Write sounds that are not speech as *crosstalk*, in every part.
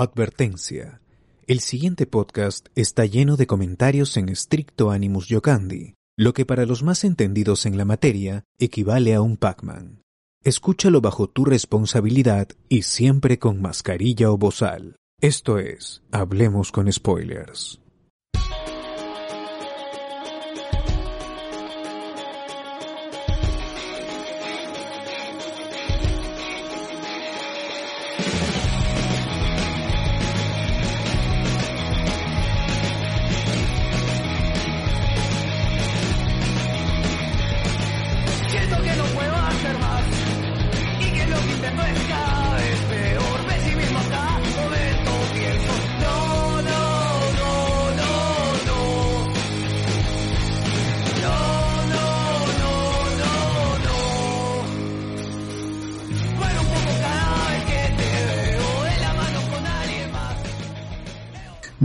Advertencia. El siguiente podcast está lleno de comentarios en estricto animus yocandi, lo que para los más entendidos en la materia equivale a un Pac-Man. Escúchalo bajo tu responsabilidad y siempre con mascarilla o bozal. Esto es, hablemos con spoilers.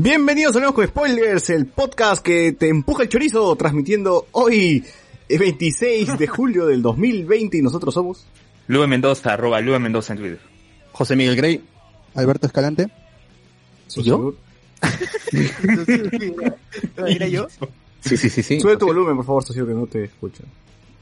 Bienvenidos a Hablemos con Spoilers, el podcast que te empuja el chorizo, transmitiendo hoy, el 26 de *laughs* julio del 2020, y nosotros somos... Lube Mendoza, arroba Lube Mendoza en Twitter. José Miguel Grey. Alberto Escalante. ¿Y yo? ¿Era *laughs* yo? Sí, sí, sí, sí. Sube tu volumen, por favor, socio, que no te escuchan.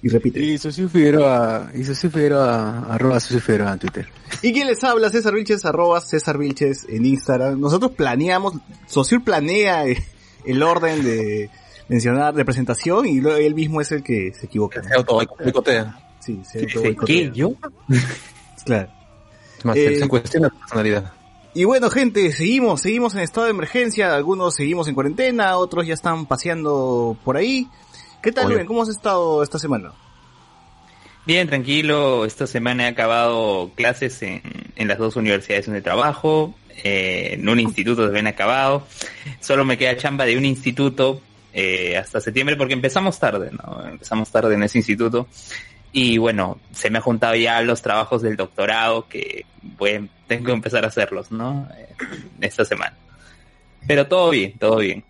Y repite. Y Socio Figueroa, y Socio Figueroa, arroba Socio Figueroa en Twitter. ¿Y quién les habla? César Vilches, arroba César Vilches en Instagram. Nosotros planeamos, Socio planea eh, el orden de mencionar, de presentación, y luego él mismo es el que se equivoca. Se auto boicotea. Sí, se ¿Qué? autoboicotea. ¿Yo? Claro. Más, Eh, se cuestiona la personalidad. Y bueno, gente, seguimos, seguimos en estado de emergencia, algunos seguimos en cuarentena, otros ya están paseando por ahí. ¿Qué tal, Oye. Luen? ¿Cómo has estado esta semana? Bien, tranquilo. Esta semana he acabado clases en, en las dos universidades donde trabajo. eh, en un instituto también he acabado. Solo me queda chamba de un instituto eh, hasta septiembre porque empezamos tarde, ¿no? Empezamos tarde en ese instituto. Y bueno, se me ha juntado ya los trabajos del doctorado que pues, tengo que empezar a hacerlos, ¿no? Eh, esta semana. Pero todo bien, todo bien.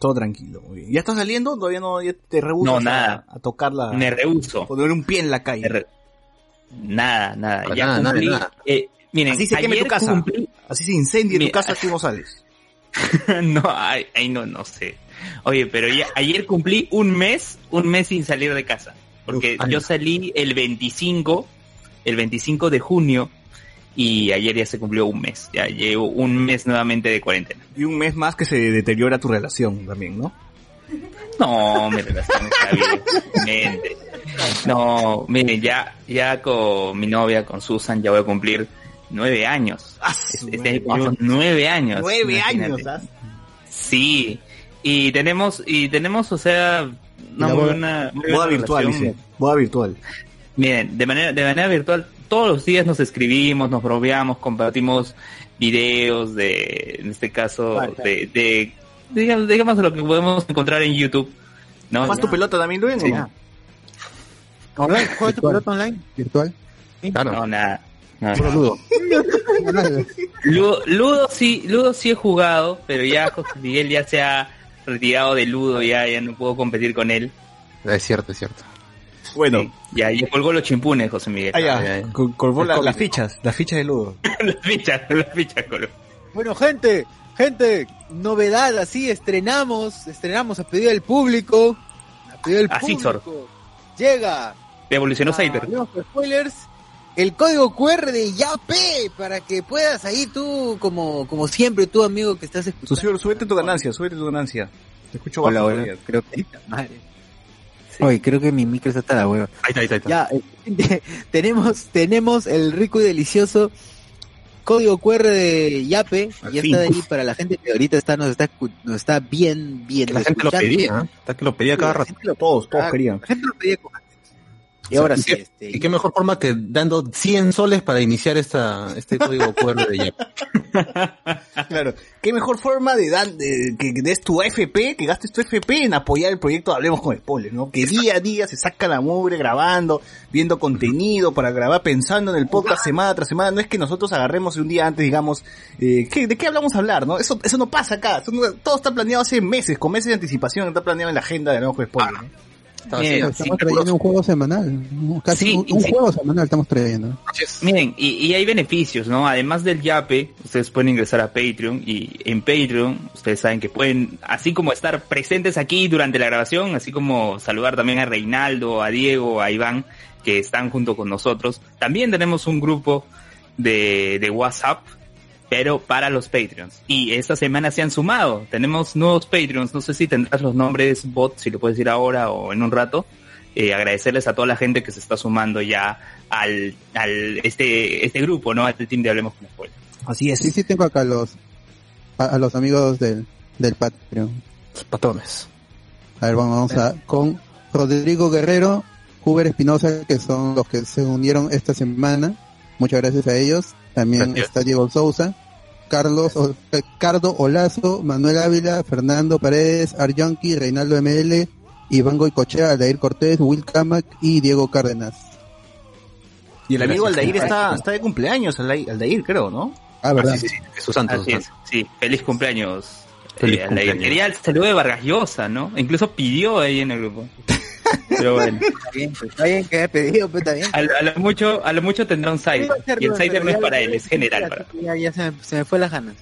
Todo tranquilo, muy bien. ¿Ya estás saliendo? ¿Todavía no ya te rehusas No, a- nada. A, tocar la... Me rehuso. poner un pie en la calle? Re- Nada, nada. Ya nada, nada, cumplí. nada. eh, miren, Así se queme tu casa. cumplí- Así se incendia tu Mira. casa, tú no *laughs* sales. no, ay, ay, no, no sé. Oye, pero ya, ayer cumplí un mes, un mes sin salir de casa. Porque Uf, yo salí el 25, el 25 de junio, y ayer ya se cumplió un mes. Ya llevo un mes nuevamente de cuarentena. Y un mes más que se deteriora tu relación también, ¿no? No, mi relación está bien. No, miren, ya, ya con mi novia, con Susan, ya voy a cumplir nueve años. Ah, Este nueve año cumplimos nueve años. Nueve imagínate. años, ¿ah? Sí. Y tenemos, y tenemos, o sea, una boda- buena, muy Boda virtual, relación. dice. Boda virtual. Miren, de manera, de manera virtual, todos los días nos escribimos, nos bromeamos, compartimos videos de, en este caso, de, de, digamos, digamos lo que podemos encontrar en YouTube. ¿no? ¿Más tu pelota también, o Sí. ¿Online? ¿Juega tu pelota online? ¿Virtual? Claro. No, nada. nada. Puro ludo. *laughs* Ludo, Ludo sí, Ludo sí he jugado, pero ya José Miguel ya se ha retirado de Ludo, ya, ya no puedo competir con él. Es cierto, es cierto. Bueno, Sí, ya, ya colgó los chimpunes, José Miguel. ah, ya, col- colgó la- las fichas, las fichas de ludo. *laughs* las fichas, las fichas colgó. Bueno, gente, gente, novedad así, estrenamos, estrenamos a pedido del público. A pedido del Así, público. Sor. Llega. Evolucionó Cyber. Spoilers. El código QR de YAPE para que puedas ahí tú, como, como siempre, tú amigo que estás escuchando. Sucio, súbete tu ganancia, súbete tu ganancia. Te escucho Hola, bajo hola. todavía. Creo que... Madre. Oye, creo que mi micro está hasta la hueva. Ahí está, ahí está, ahí está. Ya, eh, *laughs* tenemos, tenemos el rico y delicioso código QR de Yape. Al Ya fin. está ahí para la gente que ahorita está, nos está, nos está bien, bien. La gente lo pedía, ¿eh? Está que lo pedía cada rato. lo- Todos, todos Ah, querían. La gente lo pedía con. Y ahora ¿Y sí, qué- este, Y qué mejor forma que dando 100 soles para iniciar esta, este código *laughs* QR de Yap. Claro. ¿Qué mejor forma de, dar de que des tu AFP, que gastes tu FP en apoyar el proyecto Hablemos con Spoilers, ¿no? Que día a día se saca la mugre grabando, viendo contenido para grabar, pensando en el podcast semana tras semana. No es que nosotros agarremos un día antes digamos, eh, ¿qué- ¿de qué hablamos a hablar, no? Eso, eso no pasa acá. Eso no- todo está planeado hace meses, con meses de anticipación, está planeado en la agenda de Hablemos con Spoilers, ¿no? Así, Estamos trayendo un juego semanal. Casi Sí, un, un sí. juego semanal estamos trayendo. Miren, y, y hay beneficios, ¿no? Además del Yape, ustedes pueden ingresar a Patreon y en Patreon ustedes saben que pueden, así como estar presentes aquí durante la grabación, así como saludar también a Reinaldo, a Diego, a Iván, que están junto con nosotros. También tenemos un grupo de, de WhatsApp, pero para los Patreons. Y esta semana se han sumado. Tenemos nuevos Patreons. No sé si tendrás los nombres, bot, si lo puedes decir ahora o en un rato. Eh, agradecerles a toda la gente que se está sumando ya al, al este, este grupo, ¿no? Al team de Hablemos con Spoiler. Así es. Sí, sí, tengo acá los, a, a los amigos del, del Patreon. Los patones. A ver, vamos a, con Rodrigo Guerrero, Huber Espinosa, que son los que se unieron esta semana. Muchas gracias a ellos. También Gracias. está Diego Sousa, Carlos, O- eh, Cardo Olazo, Manuel Ávila, Fernando Paredes, Arjonki, Reinaldo ML, Iván Goicochea, Aldair Cortés, Will Camac y Diego Cárdenas. Y el amigo. Aldair está, está de cumpleaños, Aldair, creo, ¿no? Ah, verdad. Sí, sí, sí, Jesús Santos. Así es, sí. Feliz cumpleaños. Feliz eh, cumpleaños. Aldair. Quería el saludo de Vargas Llosa, ¿no? Incluso pidió ahí en el grupo. *laughs* Pero bueno, Está bien, pues, está bien que haya pedido, pero está bien. a, lo- a lo mucho, a lo mucho tendrá un side. Y el side no es para él, es general para. Ya, ya se, me, se me fue las ganas.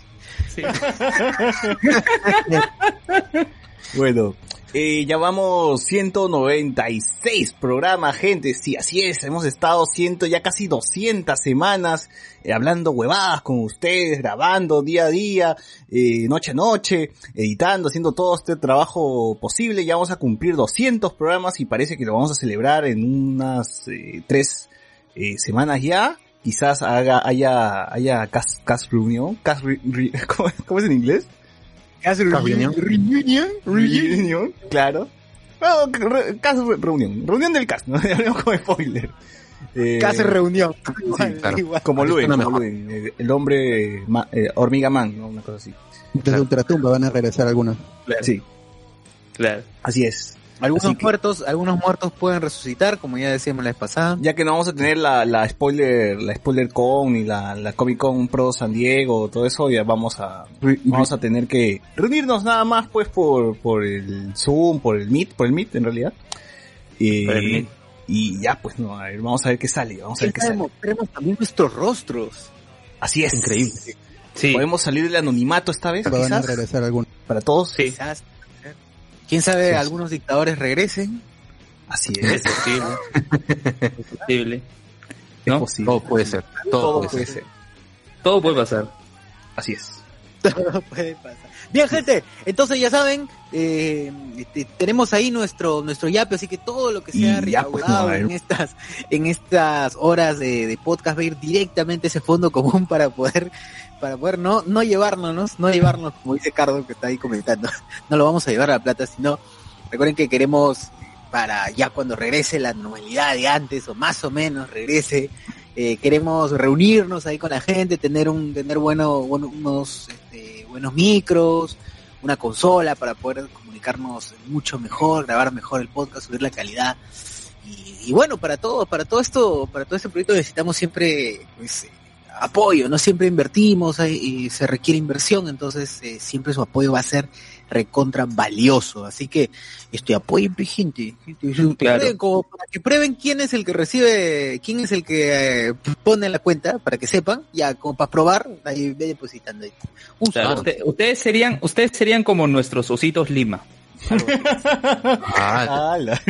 Sí. *laughs* Bueno, eh, ya vamos 196 programas, gente. Sí, así es. Hemos estado ciento, ya casi 200 semanas eh, hablando huevadas con ustedes, grabando día a día, eh, noche a noche, editando, haciendo todo este trabajo posible. Ya vamos a cumplir 200 programas y parece que lo vamos a celebrar en unas eh, tres eh, semanas ya. Quizás haga, haya, haya cast, cast reunión, cast re- re- *laughs* ¿cómo, es en inglés? Reunión. Reunion. Reunión, claro. Bueno, re- caso re- reunión. Reunión del cast, *laughs* ¿no? Hablemos como spoiler. Eh, Casi reunión. Igual, claro. igual. como Luen, como. Luen, eh, el hombre ma- eh, hormiga man, ¿no? Una cosa así. Desde Ultratumba van a regresar algunos. Sí, Claro. así es. Algunos que- muertos, algunos muertos pueden resucitar, como ya decíamos la vez pasada. Ya que no vamos a tener la, la spoiler, la spoiler con ni la, la Comic Con Pro San Diego, todo eso, ya vamos a, vamos a tener que reunirnos nada más pues por, por el Zoom, por el Meet, por el Meet en realidad. Y, Por el Meet. y ya pues no, a ver, vamos a ver qué sale, vamos a ver qué sale. Mostremos también nuestros rostros. Así es. Increíble. Sí. Podemos salir del anonimato esta vez, Van a quizás, regresar para todos. Sí. Quizás. Quién sabe, algunos dictadores regresen. Así Es es. posible. *laughs* Es posible. Es ¿No? posible. Todo puede ser. Todo, Todo puede puede ser. ser. Todo puede pasar. Así es. *laughs* Todo puede pasar. Bien, gente, entonces ya saben, eh, este, tenemos ahí nuestro nuestro yape, así que todo lo que sea pues, recaudado en estas en estas horas de, de podcast va a ir directamente a ese fondo común para poder para poder no no llevárnoslos, no llevarnos como dice Cardo que está ahí comentando, no lo vamos a llevar a la plata, sino recuerden que queremos para ya cuando regrese la normalidad de antes o más o menos regrese eh, queremos reunirnos ahí con la gente, tener un, tener bueno, bueno unos este, buenos micros, una consola para poder comunicarnos mucho mejor, grabar mejor el podcast, subir la calidad. Y, y bueno, para todo, para todo esto, para todo este proyecto necesitamos siempre pues, eh, apoyo, no siempre invertimos, y se requiere inversión, entonces eh, siempre su apoyo va a ser recontra valioso. Así que este apoyo gente, gente, Claro. prueben como para que prueben quién es el que recibe, quién es el que eh, pone la cuenta, para que sepan, ya como para probar, ahí ve depositando ahí. Un Claro, solo. usted- ustedes serían, ustedes serían como nuestros ositos Lima. Ah, Ala.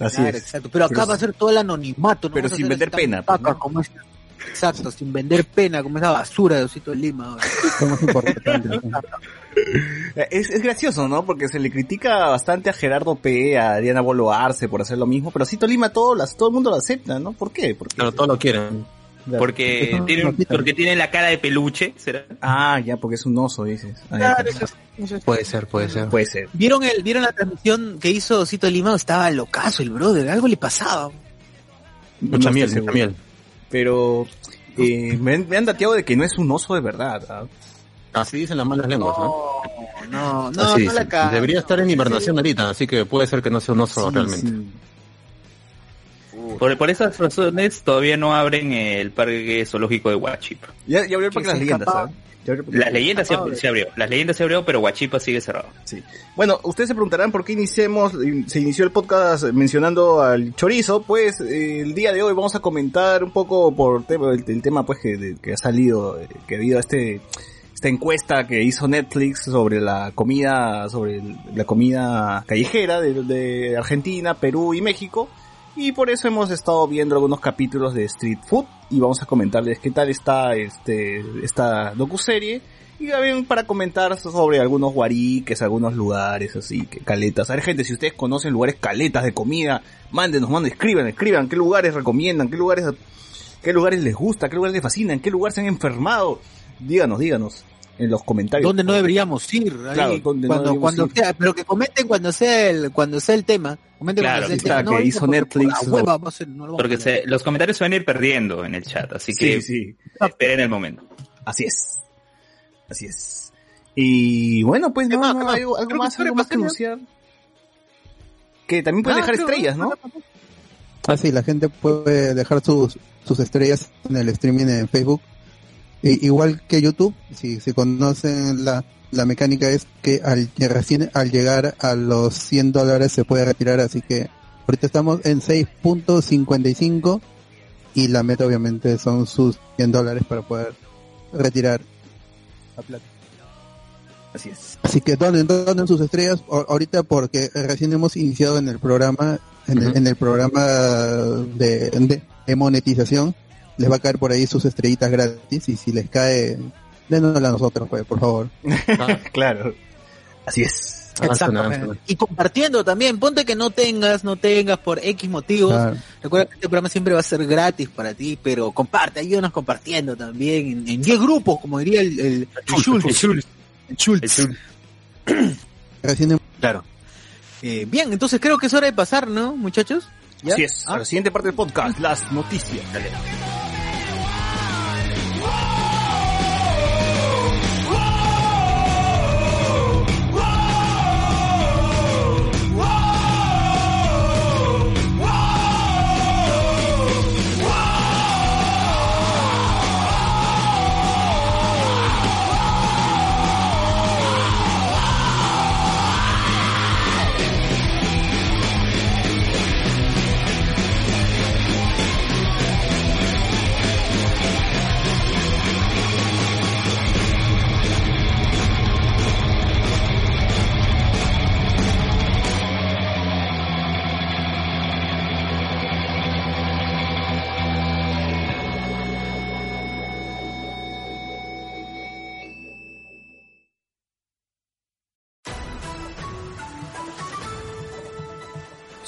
Así Claro, es. exacto. Pero acá Pero va a ser todo el anonimato, ¿no? pero sin tan pena, pues, paca ¿no? como esta- Exacto, sin vender pena, como esa basura de Osito de Lima. Es, es gracioso, ¿no? Porque se le critica bastante a Gerardo P, a Diana Bolo Arce por hacer lo mismo, pero Cito Lima todo, las, todo el mundo lo acepta, ¿no? ¿Por qué? Porque, claro, todos lo quieren. Porque quita. porque tienen la cara de peluche, ¿será? Ah, ya, porque es un oso, dices. Ya, Claro, eso es- eso es- Puede ser, puede ser. Puede ser. ¿Vieron el, vieron la transmisión que hizo Osito de Lima? Estaba locazo el brother, algo le pasaba. Mucha No miel, mucha miel. Pero eh, me, han, me han dateado de que no es un oso de verdad. ¿ah? Así dicen las malas lenguas, ¿no? No, no, no, Así no la. Debería estar en hibernación ahorita, así que puede ser que no sea un oso Sí, realmente. sí. Por, por esas razones todavía no abren el parque zoológico de Huachip. Ya, ya abrió el Que Parque de las leyendas, escapaba. Las leyendas se, se abrió, las leyendas se abrió, pero Guachipa sigue cerrado. Sí. Bueno, ustedes se preguntarán por qué iniciemos, se inició el podcast mencionando al chorizo, pues eh, el día de hoy vamos a comentar un poco por tema, el, el tema pues que, de- que ha salido, eh, que ha habido este, esta encuesta que hizo Netflix sobre la comida, sobre la comida callejera de, de Argentina, Perú y México. Y por eso hemos estado viendo algunos capítulos de Street Food y vamos a comentarles qué tal está este, esta docuserie. Y también para comentar sobre algunos guariques, algunos lugares así, que caletas. A ver gente, si ustedes conocen lugares caletas de comida, mándenos, manden, escriban, escriban qué lugares recomiendan, qué lugares, qué lugares les gusta, qué lugares les fascinan, qué lugares se han enfermado. Díganos, díganos en los comentarios. ¿Dónde no deberíamos ir? Ahí, Claro, ¿dónde no cuando, deberíamos cuando ir? sea, pero que comenten cuando sea el, cuando sea el tema. Comenten Claro, cuando sea el tema. que hizo porque Netflix, por o- no lo Porque se- los comentarios se van a ir perdiendo en el chat, así que Sí, sí. esperen el momento. Así es. Así es. Y bueno, pues ¿Qué no, más, más? algo, más, algo más que anunciar. Que también pueden Ah, dejar estrellas, ¿no? Ah, sí, la gente puede dejar sus, sus estrellas en el streaming en Facebook. Igual que YouTube, si se conocen la, la mecánica es que al, recién al llegar a los 100 dólares se puede retirar, así que ahorita estamos en 6.55 y la meta obviamente son sus 100 dólares para poder retirar la plata. Así es. Así que donen, donen sus estrellas ahorita porque recién hemos iniciado en el programa, en, el, en el programa de, de- de monetización, les va a caer por ahí sus estrellitas gratis y si les cae, denosla a nosotros, pues, por favor. *laughs* claro. Así es. Exactamente. avanzan. Y compartiendo también, ponte que no tengas, no tengas por X motivos. Claro. Recuerda que este programa siempre va a ser gratis para ti, pero comparte, ayúdanos compartiendo también en, en 10 grupos, como diría el, el, el Schultz. El Schultz. El Schultz. El Schultz. Recién hemos- Claro. Eh, bien, entonces creo que es hora de pasar, ¿no, muchachos? ¿Ya? Así es. Ah, A la siguiente parte del podcast, las noticias. Dale.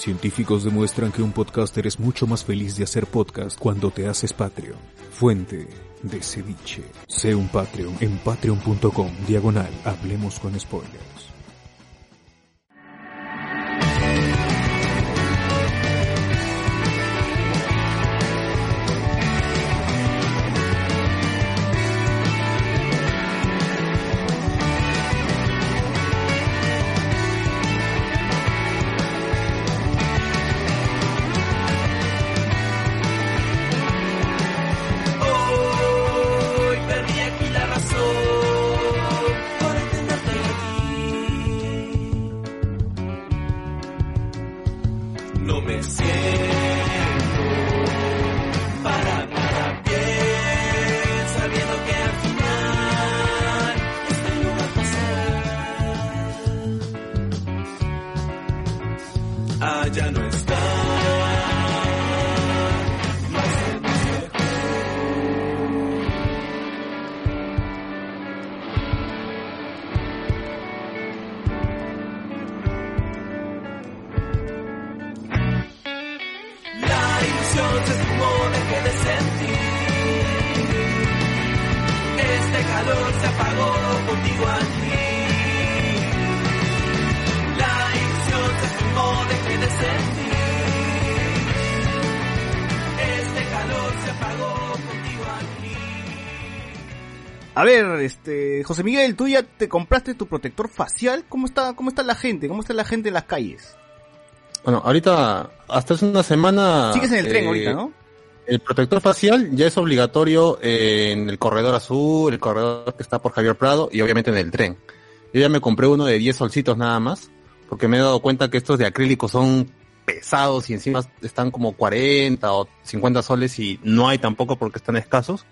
Científicos demuestran que un podcaster es mucho más feliz de hacer podcast cuando te haces Patreon. Fuente de ceviche. Sé un Patreon en patreon.com diagonal Hablemos con spoilers. José Miguel, tú ya te compraste tu protector facial. ¿Cómo está, cómo está la gente? ¿Cómo está la gente en las calles? Bueno, ahorita, hasta hace una semana... Sigues en el tren eh, ahorita, ¿no? El protector facial ya es obligatorio en el corredor azul, el corredor que está por Javier Prado y obviamente en el tren. Yo ya me compré uno de 10 solcitos nada más, porque me he dado cuenta que estos de acrílico son pesados y encima están como 40 o 50 soles y no hay tampoco porque están escasos.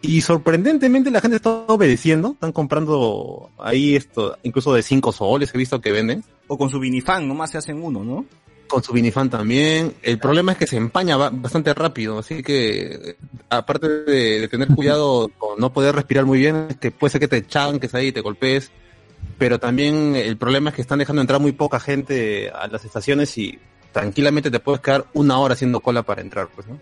Y sorprendentemente la gente está obedeciendo, están comprando ahí esto, incluso de 5 soles he visto que venden. O con su vinifan, nomás se hacen uno, ¿no? Con su vinifan también. El problema es que se empaña ba- bastante rápido, así que eh, aparte de, de tener cuidado con no poder respirar muy bien, que puede ser que te chanques ahí, te golpees. Pero también el problema es que están dejando entrar muy poca gente a las estaciones y tranquilamente te puedes quedar una hora haciendo cola para entrar, pues, ¿no?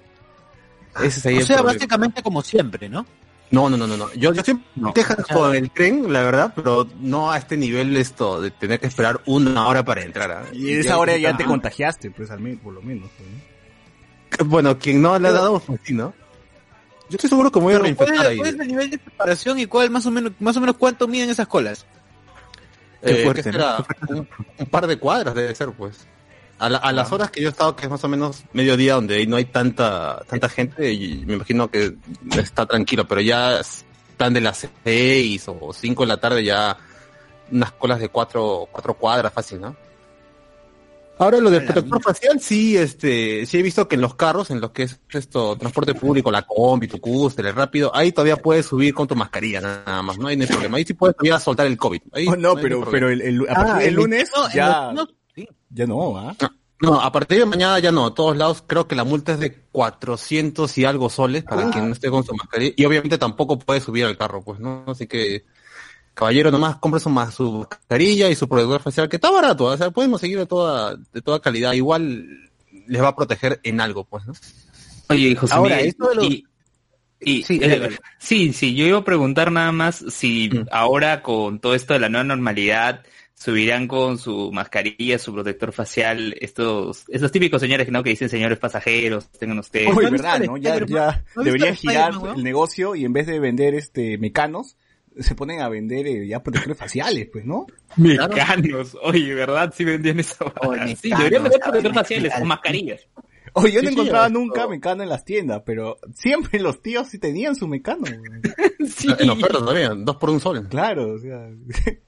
Ese es ahí O el sea, problema. básicamente como siempre, ¿no? No, no, no, no, no. Yo, yo siempre No. Texas con el tren, la verdad, pero no a este nivel esto de tener que esperar una hora para entrar. ¿ah? Y en esa hora ya te Ah, contagiaste, pues al menos, por lo menos. pues, ¿no? Bueno, quien no le ha dado, pues sí, ¿no? Yo estoy seguro que me voy a ¿cuál, reinfectar es, ahí. cuál es el nivel de preparación y cuál más o menos, más o menos cuánto miden esas colas? Eh, fuerte, ¿qué ¿no? será? *laughs* un, un par de cuadras debe ser, pues. A, la- a las horas que yo he estado, que es más o menos mediodía, donde ahí no hay tanta tanta gente, y me imagino que está tranquilo, pero ya están de las seis o cinco de la tarde ya unas colas de cuatro, cuatro cuadras fácil, ¿no? Ahora lo del protector facial, sí, este, sí he visto que en los carros, en los que es esto, transporte público, la combi, tu cúster, el rápido, ahí todavía puedes subir con tu mascarilla, nada más, no hay ningún problema. Ahí sí puedes todavía soltar el COVID. Ahí Oh, no, hay pero, pero el, el- a partir Ah, del lunes 21, ya, el 21, sí. ya no, ¿ah? No, a partir de mañana ya no. A todos lados creo que la multa es de 400 y algo soles para quien no esté con su mascarilla. Y obviamente tampoco puede subir al carro, pues, ¿no? Así que, caballero, nomás compre su, su mascarilla y su protector facial, que está barato. O sea, pueden conseguir de toda, de toda calidad. Igual les va a proteger en algo, pues, ¿no? Oye, José Ahora, Miguel, esto de los- y- y- Sí, eh, sí, sí, yo iba a preguntar nada más si Mm. ahora con todo esto de la nueva normalidad subirán con su mascarilla, su protector facial, estos, esos típicos señores ¿no? que dicen señores pasajeros, tengan ustedes. Uy, ¿no has verdad, ¿no? el Ya, ya ¿No has visto deberían el girar el negocio y en vez de vender este mecanos, se ponen a vender eh, ya protectores faciales, pues, ¿no? Mecanos, oye, ¿verdad? Sí vendían esa Oye. Sí, deberían vender ¿sabes? protector faciales o mascarillas. Oye, yo Sí, no sí, encontraba esto- nunca mecano en las tiendas, pero siempre los tíos sí tenían su mecano. *laughs* Sí. En oferta todavía, dos por un sol. Claro, o sea. *laughs*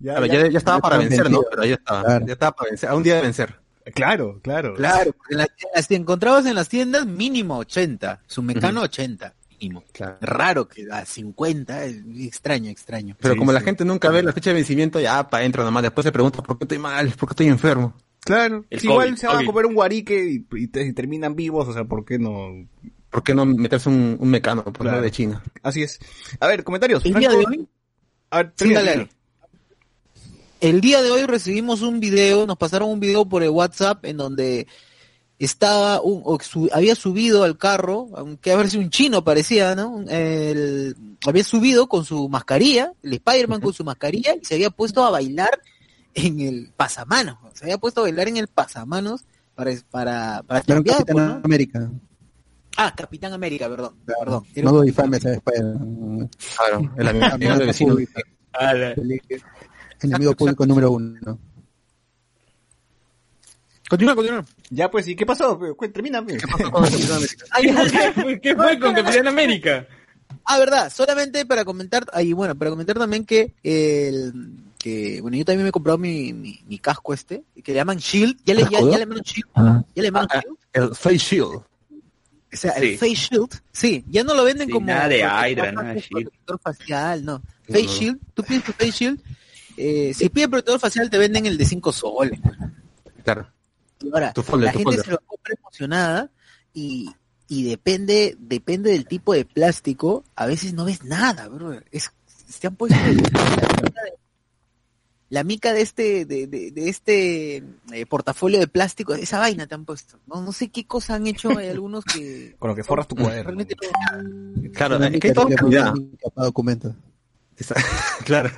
ya, Claro, ya- ya, ya estaba ya para vencer, ¿no? Pero ahí. Claro. Ya estaba para vencer. A un día de vencer. claro, claro. Claro, en las, que encontrabas en las tiendas mínimo 80, su mecano 80, mínimo. Claro. Raro que a 50, es extraño, extraño. Pero Sí, como la gente nunca ve la fecha de vencimiento, ya para adentro nomás. Después se pregunta por qué estoy mal, por qué estoy enfermo. Claro. El Si igual COVID, se van a comer un guarique y, y te- y terminan vivos, o sea, ¿por qué no? ¿Por qué no meterse un, un mecano, por Claro. no de China? Así es. A ver, comentarios. El día de hoy, A ver, Sí, dale, termina. El día de hoy recibimos un video, nos pasaron un video por el WhatsApp en donde estaba un, o su- había subido al carro, aunque a ver si un chino parecía, ¿no? El- había subido con su mascarilla, el Spider-Man con su mascarilla y se había puesto a bailar en el pasamanos, se había puesto a bailar en el pasamanos para para para Claro, Capitán pues, ¿no? América. Ah, Capitán América, perdón, perdón. No doy ese Spider-Man. Claro, el *laughs* amigo del vecino. El enemigo público número uno. Continúa, continúa. Ya, pues, ¿y qué pasó? Termina. pues. ¿Qué fue, *laughs* qué fue con Capitán América? Ah, verdad, solamente para comentar, ahí bueno, para comentar también que el que bueno, yo también me he comprado mi, mi, mi casco este, que le llaman Shield, ya le, ya, ya le llaman Shield, Ah. ya le llaman Ah, Shield, El Face Shield. o sea, sí. el Face Shield, sí, ya no lo venden Sí, como nada de Hydra, facial, nada de Shield. facial, no, Face. Shield, tú pides tu Face Shield, eh, si pides protector facial te venden el de 5 soles, Claro. Y ahora, Tu folder, la tu gente folder. se lo compra emocionada y, y depende, depende del tipo de plástico, a veces no ves nada, bro. Es, te han puesto el- la, mica de, la mica de este, de, de, de este eh, portafolio de plástico, esa vaina te han puesto. No, no sé qué cosa han hecho, hay algunos que *laughs* Con lo que forras tu cuaderno. realmente no- Claro, es que hay mica para documentos. Claro.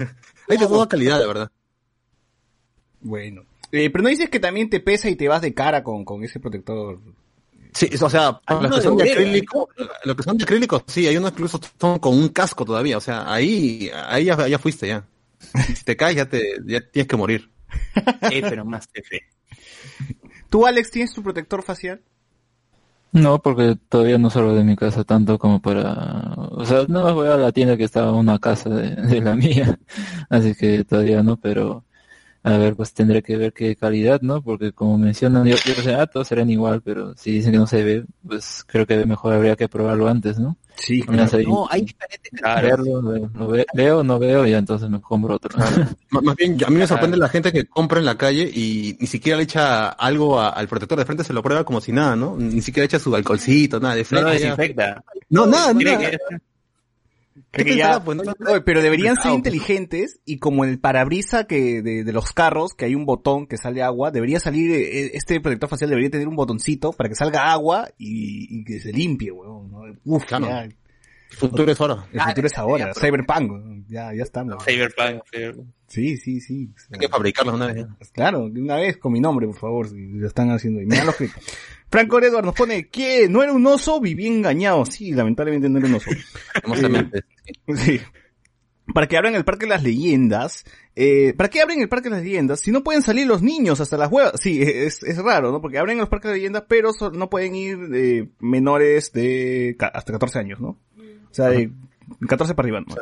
Hay de toda calidad, de verdad. Bueno. Eh, pero no dices que también te pesa y te vas de cara con, con ese protector. Sí, o sea, Algunos los que son de acrílico, lo que son de acrílico, sí, hay unos incluso son con un casco todavía, o sea, ahí, ahí ya, ya fuiste ya. *laughs* Si te caes ya te, ya tienes que morir. Eh, pero más F. ¿Tú, Alex, tienes tu protector facial? No, porque todavía no salgo de mi casa tanto como para... O sea, no voy a la tienda que está a una casa de, de la *laughs* mía, así que todavía no, pero a ver, pues tendré que ver qué calidad, ¿no? Porque como mencionan, yo, yo sé, ah, todos serán igual, pero si dicen que no se ve, pues creo que mejor habría que probarlo antes, ¿no? Sí, ahí, No, hay diferentes verlo, lo- lo ve- veo, no veo, y ya entonces me compro otro. *laughs* Más más bien, a mí me sorprende la gente que compra en la calle y ni siquiera le echa algo a- al protector de frente, se lo prueba como si nada, ¿no? Ni siquiera echa su alcoholcito, nada de No frente. ya. desinfecta. No, nada, nada. Que ya- pues, no? Pero deberían ser Cuidado, inteligentes y como en el parabrisa que de, de los carros, que hay un botón que sale agua, debería salir, eh, este protector facial debería tener un botoncito para que salga agua y, y que se limpie, weón. ¿no? Uf, Claro. ya, El futuro es ahora. el futuro es ahora. Cyberpunk, ya, ya estamos. Cyberpunk, Cyberpunk. Sí, sí, sí. Hay que fabricarlos una vez. Claro, una vez con mi nombre, por favor, si lo están haciendo. Y mira los que... Franco Edward nos pone, ¿qué? ¿No era un oso? Viví engañado. Sí, lamentablemente no era un oso. Hermosamente. Sí. Para que abran el Parque de las Leyendas. Eh, ¿Para qué abren el Parque de las Leyendas? Si no pueden salir los niños hasta las huevas. Sí, es, es raro, ¿no? Porque abren los Parques de las Leyendas, pero so- no pueden ir eh, menores de hasta 14 años, ¿no? O sea, de 14 para arriba, ¿no?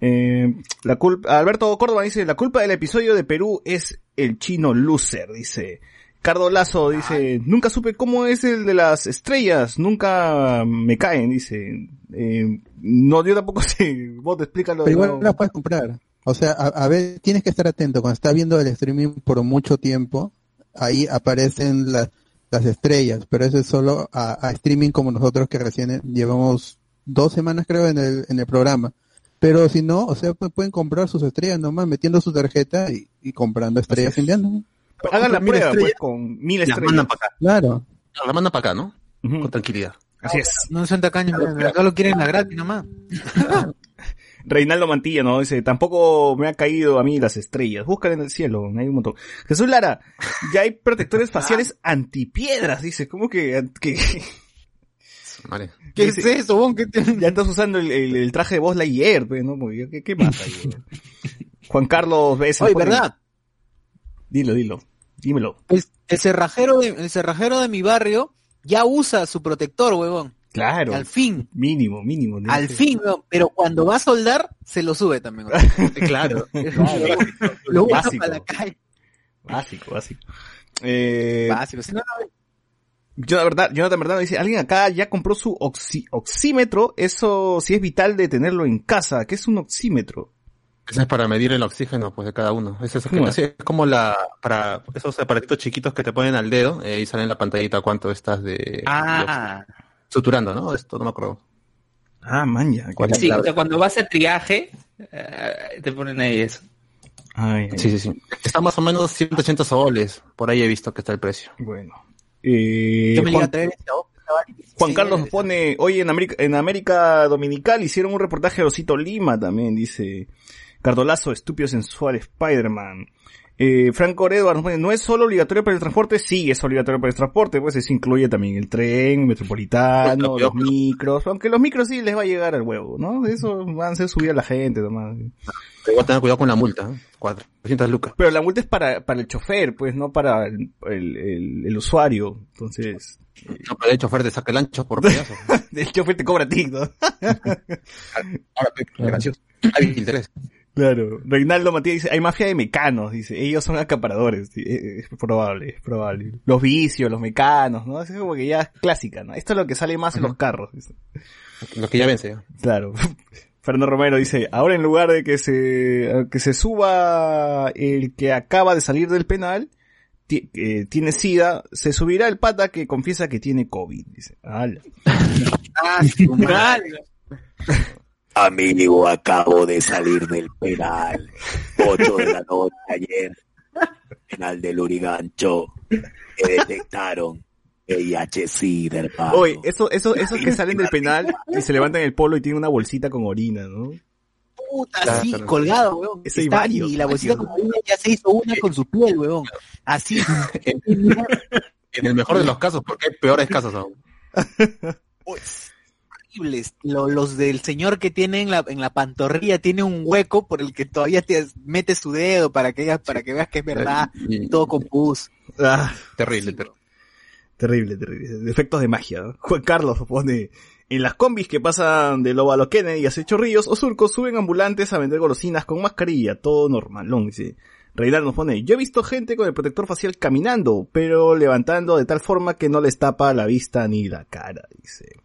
Eh, la culpa, Alberto Córdoba dice, la culpa del episodio de Perú es el chino loser, dice. Cardo Lazo dice, nunca supe cómo es el de las estrellas, nunca me caen, dice. Eh, no, yo tampoco *laughs* sé, vos te explícalo. Pero igual no. las puedes comprar. O sea, a, a ver, tienes que estar atento. Cuando estás viendo el streaming por mucho tiempo, ahí aparecen las, las estrellas, pero eso es solo a, a streaming como nosotros que recién llevamos dos semanas creo en el, en el programa. Pero si no, o sea, pueden comprar sus estrellas nomás metiendo su tarjeta y, y comprando estrellas indianas. Hagan la Mil prueba, pues, estrellas. con mil La estrellas. mandan para acá. Claro. La mandan para acá, ¿no? Con tranquilidad. Así es. No son tacaños, solo quieren la gratis nomás. *laughs* Reinaldo Mantilla, ¿no? Dice, tampoco me ha caído a mí las estrellas. Buscan en el cielo, hay un montón. Jesús Lara, ya hay protectores *laughs* faciales antipiedras, dice. ¿Cómo que, que Vale. *laughs* ¿Qué es eso, bon? ¿Qué te- ya estás usando el, el- el traje de voz Lightyear, pues, ¿no? ¿Qué, qué pasa? Juan Carlos B. Oye, ¿verdad? Dilo, dilo. Dímelo. El, el cerrajero de, el cerrajero de mi barrio ya usa su protector, huevón. Claro. Al fin, Mínimo, mínimo. ¿no? al fin, huevón. Pero cuando va a soldar, se lo sube también. Claro. *laughs* Claro. Lo usa Básico. para la calle. Básico, básico. Eh, Básico. Si no, no, Yo, la verdad, Jonathan Verdad dice, alguien acá ya compró su oxi- oxímetro, eso sí es vital de tenerlo en casa. ¿Qué es un oxímetro? Eso es para medir el oxígeno pues de cada uno. Es, eso es como la para esos aparatitos chiquitos que te ponen al dedo eh, y sale en la pantallita cuánto estás de, Ah, de suturando, ¿no? Esto no me acuerdo. Ah, maña. Sí, o sea, cuando vas a triaje, eh, te ponen ahí eso. Ay, ay, Sí, sí, sí. Está más o menos 180 soles. Por ahí he visto que está el precio. Bueno. Eh, yo me Juan, a otra, ¿vale? Juan Sí, Carlos esa. pone, hoy en América, en América Dominical hicieron un reportaje de Osito Lima también, dice Cardolazo, estúpido sensual Spider-Man. Eh, Franco Edwards ¿no es solo obligatorio para el transporte? Sí, es obligatorio para el transporte, pues eso incluye también el tren, metropolitano, *laughs* los micros, aunque los micros sí les va a llegar al huevo, ¿no? Eso van a ser subir a la gente nomás. Igual tener cuidado con la multa. ¿eh? 400 lucas. Pero la multa es para, para el chofer, pues, no para el, el, el- el usuario. Entonces, No, pero el chofer te saca el ancho por pedazo. *laughs* el chofer te cobra a ti, ¿no? *laughs* Ahora, gracioso. Hay interés. Claro. Reinaldo Matías dice, hay mafia de mecanos, dice, ellos son acaparadores. Eh, es probable, es probable. Los vicios, los mecanos, ¿no? Eso es como que ya es clásica, ¿no? Esto es lo que sale más en los carros. dice. Lo que ya vence. Claro. *laughs* Fernando Romero dice, ahora en lugar de que se, que se suba el que acaba de salir del penal, eh, tiene sida, se subirá el pata que confiesa que tiene COVID, dice. Ala. *laughs* *laughs* Amigo, acabo de salir del penal. 8 de la noche ayer. Penal del Urigancho. Me detectaron VIH-Sida, hermano. Oye, eso, eso, esos que salen del penal y se levantan el polo y tienen una bolsita con orina, ¿no? Puta, así, colgado, weón. Está- varios, y la bolsita varios. como una ya se hizo una con su piel, weón. Así. *laughs* En el mejor de los casos, porque hay peores casos aún. Horribles. Lo- los del señor que tiene en la, en la pantorrilla tiene un hueco por el que todavía te mete su dedo para que, para que veas que es verdad. Y- Todo con pus. Ah, Terrible, pero Terrible, terrible. Efectos de magia. ¿no? Juan Carlos pone, en las combis que pasan de Lobo a lo Kennedy hacia Chorrillos o Surcos suben ambulantes a vender golosinas con mascarilla, todo normalón, dice. Reinaldo nos pone, yo he visto gente con el protector facial caminando, pero levantando de tal forma que no les tapa la vista ni la cara, dice.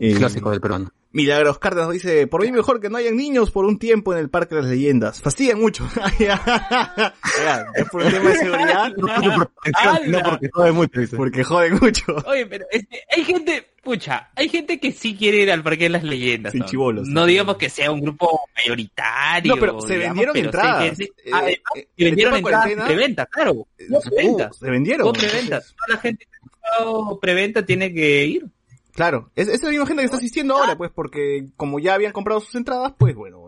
Eh, Clásico del peruano. Milagros Cárdenas dice, por mí mejor que no hayan niños por un tiempo en el Parque de las Leyendas. Fastidian mucho. *laughs* Es por un tema de seguridad. No porque jode mucho, dice. Porque joden mucho. Oye, pero este, hay gente, pucha, hay gente que sí quiere ir al Parque de las Leyendas. Sin ¿no? chibolos. No digamos que sea un grupo mayoritario. No, pero se digamos, vendieron pero entradas. que sí. Eh, Ah, eh, se eh, vendieron el tema entradas preventa, claro. Hubo Uh, preventa. se vendieron. Preventa. Toda la gente que ha preventa tiene que ir. Claro, es, es la misma gente que está asistiendo ahora, pues, porque como ya habían comprado sus entradas, pues bueno,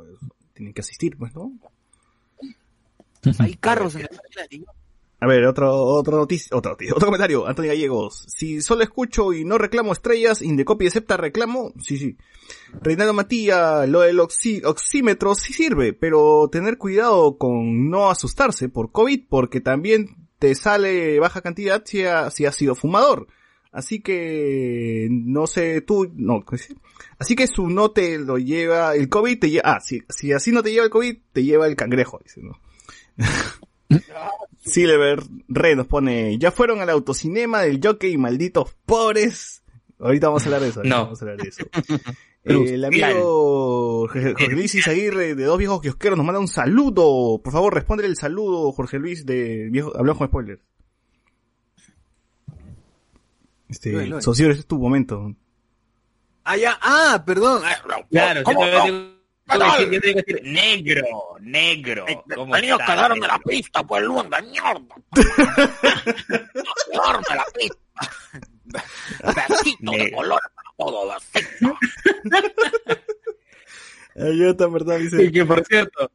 tienen que asistir, pues, ¿no? Hay carros en Leyendas. A ver, otro, otro noticia, otro, comentario, Antonio Gallegos. Si solo escucho y no reclamo estrellas, Indecopy acepta reclamo, sí, sí. Reinaldo Matía, lo del oxí- oxímetro sí sirve, pero tener cuidado con no asustarse por COVID, porque también te sale baja cantidad si, ha- si has sido fumador. Así que, no sé, tú, no, así que su no te lo lleva, el COVID te lleva, ah, si, si así no te lleva el COVID, te lleva el cangrejo, dice, ¿no? *laughs* Silver Red nos pone, ya fueron al autocinema del jockey, malditos pobres. Ahorita vamos a hablar de eso. No. Vamos a hablar de eso. Eh, *laughs* el amigo Jorge Luis Izaguirre de Dos Viejos Kiosqueros nos manda un saludo. Por favor, responde el saludo, Jorge Luis, de viejo, hablamos con spoilers. Este, Luen. socio, ese es tu momento. Ah, ya, ah, perdón. Ah, Claro, yo ¿Cómo te no? tengo decir- yo tengo que decir, negro, negro. ¿cómo Venía a cagarme la negro? pista, pues, Luan, *laughs* de mierda. cagarme la pista. Besito de color para todo, besito. Verdad, dice. Y que por cierto,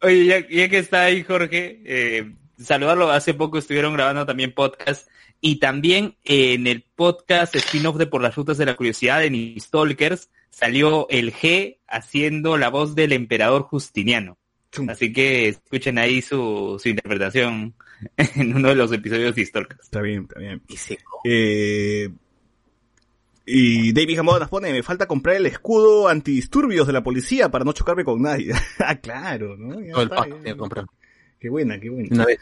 oye, ya, ya que está ahí Jorge, eh, saludarlo, hace poco estuvieron grabando también podcast y también eh, en el podcast spin-off de Por las Rutas de la Curiosidad en Stalkers salió el G haciendo la voz del emperador Justiniano. Chum. Así que escuchen ahí su, su interpretación *laughs* en uno de los episodios de Stalkers. Está bien, está bien. y seco. Eh, y David Gamboa nos pone, me falta comprar el escudo antidisturbios de la policía para no chocarme con nadie. *laughs* ah, claro, ¿no? Ya Todo el está, pack ya. tiene que comprar. Qué buena, qué buena. Una vez.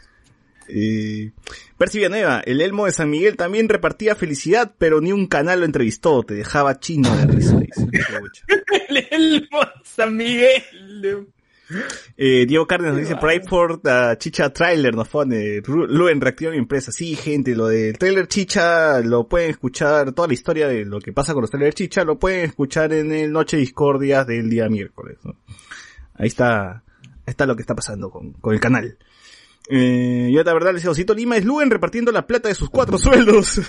Eh, Percy Villanueva, el Elmo de San Miguel también repartía felicidad, pero ni un canal lo entrevistó, te dejaba chino de risa, *laughs* el Elmo San Miguel. Eh, Diego Cárdenas nos dice, Pride for the Chicha Trailer, nos pone, Luen reactiva mi empresa. Sí, gente, lo del trailer Chicha, lo pueden escuchar, toda la historia de lo que pasa con los trailers Chicha, lo pueden escuchar en el Noche Discordias del día miércoles, ¿no? Ahí está, ahí está lo que está pasando con, con el canal. Eh, y otra verdad, le dice, Osito Lima es Luen repartiendo la plata de sus cuatro sueldos.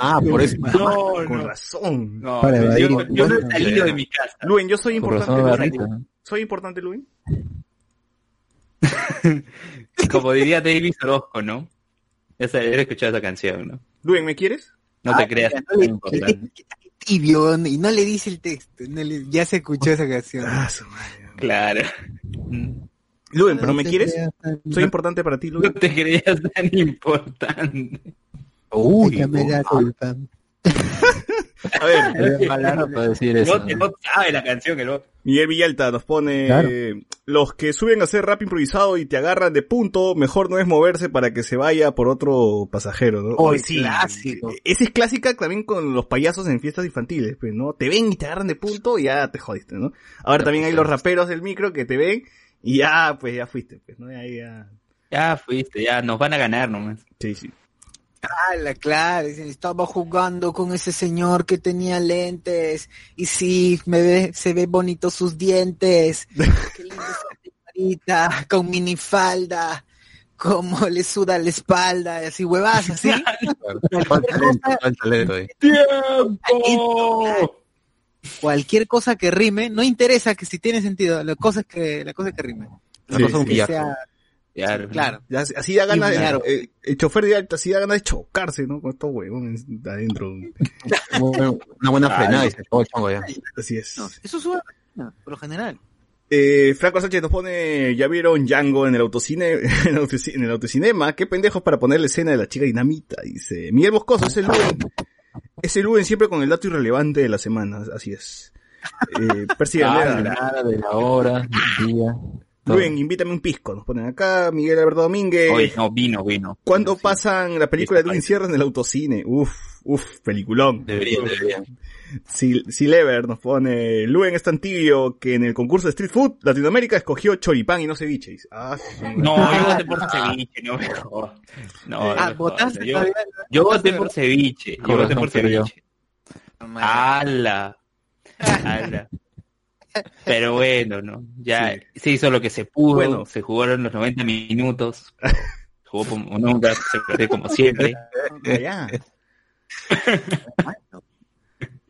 Ah, por eso. No, con no. razón. No, Para yo, evadir yo no he salido de mi casa. Luen, yo soy Por importante. razón la. Soy importante, Luen. *laughs* Como diría David Orozco, ¿no? Esa, he escuchado esa canción, ¿no? Luen, ¿me quieres? No te Ah, creas. mira, no le- tibio y no le dice el texto. no le- ya se escuchó esa canción. Ah, su madre. Claro. Luen, ¿pero me No quieres? tan- Soy importante para ti, No Luen. te creías tan importante. Uy, Échame la culpa. A ver, *laughs* decir El eso. bot sabe la canción, el bot. Miguel Villalta nos pone, Claro. eh, los que suben a hacer rap improvisado y te agarran de punto, mejor no es moverse para que se vaya por otro pasajero, ¿no? Oh, Oye, clásico. Esa es clásica también con los payasos en fiestas infantiles, pues, ¿no? Te ven y te agarran de punto y ya te jodiste, ¿no? Ahora también hay los raperos del micro que te ven y ya, pues ya fuiste, pues, ¿no? Ahí ya... Ya fuiste, ya nos van a ganar nomás. Sí, sí. Ah, la claro, dicen, estaba jugando con ese señor que tenía lentes y sí, me ve, se ve bonito sus dientes. *laughs* Qué lindo esa señorita, con minifalda, como le suda la espalda, y así huevas, así. *laughs* Falta falta. ¡Tiempo! Cualquier cosa que rime, no interesa que si tiene sentido, la cosa es que, la cosa es que rime. La Sí, cosa es un sí. Que sea, Claro. claro. Ya, así da ganas, claro. eh, el chofer de alta, así da ganas de chocarse, ¿no? Con estos huevones de adentro. Una buena Ah, frenada y se acabó el chongo ya. Así es. No, eso sube, por lo general. Eh, Franco Sánchez nos pone, ya vieron Django en el autocine, *laughs* en el, autoci- en el autocinema, qué pendejos para poner la escena de la chica dinamita, dice. Miguel Moscoso, es el Luen, es el Luen siempre con el dato irrelevante de la semana, así es. Eh, *laughs* Percy Ah, Galera, de la hora, de la hora, del día. Luen, invítame un pisco, nos ponen acá, Miguel Alberto Domínguez. Oye, no, vino, vino. ¿Cuándo Sí. pasan la película de Edwin Sierra en el autocine? Uf, uf, peliculón. Debería, debería. Si, si Lever nos pone, Luen es tan tibio que en el concurso de Street Food, Latinoamérica escogió choripán y no ceviche. Dice, Ah. No, yo voté por ceviche, no me jodas. No, Ah, votaste. Yo, voté por ceviche. Yo voté por ceviche. ¡Hala! ¡Hala! Pero bueno, ¿no? Ya se hizo lo que se pudo. Bueno. Se jugaron los 90 minutos. Jugó como nunca, se perdió como siempre. *laughs* Ya. *laughs*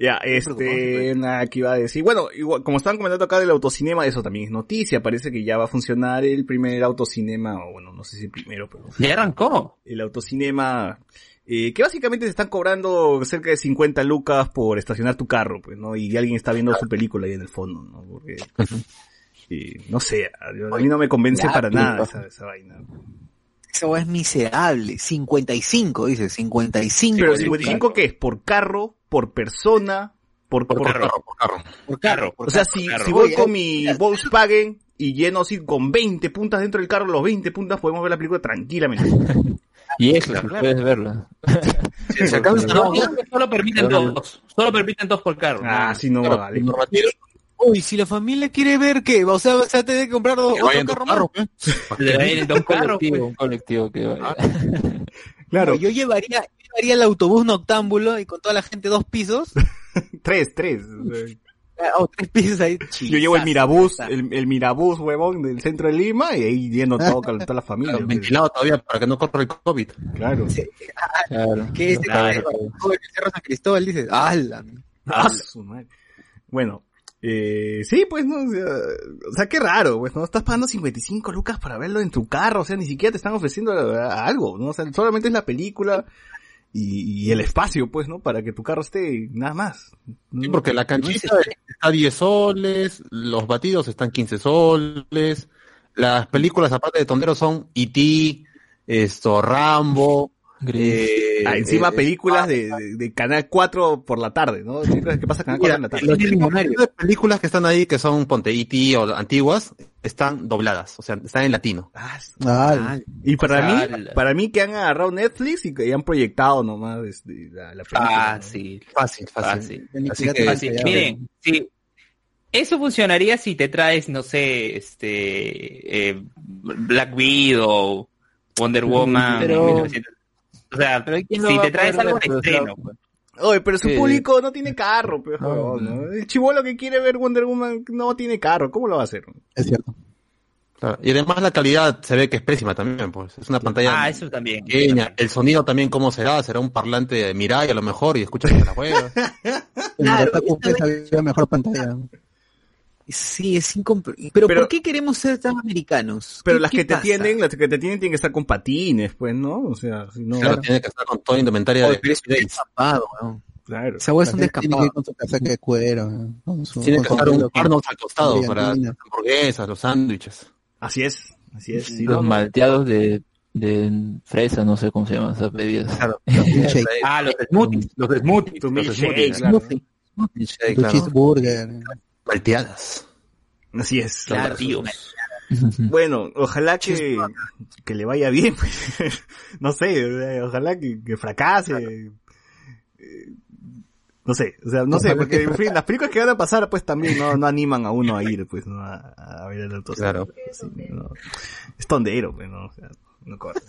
Ya, este, nada, que iba a decir. Bueno, igual, como estaban comentando acá del autocinema, eso también es noticia. Parece que ya va a funcionar el primer autocinema, o bueno, no sé si el primero, pero Ya arrancó. el autocinema, eh, que básicamente se están cobrando cerca de 50 lucas por estacionar tu carro, pues, ¿no? Y alguien está viendo su película ahí en el fondo, ¿no? Porque, y, *laughs* no sé, a, a mí no me convence Ya, para nada esa, esa vaina. Esa weá es miserable. 55, dice, 55. Pero lucas. 55 qué es? ¿Por carro? ¿Por persona? ¿Por, Por por- carro, por carro. Por Carro. por O sea, carro. si, carro. si voy con mi Volkswagen y lleno así con 20 puntas dentro del carro, los 20 puntas podemos ver la película tranquilamente. *laughs* Y eso, puedes verla. No, solo permiten dos. Solo permiten dos por carro. Ah, sí, no claro, vale. Uy, si la familia quiere ver qué, o sea, se va a tener que comprar dos, que otro carro más. carros, pues. Dos carros. colectivo, pues. un colectivo que vaya. Claro, No, yo llevaría, llevaría el autobús noctámbulo y con toda la gente dos pisos, *laughs* tres, tres. eh, *laughs* o tres pisos ahí. Yo llevo el Mirabús, chisazo. el, el Mirabús, huevón, del centro de Lima y ahí lleno todo, con toda la familia. Claro, ventilado todavía para que no corra el COVID. Claro. Claro. Que este Claro. el Cerro San Cristóbal dice, ¡ala! Ah, su madre. Bueno, eh, sí, pues, no, o sea, o sea, qué raro, pues, ¿no? Estás pagando 55 lucas para verlo en tu carro, o sea, ni siquiera te están ofreciendo a- a algo, ¿no? O sea, solamente es la película y, y el espacio, pues, ¿no? Para que tu carro esté, nada más. Sí, porque la canchita está 10 soles, los batidos están 15 soles, las películas aparte de Tondero son E.T., esto, Rambo, Gris. eh, Ah, encima eh, películas de, de- de Canal 4 por la tarde, ¿no? Películas que pasa Canal 4 Mira, en la tarde. de películas que están ahí, que son Ponte E.T. o antiguas, están dobladas, o sea, están en latino. Ah, Ah, y para sea, mí, la- para mí que han agarrado Netflix y que han proyectado nomás este, la, la película. ¿no? Fácil. Fácil, fácil. Fácil. Así que, Fácil. Miren, sí. Eso funcionaría si te traes, no sé, este, eh, Black Widow, Wonder Woman, Pero- 1900. O sea, Pero ¿y quién lo si te traes algo de estreno, pues. Oye, pero su Sí. público no tiene carro, pero No, ¿no? El chivolo que quiere ver Wonder Woman no tiene carro, ¿cómo lo va a hacer? es cierto. claro. Y además la calidad se ve que es pésima también, pues. Es una pantalla Ah, eso también. pequeña. El sonido también, ¿cómo será? Será un parlante de Mirai a lo mejor y escuchas la. En *laughs* Claro, Fest había mejor pantalla. Sí, es incomprensible. Pero, Pero- ¿por qué queremos ser tan americanos? Pero ¿Qué- las que te pasa? tienen, las que te tienen tienen que estar con patines, pues, ¿no? O sea, si no, Claro, tiene que estar con toda indumentaria de pero es un Days. descapado, weón. claro. Esa weá es un gente Tiene que descapado. ir con su casaca de cuero. ¿no? Su- Tiene que estar un Arnold al costado para las hamburguesas, los sándwiches. Así es, así es. sí, Los no, malteados de, de fresa, no sé cómo se llaman esas bebidas. Milkshake, Ah, los smoothies, los smoothies. Los smoothies. claro. Claro. cheeseburger. Malteadas. Así es. Claro, tío. Bueno, ojalá que, que le vaya bien. *laughs* no sé, ojalá que, que fracase. Eh, No sé, o sea, no sé, porque que en fin, las películas que van a pasar pues también no, no animan a uno a ir, pues, ¿no? a, a ver el autocine. Claro. Sí, no. Es tondero, pues, ¿no? O sea, no corre.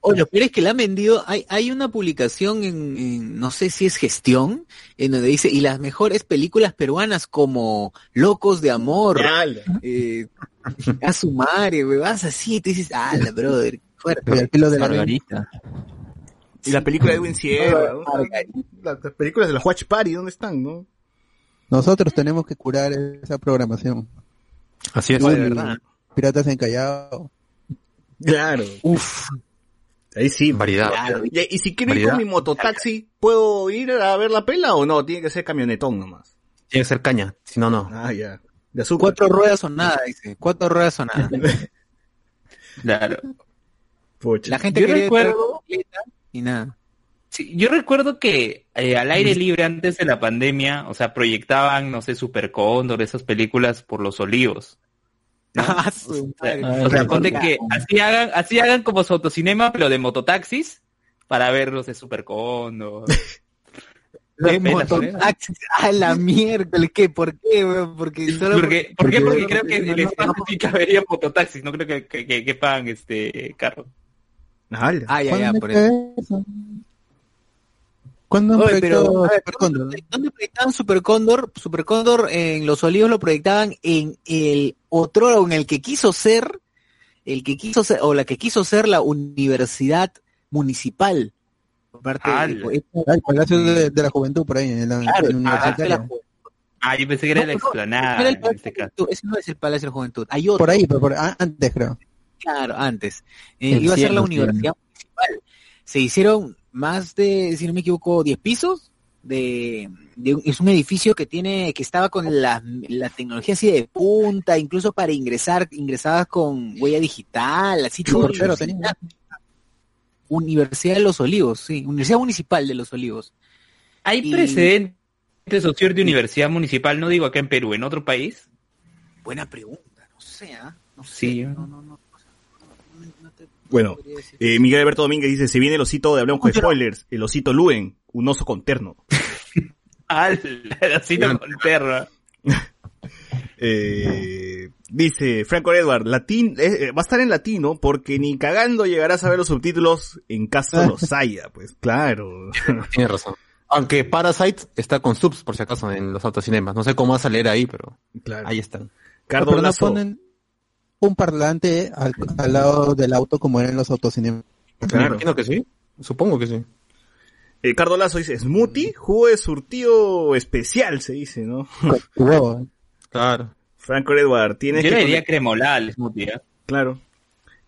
Oye, lo peor es que la han vendido. Hay, hay una publicación en, en- no sé si es gestión, en donde dice, y las mejores películas peruanas como Locos de Amor, eh, a su madre, wey, vas así y te dices, ah, la brother, fuerte. Y de la ley. Margarita. Y la película de Edwin Sierra. Las las películas de la Watch Party, ¿dónde están, no? Nosotros tenemos que curar esa programación. Así es. De Uy, verdad. Piratas en Callao. Claro. Uf, Ahí sí. variedad. Claro, Y, y si quiero ir con mi mototaxi, ¿puedo ir a ver la pela o no? Tiene que ser camionetón nomás. Tiene que ser caña, si no, no. Ah, ya. De azúcar. Cuatro ruedas o nada, dice. Cuatro ruedas o nada. *laughs* Claro. Pucha. La gente Yo quería recuerdo- y nada. Sí, yo recuerdo que eh, al aire libre antes de la pandemia, o sea, proyectaban, no sé, Super Cóndor, esas películas por los olivos. *laughs* O sea, sí, ponte sí. que así hagan, así hagan como su autocinema, pero de mototaxis, para ver los *laughs* de Super Cóndor. De Pena, mototaxis. A la miércoles, ¿qué? ¿Por qué, weón? Porque solo ¿Por qué? ¿Por qué? porque- Porque creo que en el espacio sí cabería mototaxis, no creo que, que, que quepan este carro. Ah, ya, ya, ¿Cuándo por eso? ¿Cuándo han Oye, pero, proyectado Super Cóndor? ¿dónde, dónde proyectaban Super Cóndor? Super Cóndor en Los Olivos lo proyectaban en el otro, en el que quiso ser, el que quiso ser, o la que quiso ser la universidad municipal. Parte de- Ala. Ah, el Palacio de, de la Juventud por ahí, en la, Claro, en la ah, de. Ah, yo pensé que era No, la no, explanada Era el en este de caso. Ese no es el Palacio de la Juventud. Hay otro. Por ahí, pero por, ah, antes creo. Claro, antes. Eh, iba a ser la universidad municipal. Se hicieron más de, si no me equivoco, 10 pisos. De, de es un edificio que tiene, que estaba con la, la tecnología así de punta, incluso para ingresar, ingresabas con huella digital, así todo. Portero tenía. Universidad de los Olivos, sí, Universidad Municipal de los Olivos. ¿Hay Y- precedentes o cierta universidad municipal, no digo acá en Perú, en otro país? Buena pregunta, no sé, ¿ah? No sé, Sí. no, no, no, Bueno, eh, Miguel Alberto Domínguez dice, se viene el osito de Hablamos con Pero- Spoilers, el osito Luen, un oso con terno. Ah, así no con perro. *laughs* Eh, dice Franco Edward, latín, eh, eh, va a estar en latino porque ni cagando llegarás a ver los subtítulos en caso *laughs* los haya, pues claro. *laughs* Tienes razón. Aunque Parasite está con subs, por si acaso, en los autocinemas. No sé cómo vas a leer ahí, pero claro. ahí están. Cardo pero no ponen un parlante al, al lado del auto como eran los autocinemas. Me claro. imagino que sí. Supongo que sí. Eh, Cardo Lazo dice, smoothie, jugo de surtido especial, se dice, ¿no? ¿eh? Claro. Franco Edward, tienes Yo que le diría cremolá al smoothie, ¿eh? claro.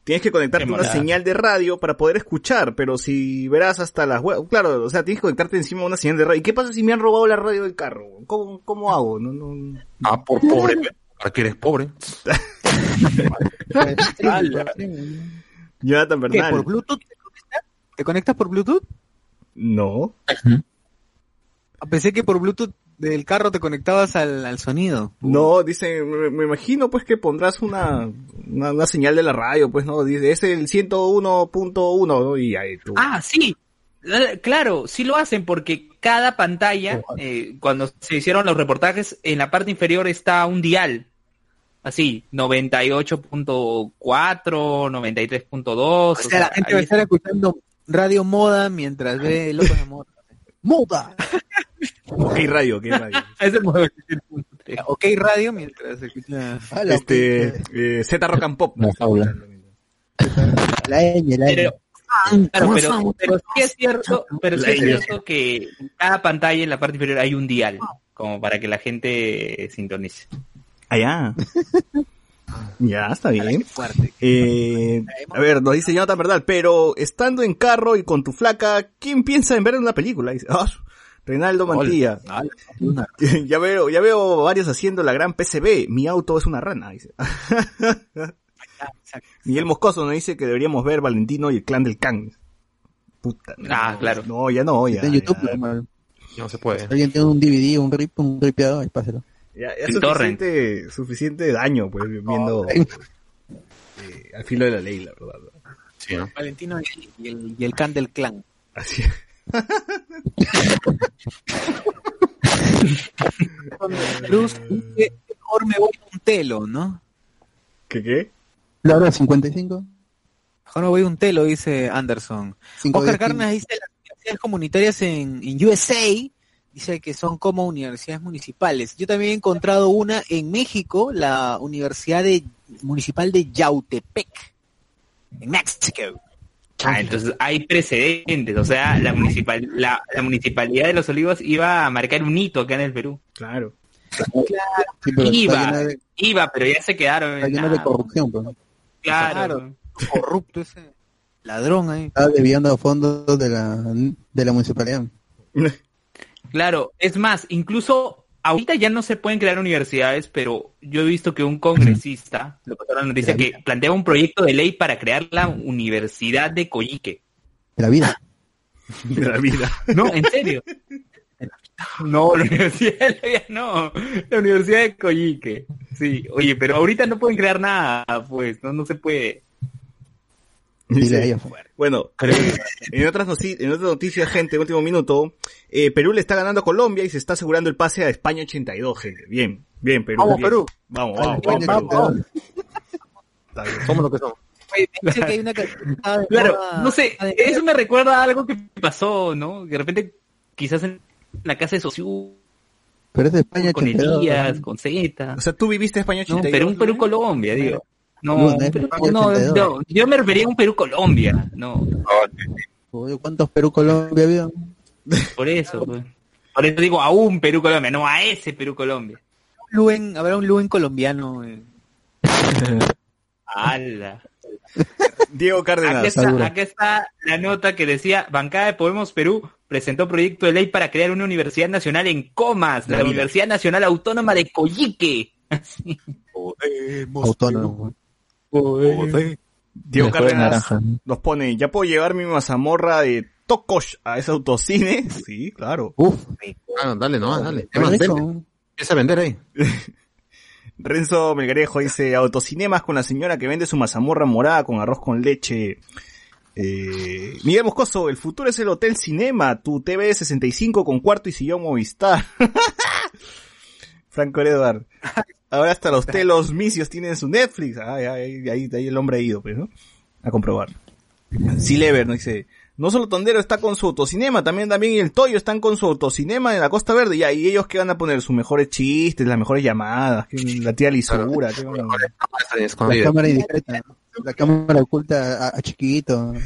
Tienes que conectarte a una señal de radio para poder escuchar, pero si verás hasta las web, claro, o sea, tienes que conectarte encima de una señal de radio. ¿Y qué pasa si me han robado la radio del carro? ¿Cómo, cómo hago? No, no. Ah, por pobre. ¿Para qué eres pobre? *laughs* *laughs* Jonathan ¿Qué, Bernal. ¿Por Bluetooth te conectas? ¿Te conectas por Bluetooth? No. Ah, Pensé que por Bluetooth del carro te conectabas al, al sonido. No, dice, me, me imagino pues que pondrás una, una, una señal de la radio, pues no, dice, es el 101.1, ¿no? Y ahí tú. Ah, sí. Claro, sí lo hacen porque cada pantalla, eh, cuando se hicieron los reportajes, en la parte inferior está un dial. Así, 98.4, 93.2. O sea, la gente va a estar escuchando radio moda mientras ve Locos de Moda. ¡Moda! *laughs* Ok, radio, ok, radio. *laughs* Ese modelo. Ok, radio mientras escucha. Ah, este, eh, Z Rock and Pop. La jaula. La ñ, la ñ. Pero, claro, pero, pero sí es cierto, pero sí es cierto que en cada pantalla en la parte inferior hay un dial, como para que la gente sintonice. Allá. *laughs* ya, está bien. Fuerte. Eh, a ver, nos dice Jonathan Verdad, pero estando en carro y con tu flaca, ¿quién piensa en ver una película? Dice, "Ah, Reinaldo Mantilla. *laughs* *laughs* ya veo, ya veo varios haciendo la gran PCB. Mi auto es una rana, dice. Miguel Moscoso nos dice que deberíamos ver Valentino y el clan del Can. Puta. no, Ah, claro. No, ya no, ya. Está en YouTube, ya. No se puede. Alguien tiene un DVD, un rip, un ripeado, ahí páselo. Ya, ya suficiente, suficiente daño, pues, viendo eh, al filo de la ley, la verdad. Sí, ¿no? Valentino y, y el, y el can del clan. Así. *laughs* Cruz dice, mejor me voy a un telo, ¿no? ¿Qué qué? La hora 55. Mejor me voy a un telo, dice Anderson. cinco Oscar Carnas dice las universidades comunitarias en, en USA, dice que son como universidades municipales. Yo también he encontrado una en México, la Universidad de, Municipal de Yautepec, en México. Ah, entonces hay precedentes, o sea, la, municipal, la, la municipalidad de Los Olivos iba a marcar un hito acá en el Perú. Claro. Sí, pero Iba. de, Iba, pero ya se quedaron. está de corrupción, pues. Claro. Corrupto ese ladrón ahí. Está desviando fondos de la, de la municipalidad. *laughs* Claro, es más, incluso ahorita ya no se pueden crear universidades, pero yo he visto que un congresista, lo pasó la noticia, que plantea un proyecto de ley para crear la Universidad de Coyique. De la vida. De la vida. No, en serio. No, la Universidad de la Vida no. La Universidad de Coyique. Sí, oye, pero ahorita no pueden crear nada, pues, no, no se puede. Dile a ella. Bueno, en otras, en otras noticias, gente, último minuto, eh, Perú le está ganando a Colombia y se está asegurando el pase a España 82, gente. Bien, bien, Perú. Vamos, bien. Perú. Vamos, vamos, vamos, Perú. 82. Está bien. Somos lo que somos. Oye, pensé que hay una cantada de Claro, no sé, eso me recuerda a algo que pasó, ¿no? De repente, quizás en la casa de Socio, Pero es de España con 82. Elías, con Z. O sea, tú viviste España No, 82. Perú, ¿no? Perú-Colombia, digo. No, No, Perú- no, 82. no, yo me refería a un Perú-Colombia, no, Oye, ¿Cuántos Perú-Colombia había? por eso. pues. Por eso digo a un Perú-Colombia, no a ese Perú-Colombia. Luen, habrá un Luen colombiano. eh. *laughs* ¡Hala! Diego Aquí Cárdenas. está, aquí está la nota que decía, Bancada de Podemos Perú presentó proyecto de ley para crear una universidad nacional en Comas, la. Universidad Nacional Autónoma de Coyique. *laughs* Autónomo. Diego Cárdenas naranja, ¿no? nos pone, ¿ya puedo llevar mi mazamorra de Tokosh a ese autocine? *laughs* Sí, claro. Uf, Ah, dale, no, dale. Empieza a vender ahí. *laughs* Renzo Melgarejo dice, autocinemas con la señora que vende su mazamorra morada con arroz con leche. Eh, Miguel Moscoso, el futuro es el Hotel Cinema, tu TV de 65 con cuarto y sillón Movistar. *laughs* Franco Edward. *laughs* Ahora hasta los telos misios tienen su Netflix. Ah, ahí, ahí, ahí el hombre ha ido, pues, ¿no? A comprobar. Silever nos dice, no solo Tondero está con su autocinema, también también el Toyo están con su autocinema en la Costa Verde. Ya, y ellos que van a poner sus mejores chistes, las mejores llamadas, la tía lisura, a- la cámara indiscreta. La cámara oculta a, a chiquito. *laughs*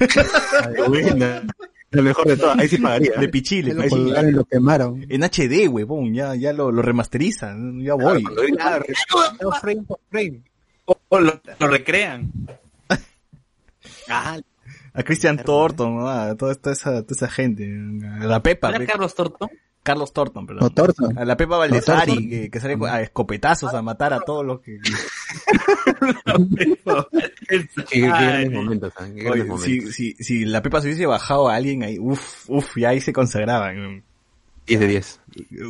Lo mejor de todo. Ahí sí pagaría. de pichile. Lo ahí sí. colgaron y lo quemaron. En HD, huevón, ya, ya lo, lo remasterizan, ya voy. Claro, no, frame por frame. O, o lo, lo recrean. Ah, *laughs* A Christian Thornton, ¿no? a toda esta, esa, toda esa gente, a la Pepa, ¿Era Carlos Torto? Carlos Thornton, perdón. No, Thornton. A la Pepa Valdesari, que, que sale a escopetazos a matar a todos los que... *laughs* Qué, qué grandes momentos, ¿eh? Qué Oye, grandes si, momentos. si, si la Pepa se hubiese bajado a alguien ahí, uff, uff, ya ahí se consagraban. 10 de 10.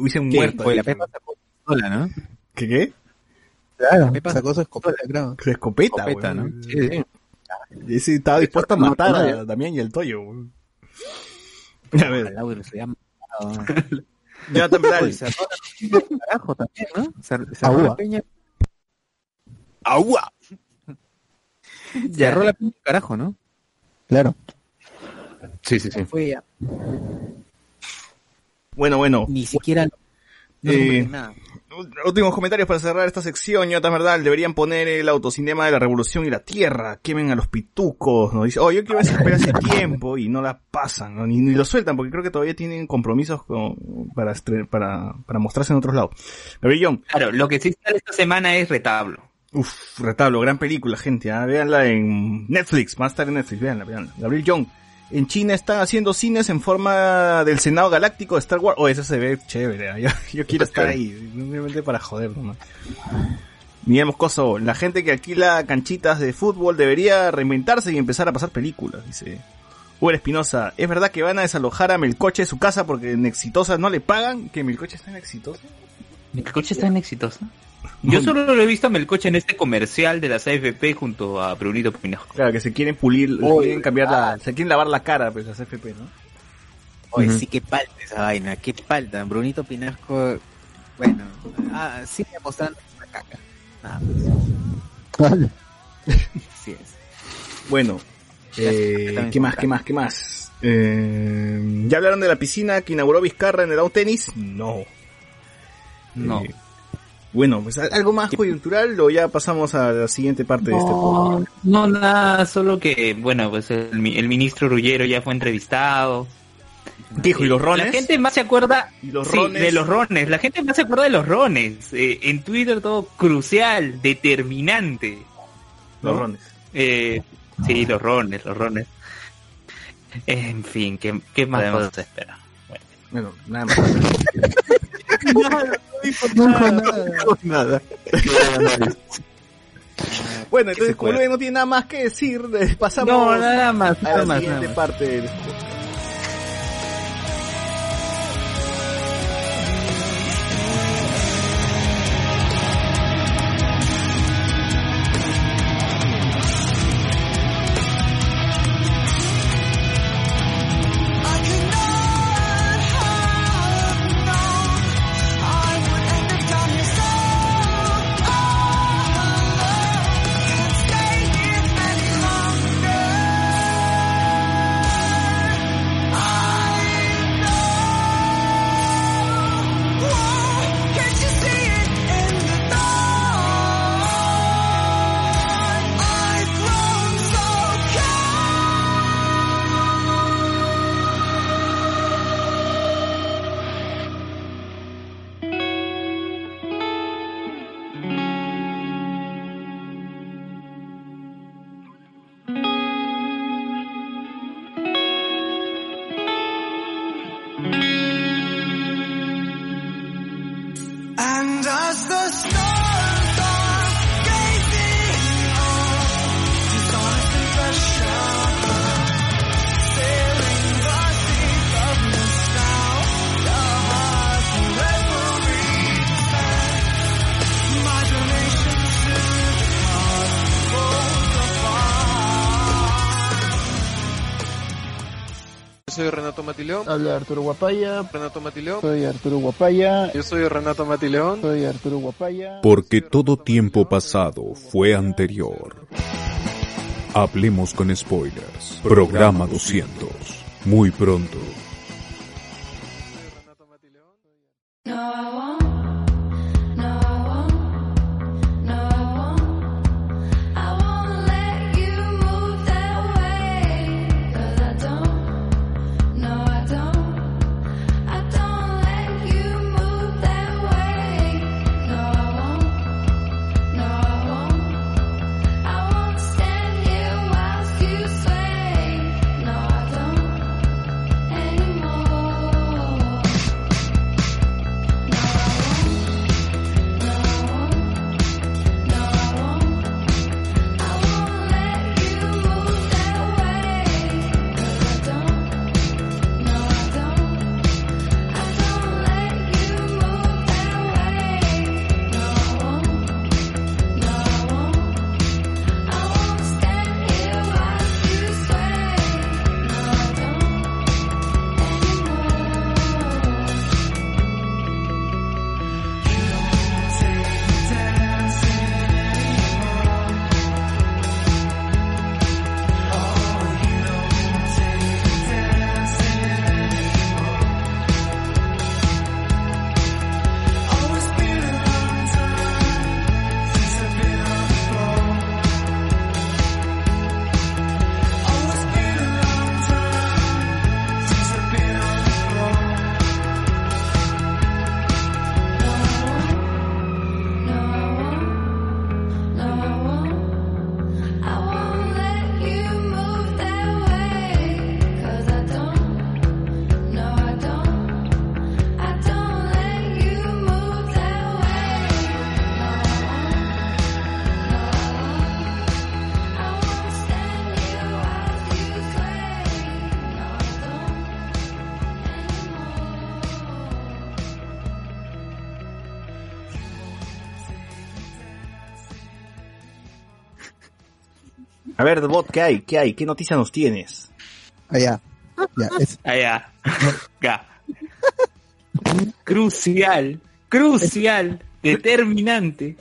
Hubiesen muerto. Ahí. la Pepa sacó sola, ¿no? ¿Qué qué? Claro, Pepa- sacó su escopeta, creo. Su escopeta, Escopeta. ¿no? Sí, sí. Ese estaba dispuesto a matar a Damián y el Toyo, weón. A ver, Ojalá hubiera sido matado. *laughs* Jonathan peña, carajo también, ¿no? Cer- Cerró Agua. la peña. ¡Agua! Cerró la peña, carajo, ¿no? Claro. Sí, sí, sí. Fue ya. Bueno, bueno. Ni siquiera. No Eh, nada. Últimos comentarios para cerrar esta sección, Jonathan Verdal. Deberían poner el autocinema de la revolución y la tierra. Quemen a los pitucos. ¿no? Dice, oh, yo quiero esa hace *laughs* tiempo y no la pasan, ¿no? ni, ni lo sueltan porque creo que todavía tienen compromisos con- para, para, para mostrarse en otros lados. Gabriel Young, Claro, lo que sí sale esta semana es retablo. uff, retablo, gran película, gente. ¿ah? Véanla en Netflix, a estar en Netflix, véanla, véanla. Gabriel Young, en China están haciendo cines en forma del Senado Galáctico de Star Wars. Oh, eso se ve chévere. ¿ah? Yo, yo quiero estar ahí, simplemente para joder nomás. Miguel Moscoso, la gente que alquila canchitas de fútbol debería reinventarse y empezar a pasar películas, dice. Uber Espinosa, ¿es verdad que van a desalojar a Melcoche de su casa porque en Exitosa no le pagan? ¿Que Melcoche está en Exitosa? ¿Melcoche está en exitosa? Yo solo lo he visto a Melcoche en este comercial de las AFP junto a Brunito Pinasco. Claro, que se quieren pulir, se quieren cambiar la, se quieren lavar la cara, pues, las FP, ¿no? Oye, sí que falta esa vaina, qué falta. Brunito Pinasco, bueno, ah, sigue mostrando una caca. Nada más. Así es. Bueno, eh, ¿qué más, qué más, qué más? Eh, ¿Ya hablaron de la piscina que inauguró Vizcarra en el Down Tenis? No. No. Eh, bueno, pues algo más coyuntural o ya pasamos a la siguiente parte de este podcast. No, no, nada, solo que, bueno, pues el, mi- el ministro Rullero ya fue entrevistado. ¿Qué dijo? ¿Y los rones? La gente más se acuerda ¿Y los sí, rones? de los rones. La gente más se acuerda de los rones. Eh, en Twitter todo crucial, determinante. Los ¿no? rones. Eh, sí, los rones, los rones. En fin, ¿qué, qué más podemos esperar? Bueno, nada más. No, nada. Bueno, entonces como Luen no tiene nada más que decir, eh, pasamos No, nada más, a nada la más, siguiente nada más. parte del podcast. Matileón. Habla Arturo Guapaya. Renato Matileón. Soy Arturo Guapaya. Yo soy Renato Matileón. Soy Arturo Guapaya. Porque todo tiempo pasado fue anterior. Hablemos con spoilers. Programa 200. Muy pronto. Ver, Bot, ¿qué hay? ¿Qué hay? ¿Qué noticia nos tienes? Allá. Ya, es, Allá. *laughs* Acá. Crucial. Crucial. Determinante.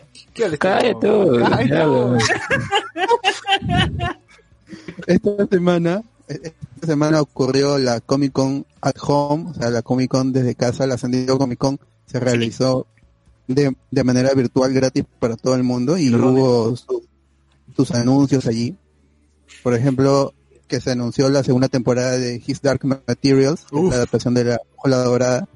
Cállate. *laughs* esta semana, esta semana ocurrió la Comic Con at Home, o sea, la Comic Con desde casa, la San Diego Comic Con se realizó de, de manera virtual gratis para todo el mundo y hubo su- sus anuncios allí. Por ejemplo, que se anunció la segunda temporada de His Dark Materials, la adaptación de la Ola Dorada.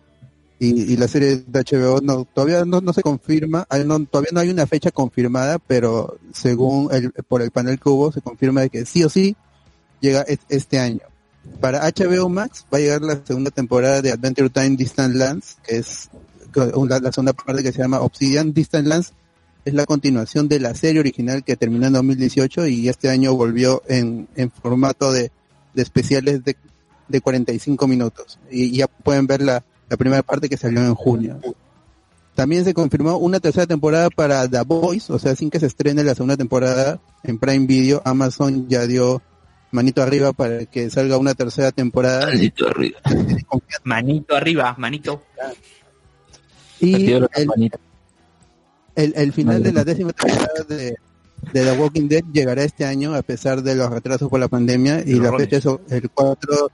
Y, y la serie de HBO no, todavía no, no se confirma, no- todavía no hay una fecha confirmada, pero según el, por el panel que hubo, se confirma de que sí o sí llega es- este año. para HBO Max va a llegar la segunda temporada de Adventure Time Distant Lands, que es la, la segunda parte que se llama Obsidian Distant Lands. Es la continuación de la serie original que terminó en 2018 y este año volvió en, en formato de, de especiales de, de 45 minutos. Y ya pueden ver la, la primera parte que salió en junio. También se confirmó una tercera temporada para The Boys, o sea, sin que se estrene la segunda temporada en Prime Video, Amazon ya dio manito arriba para que salga una tercera temporada. Manito arriba. *laughs* Manito arriba, manito. Y el. El, el final de la décima temporada de, de The Walking Dead llegará este año a pesar de los retrasos por la pandemia y la fecha es el 4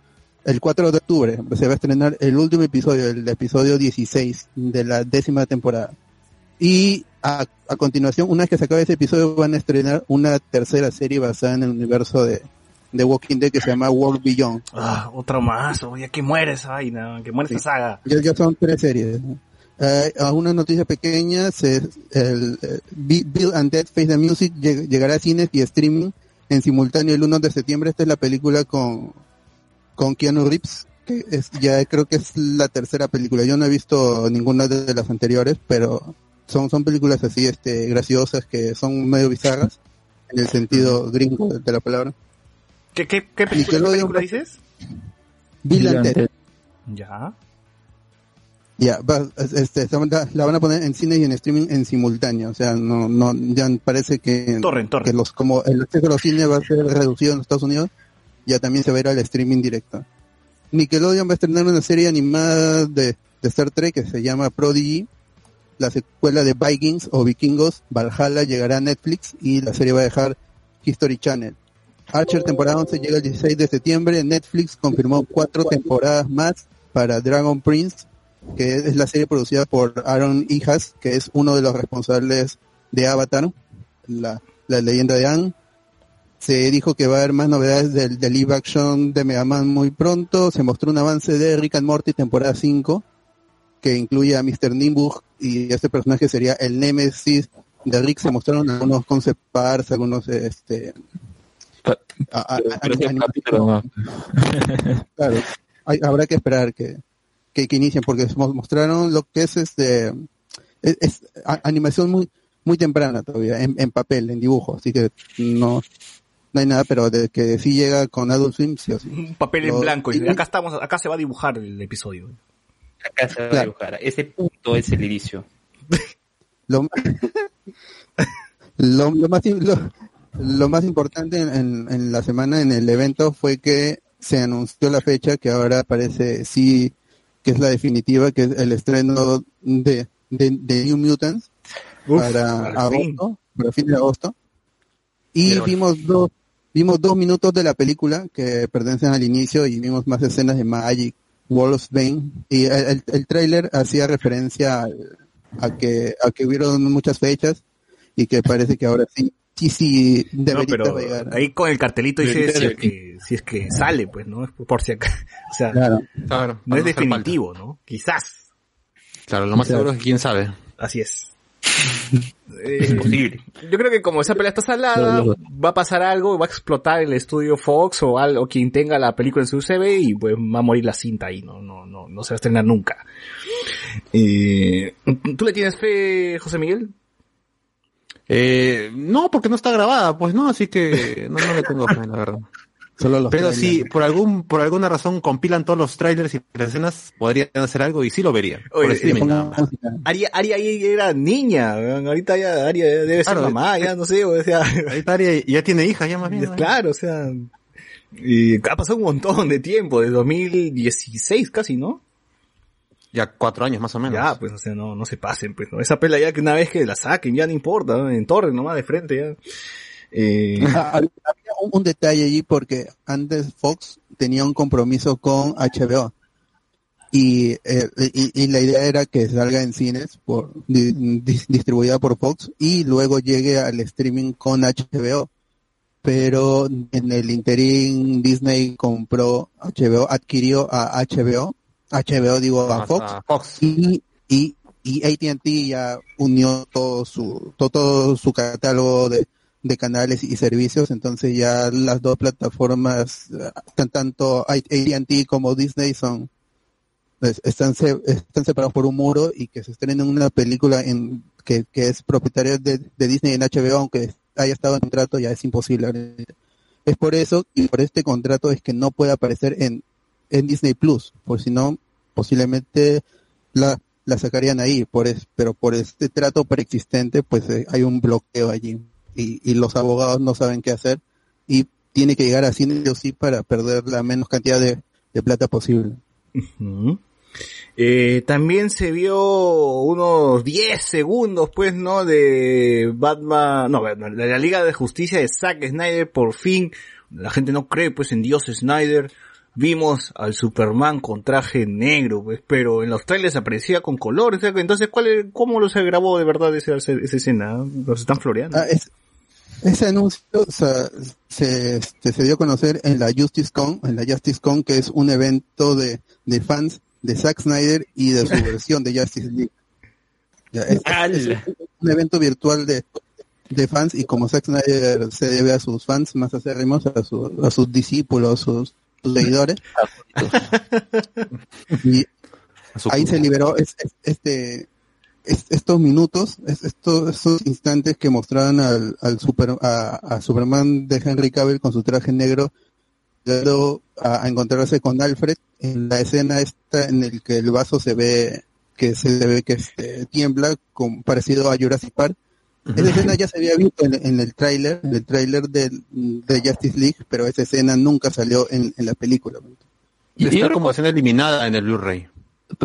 el 4 de octubre se va a estrenar el último episodio, el episodio 16 de la décima temporada. Y a, a continuación, una vez que se acabe ese episodio, van a estrenar una tercera serie basada en el universo de, de Walking Dead que se llama World Beyond. Ah, otro más, oye, que muere esa vaina, que muere esa saga. Ya, ya son tres series. Eh, a una noticia pequeña, se, el, eh, Bi- Bill and Ted Face the Music lleg- llegará a cines y streaming en simultáneo el 1 de septiembre. Esta es la película con, con Keanu Reeves, que es, ya creo que es la tercera película. Yo no he visto ninguna de las anteriores, pero son, son películas así, este, graciosas, que son medio bizarras, en el sentido gringo de la palabra. ¿Qué, qué, qué película, qué película dices? Bill and Ted. Ya. Ya, va- este, la van a poner en cine y en streaming en simultáneo, o sea, no, no, ya parece que, Torrent, torrent. que los, como el acceso a los cines va a ser reducido en los Estados Unidos, ya también se va a ir al streaming directo. Nickelodeon va a estrenar una serie animada de, de Star Trek que se llama Prodigy, la secuela de Vikings o Vikingos, Valhalla llegará a Netflix y la serie va a dejar History Channel. Archer temporada 11 llega el 16 de septiembre, Netflix confirmó cuatro temporadas más para Dragon Prince, que es la serie producida por Aaron Hijas, que es uno de los responsables de Avatar, la, la leyenda de Anne. Se dijo que va a haber más novedades del, del live action de Mega Man muy pronto. Se mostró un avance de Rick and Morty temporada 5, que incluye a Mr. Nimbus y este personaje sería el Nemesis de Rick. Se mostraron algunos concept parts, algunos este a- a-. *laughs* Claro, hay- habrá que esperar que, que, que inicien porque mos- mostraron lo que es este es, animación muy muy temprana todavía en, en papel, en dibujo, así que no no hay nada, pero de que sí llega con Adult Swim sí o sí. Un papel en blanco. Y y- acá estamos, acá se va a dibujar el episodio. Acá se va a dibujar. Ese punto es el inicio. *laughs* Lo, lo, lo más lo, lo más importante en, en- en la semana en el evento fue que se anunció la fecha que ahora parece sí que es la definitiva, que es el estreno de, de, de New Mutants Uf, para agosto, para fin de agosto. Y Pero- vimos dos, vimos dos minutos de la película que pertenecen al inicio y vimos más escenas de Magic, Wolfsbane y el, el, el tráiler hacía referencia al- a que a que hubieron muchas fechas y que parece que ahora sí sí sí No, debería pero llegar. ahí con el cartelito dice si es, que, si es que sale, pues, ¿no? Es Por si acá. *laughs* O sea, Claro. Claro, no es definitivo, ¿no? Quizás. Claro, lo más Claro. seguro es que quién sabe. Así es. Es *laughs* Eh, posible. yo creo que como esa pelea está salada, va a pasar algo, va a explotar el estudio Fox o algo, o quien tenga la película en su CV y pues va a morir la cinta ahí, no, no, no, no se va a estrenar nunca. Eh, ¿Tú le tienes fe, José Miguel? Eh, no, porque no está grabada, pues no, así que no, no le tengo fe, la verdad. Solo los Pero trailers. si por algún por alguna razón compilan todos los trailers y las escenas, podrían hacer algo y sí lo vería. Por Oye. Aria, Aria ahí era niña, ahorita ya Aria debe ser Claro. mamá, ya no sé, o sea, Ahorita Aria ya tiene hijas, ya más bien. claro, o sea, y ha pasado un montón de tiempo, de 2016 casi, ¿no? Ya cuatro años más o menos. Ya, pues, o sea, no, no se pasen, pues, ¿no? Esa pela ya que una vez que la saquen, ya no importa, ¿no? en torre nomás de frente, ya. Eh, Ah, Había un, un detalle allí porque antes Fox tenía un compromiso con HBO y, eh, y, y la idea era que salga en cines por di- dis- distribuida por Fox y luego llegue al streaming con HBO pero en el interín Disney compró HBO adquirió a HBO HBO digo a Fox a Fox. y y y AT&T ya unió todo su todo, todo su catálogo de, de canales y servicios, entonces ya las dos plataformas, tan- tanto AT&T como Disney son pues, están se- están separados por un muro y que se estrenen una película en que, que es propietaria de, de Disney en HBO, aunque haya estado en contrato, ya es imposible. Es por eso y por este contrato es que no puede aparecer en, en Disney Plus, por si no, posiblemente la, la sacarían ahí, por es, pero por este trato preexistente, pues eh, hay un bloqueo allí y, y los abogados no saben qué hacer y tiene que llegar a cine o sí para perder la menos cantidad de, de plata posible. Eh, también se vio unos 10 segundos, pues, ¿no? De Batman, no, de la Liga de Justicia de Zack Snyder, por fin. La gente no cree, pues, en Dios Snyder. Vimos al Superman con traje negro, pues, pero en los trailers aparecía con colores. Entonces, ¿cuál, es- ¿cómo lo se grabó de verdad esa, esa escena? Los están floreando. Ah, es- ese anuncio o sea, se, este, se dio a conocer en la Justice Con, en la Justice Con, que es un evento de, de fans de Zack Snyder y de su *laughs* versión de Justice League. Ya, es, es- es un evento virtual de, de fans y como Zack Snyder se debe a sus fans más acérrimos, a, su- a sus discípulos, sus, sus seguidores, *laughs* y ahí se liberó es- es- este es- estos minutos, es- estos, estos instantes que mostraban al, al super, a, a Superman de Henry Cavill con su traje negro, llegando a, a encontrarse con Alfred en la escena esta en el que el vaso se ve que se ve que este, tiembla, con, parecido a Jurassic Park. Esa escena ya se había visto en, en el tráiler, en el tráiler del- de Justice League, pero esa escena nunca salió en, en la película. Está como escena eliminada en el Blu-ray.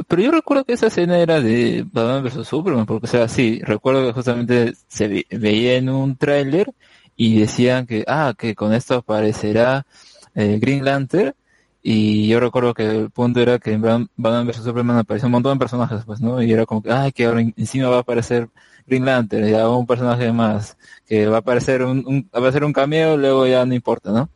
Pero yo recuerdo que esa escena era de Batman vs Superman, porque o sea, sí, recuerdo que justamente se ve- veía en un tráiler y decían que, ah, que con esto aparecerá eh, Green Lantern, y yo recuerdo que el punto era que en Batman vs Superman apareció un montón de personajes, pues, ¿no? Y era como que, ah, que ahora en- encima va a aparecer Green Lantern, ya un personaje más, que va a aparecer un, un, va a aparecer un cameo, luego ya no importa, ¿no?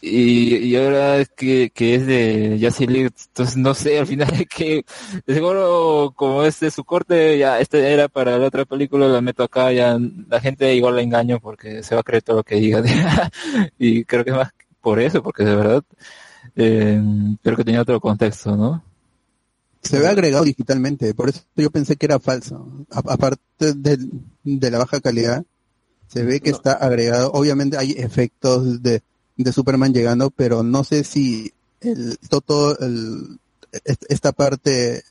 Y, y ahora es que, que es de Justice League, entonces no sé, al final *laughs* que seguro como es de su corte, ya este era para la otra película, la meto acá, ya la gente igual la engaño porque se va a creer todo lo que diga. *laughs* y creo que es más por eso, porque de verdad eh, creo que tenía otro contexto, ¿no? Se ve agregado digitalmente, por eso yo pensé que era falso. A- aparte del- de la baja calidad, se ve que está agregado. Obviamente hay efectos de, de Superman llegando, pero no sé si el todo el, est- esta parte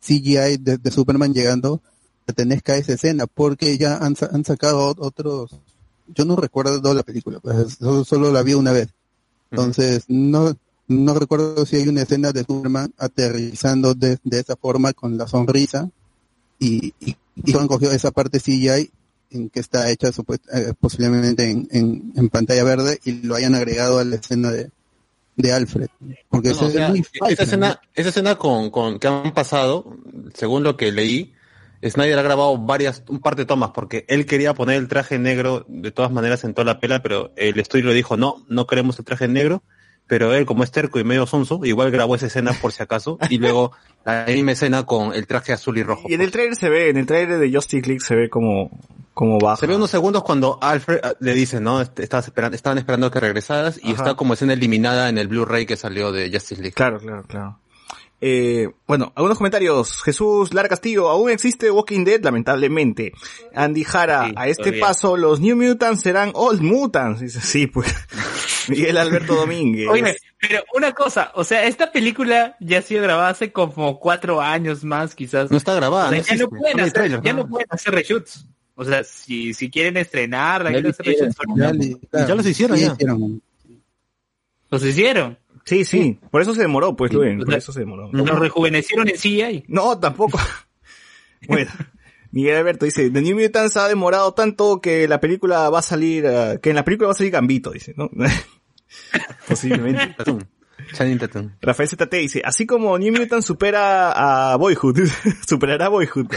CGI de, de Superman llegando pertenezca a esa escena, porque ya han, han sacado ot- otros. Yo no recuerdo la película, pues, solo, solo la vi una vez. Entonces, no, no recuerdo si hay una escena de Superman aterrizando de, de esa forma con la sonrisa y, y, y han cogido esa parte CGI en que está hecha eh, posiblemente en, en, en pantalla verde y lo hayan agregado a la escena de, de Alfred. Porque No, o sea, esa escena, ¿no? esa escena con, con que han pasado, según lo que leí, Snyder ha grabado varias, un par de tomas, porque él quería poner el traje negro de todas maneras en toda la pela, pero el estudio le dijo, no, no queremos el traje negro, pero él, como es terco y medio sonso, igual grabó esa escena por si acaso, y *laughs* luego la misma escena con el traje azul y rojo. Y en el trailer se ve, en el trailer de Justice League se ve como, como baja. Se ve unos segundos cuando Alfred ah, le dice, ¿no? Estabas esperando, estaban esperando que regresaras y Ajá. está como escena eliminada en el Blu-ray que salió de Justice League. Claro, claro, claro. Eh, bueno, algunos comentarios. Jesús Lara Castillo, aún existe Walking Dead, lamentablemente. Andy Jara, Sí, a este todavía. paso los New Mutants serán Old Mutants. Dice, sí, pues. *laughs* Miguel Alberto Domínguez. Oye, pero una cosa, o sea, esta película ya ha sido grabada hace como cuatro años más, quizás. No está grabada, O sea, no ya, no pueden hacer, trailer, ya ¿no? no pueden hacer reshoots. O sea, si, si quieren estrenarla, Ya quieren hacer hicieron, reshoots, Ya, ya los hicieron, ya. hicieron. los hicieron. Sí, sí, por eso se demoró, pues, Luen, por eso se demoró. Los rejuvenecieron en CGI. No, tampoco. *laughs* bueno, Miguel Alberto dice, The New Mutants ha demorado tanto que la película va a salir, ah, que en la película va a salir Gambito, dice, ¿no? *laughs* Posiblemente. Channing. Rafael ZT dice, así como New Mutant supera a Boyhood, *laughs* superará a Boyhood.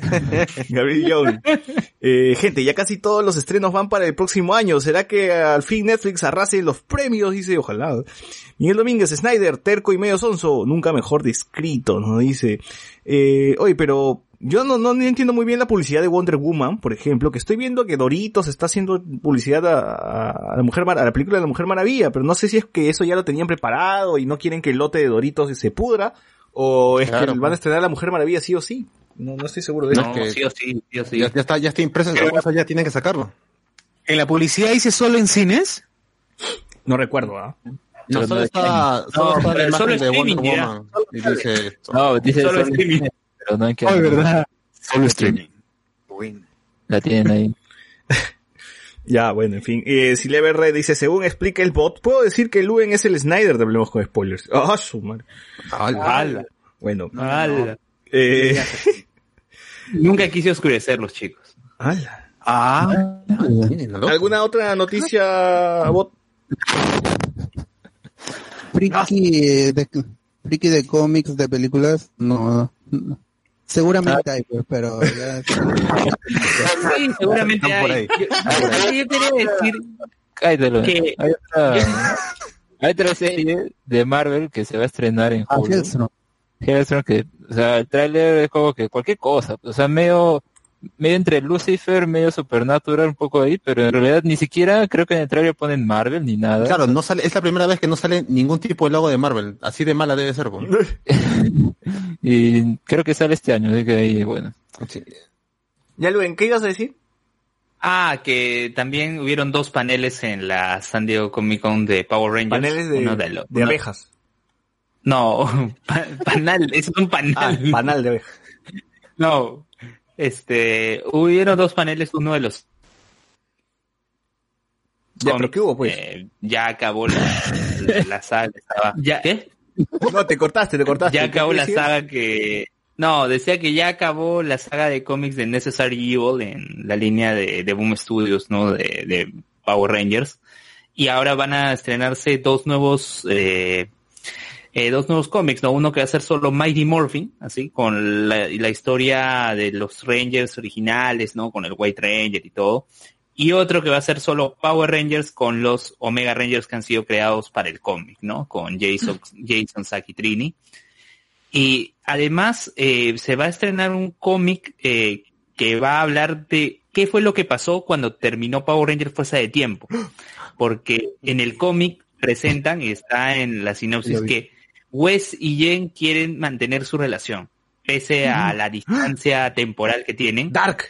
*laughs* Gabriel Young. Eh, gente, ya casi todos los estrenos van para el próximo año. ¿Será que al fin Netflix arrase los premios? Dice, ojalá. Miguel Domínguez, Snyder, terco y medio sonso, nunca mejor descrito, ¿no? Dice, eh, oye, pero Yo no, no, no entiendo muy bien la publicidad de Wonder Woman, por ejemplo, que estoy viendo que Doritos está haciendo publicidad a, la mujer a la película de la Mujer Maravilla, pero no sé si es que eso ya lo tenían preparado y no quieren que el lote de Doritos se pudra, o es Claro, que van a pues. estrenar a la Mujer Maravilla sí o sí. No, no estoy seguro de eso. No, que- sí o sí, sí o sí. Ya, ya está, ya está impreso esa cosa, ya tienen que sacarlo. ¿En la publicidad dice solo en cines? No recuerdo, ¿ah? No, solo no está, solo No, está la pero imagen solo de Wonder. Woman. Y dice esto. No, dice Solo solo. Pero no hay que... Ay, verdad. Solo streaming. La tienen ahí. *laughs* Ya, bueno, en fin. Eh, si Red dice, según explica el bot, puedo decir que Luen es el Snyder de Hablemos con Spoilers. Ah, su madre. Ala. Bueno. Ala. Eh, *laughs* Nunca quise oscurecer los chicos. ala. Ah, ¿Alguna otra noticia, bot? Friki de, friki de cómics, de películas, no. no. Seguramente hay, pues, pero *laughs* ya... Sí, seguramente por hay. ahí. Yo, yo quería decir Cállate, que Hay otra, hay otra serie de Marvel que se va a estrenar en Ah. Hellstrom. Hellstrom, que, o sea, el tráiler es como que cualquier cosa, o sea, medio, medio entre Lucifer, medio Supernatural, un poco ahí, pero en realidad ni siquiera creo que en el tráiler ponen Marvel ni nada. Claro, no sale, es la primera vez que no sale ningún tipo de logo de Marvel. Así de mala debe ser, pues. *laughs* Y creo que sale este año, así que ahí, bueno. Sí. Ya, Luen, ¿qué ibas a decir? Ah, que también hubieron dos paneles en la San Diego Comic Con de Power Rangers. Paneles de, Uno de, lo- de uno- abejas. No, *laughs* pa- panal, es un panal. Ah, panal de abejas. No, este, hubieron dos paneles, uno de los Ya, pero ¿qué hubo, pues? eh, ya acabó la, la, la saga, estaba, ya, ¿qué? No, te cortaste, te cortaste. Ya ¿Qué acabó la decías? saga que, no, decía que ya acabó la saga de cómics de Necessary Evil en la línea de, de Boom Studios, ¿no? De, de Power Rangers. Y ahora van a estrenarse dos nuevos, eh, eh, dos nuevos cómics, ¿no? Uno que va a ser solo Mighty Morphin, así, con la, la historia de los Rangers originales, ¿no? Con el White Ranger y todo. Y otro que va a ser solo Power Rangers con los Omega Rangers que han sido creados para el cómic, ¿no? Con Jason, Jason Saki Trini. Y además eh, se va a estrenar un cómic eh, que va a hablar de qué fue lo que pasó cuando terminó Power Rangers Fuerza de Tiempo. *gasps* Porque en el cómic presentan, y está en la sinopsis, que Wes y Jen quieren mantener su relación, pese a la distancia temporal que tienen. Dark.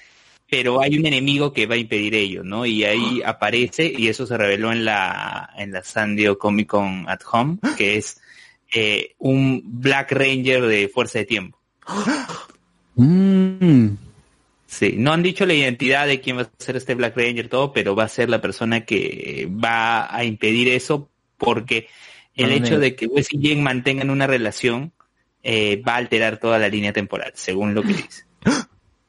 Pero hay un enemigo que va a impedir ello, ¿no? Y ahí aparece, y eso se reveló en la, en la San Diego Comic Con at Home, que es eh, un Black Ranger de Fuerza de Tiempo. *gasps* Mm. Sí, no han dicho la identidad de quién va a ser este Black Ranger todo, pero va a ser la persona que va a impedir eso porque el hecho de que Wes y Jen mantengan una relación eh, va a alterar toda la línea temporal, según lo que *gasps* dice.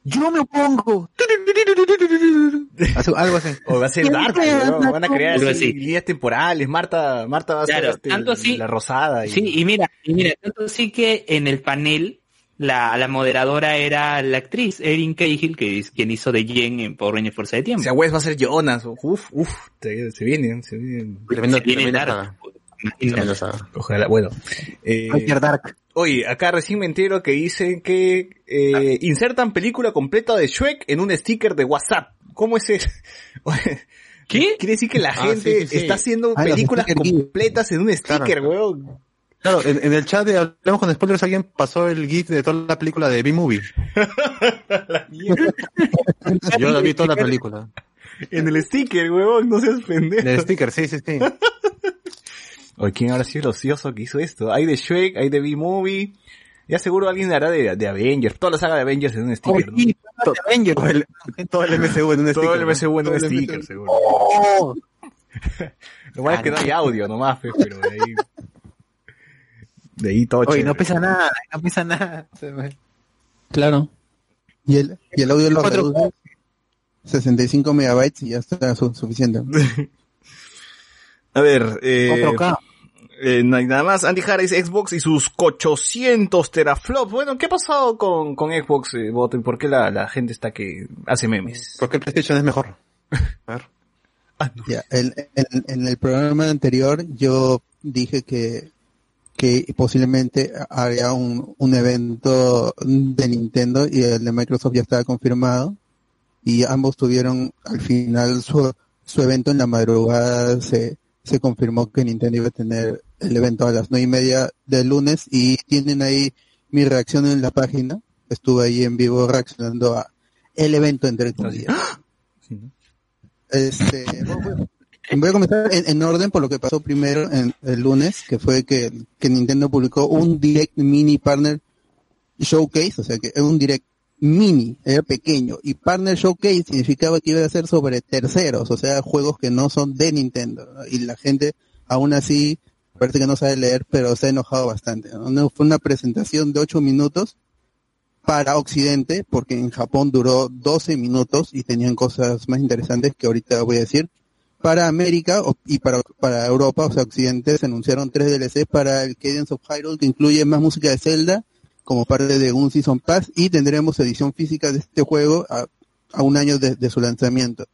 yo me opongo. Algo así. O va a ser Dark, ¿no? Van a crear Algo así así. líneas temporales. Marta, Marta va a ser este, tanto así- la rosada. Y... Sí, y mira, y mira, tanto así que en el panel la, la moderadora era la actriz Erin Cahill, que es quien hizo de Jen en Power Rangers Fuerza de O Tiempo. sea, Wes va a ser Jonas. Uf, uf, se, se vienen, se. Tremenda, Se viene Ojalá, bueno. Eh, Dark. oye, acá recién me entero que dicen que eh, insertan película completa de Shrek en un sticker de WhatsApp. ¿Cómo es eso? *laughs* ¿Qué? Quiere decir que la Ah, gente sí, sí, sí. está haciendo Ah, películas completas en un sticker, Claro. weón. Claro, en, en el chat de Hablemos con Spoilers alguien pasó el GIF de toda la película de B-Movie. Yo la vi toda la *laughs* película. En el sticker, weón, no seas En pendejo. el sticker, sí, sí, sí. *laughs* Oye, ¿quién habrá sido el ocioso que hizo esto? Hay de Shrek, hay de B-Movie. Ya seguro alguien hará de, de Avengers. Toda la saga de Avengers en un sticker, ¿no? Todo, *laughs* todo el, todo el MCU en un sticker. Todo el. MCU en un sticker, seguro. Oh, *laughs* Lo malo es que no hay audio nomás, pues, pero de ahí... De ahí todo Oye, chévere. no pesa nada, no pesa nada. Claro. Y el, y el audio lo reduce 65 megabytes y ya está su- suficiente. *laughs* A ver, eh, 4K. Eh, no hay nada más. Andy Harris, Xbox y sus 800 teraflops. Bueno, ¿qué ha pasado con, con Xbox, eh, por qué la, la gente está que hace memes? Porque el PlayStation es mejor. A ver. *laughs* Ah, no. Ya, en, en- en el programa anterior yo dije que que posiblemente haría un, un evento de Nintendo y el de Microsoft ya estaba confirmado y ambos tuvieron al final su, su evento en la madrugada se, se confirmó que Nintendo iba a tener el evento a las nueve y media del lunes y tienen ahí mi reacción en la página. Estuve ahí en vivo reaccionando a el evento entre comillas. Este bueno, Voy a comenzar en, en orden por lo que pasó primero en el lunes, que fue que, que Nintendo publicó un Direct Mini Partner Showcase, o sea que es un Direct Mini, era pequeño, y Partner Showcase significaba que iba a ser sobre terceros, o sea, juegos que no son de Nintendo, y la gente aún así parece que no sabe leer, pero se ha enojado bastante. ¿no? Fue una presentación de 8 minutos para Occidente, porque en Japón duró 12 minutos y tenían cosas más interesantes que ahorita voy a decir para América y para, para Europa, o sea, Occidente, se anunciaron tres DLC para el Cadence of Hyrule, que incluye más música de Zelda, como parte de un Season Pass, y tendremos edición física de este juego a, un año de, su lanzamiento.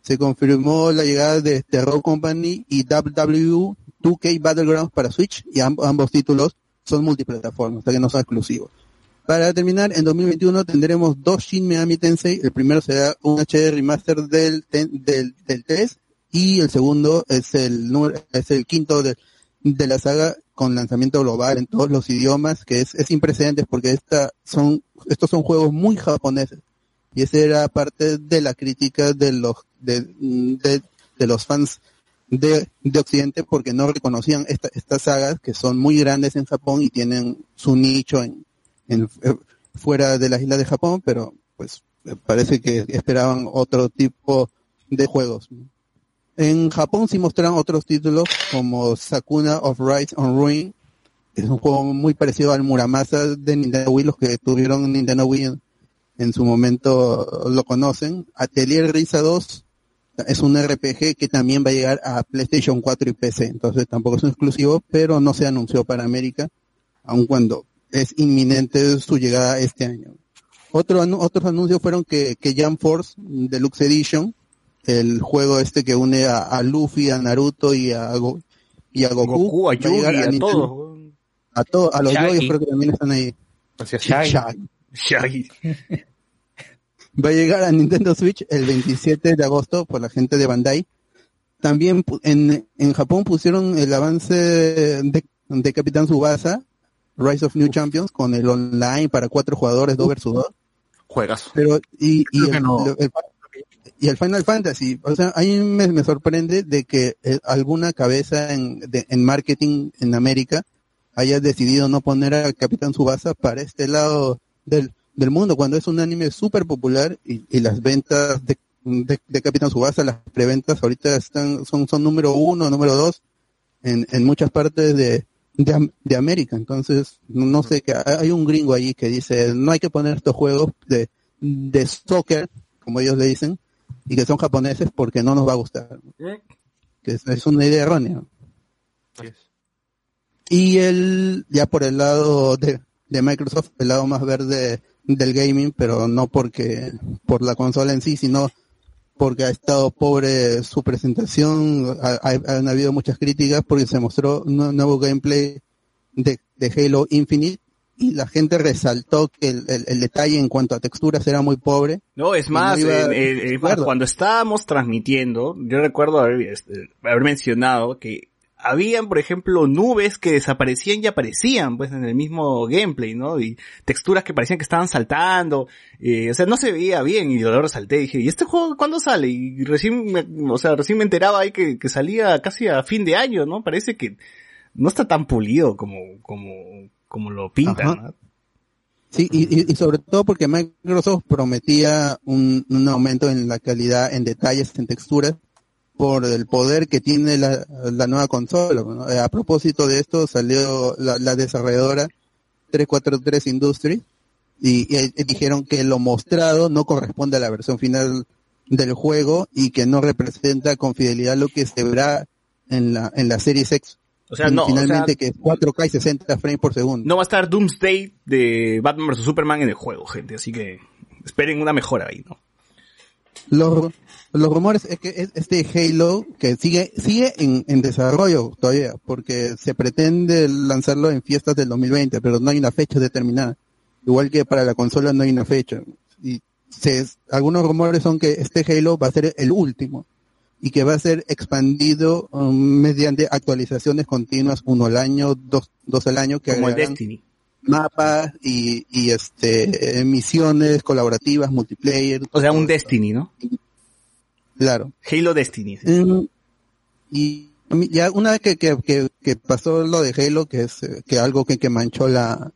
Se confirmó la llegada de Terror Company y WWE 2K Battlegrounds para Switch, y amb- ambos títulos son multiplataformas, o sea que no son exclusivos. Para terminar, en 2021 tendremos dos Shin Megami Tensei. El primero será un HD remaster del, ten- del, del 3 y el segundo es el es el quinto de, de la saga con lanzamiento global en todos los idiomas, que es, es sin porque esta son, estos son juegos muy japoneses. Y esa era parte de la crítica de los, de, de, de los fans de, de Occidente porque no reconocían esta, estas sagas que son muy grandes en Japón y tienen su nicho en, en, eh, fuera de las islas de Japón, pero pues eh, parece que esperaban otro tipo de juegos. En Japón sí mostraron otros títulos como Sakuna of Rise on Ruin, es un juego muy parecido al Muramasa de Nintendo Wii, los que tuvieron Nintendo Wii en, su momento lo conocen. Atelier Risa 2 es un RPG que también va a llegar a PlayStation 4 y PC, entonces tampoco es un exclusivo, pero no se anunció para América, aun cuando es inminente su llegada este año. Otro, otros anuncios fueron que, que Jump Force Deluxe Edition, el juego este que une a, a Luffy, a Naruto y a, Go- y a Goku, Goku, a va Yugi, llegar a Nintendo- todos. A, to- a los yoyos creo que también están ahí. Shaggy. Shaggy. Shaggy. *laughs* Va a llegar a Nintendo Switch el 27 de agosto por la gente de Bandai. También pu- en, en Japón pusieron el avance de, de Capitán Subasa, Rise of New Champions, con el online para cuatro jugadores, dos versus dos. Juegas. Pero, y, y, el, no. el- y el Final Fantasy, o sea, a mí me, sorprende de que eh, alguna cabeza en, de- en marketing en América haya decidido no poner a Capitán Subasa para este lado del, del mundo, cuando es un anime súper popular y, y las ventas de, de, Capitán Subasa, las preventas ahorita están, son, son número uno, número dos en, en muchas partes de, de, de América. Entonces, no sé, que hay un gringo allí que dice, no hay que poner estos juegos de, de soccer, como ellos le dicen, y que son japoneses porque no nos va a gustar. Que es, es una idea errónea. Y el, ya por el lado de, de Microsoft, el lado más verde del gaming, pero no porque, por la consola en sí, sino porque ha estado pobre su presentación, ha- ha- han habido muchas críticas porque se mostró un nuevo gameplay de, de Halo Infinite y la gente resaltó que el, el- el detalle en cuanto a texturas era muy pobre. No, es Y más, no cuando estábamos transmitiendo, yo recuerdo haber, este, haber mencionado que habían, por ejemplo, nubes que desaparecían y aparecían, pues, en el mismo gameplay, ¿no? Y texturas que parecían que estaban saltando, eh, o sea, no se veía bien, y yo lo resalté, dije, ¿y este juego cuándo sale? Y recién, me, o sea, recién me enteraba ahí que, que salía casi a fin de año, ¿no? Parece que no está tan pulido como, como, como lo pintan. ¿no? Sí, y, y- sobre todo porque Microsoft prometía un, un aumento en la calidad, en detalles, en texturas, por el poder que tiene la, la nueva consola. ¿no? Eh, A propósito de esto, salió la, la desarrolladora 343 Industries y, y- y dijeron que lo mostrado no corresponde a la versión final del juego y que no representa con fidelidad lo que se verá en la, en la serie X. O sea, no, o sea- Finalmente que es 4K y 60 frames por segundo. No va a estar Doomsday de Batman vs Superman en el juego, gente, así que esperen una mejora ahí, ¿no? Los, los rumores es que es este Halo que sigue sigue en, en desarrollo todavía, porque se pretende lanzarlo en fiestas del 2020, pero no hay una fecha determinada. Igual que para la consola no hay una fecha. Y se, algunos rumores son que este Halo va a ser el último y que va a ser expandido um, mediante actualizaciones continuas, uno al año, dos, dos al año, que Como el Destiny. mapas y, y este eh, misiones colaborativas, multiplayer. O sea, un Destiny, ¿no? Claro. Halo Destiny. sí. Mm, y ya una vez que, que, que, que pasó lo de Halo, que es que algo que, que manchó la,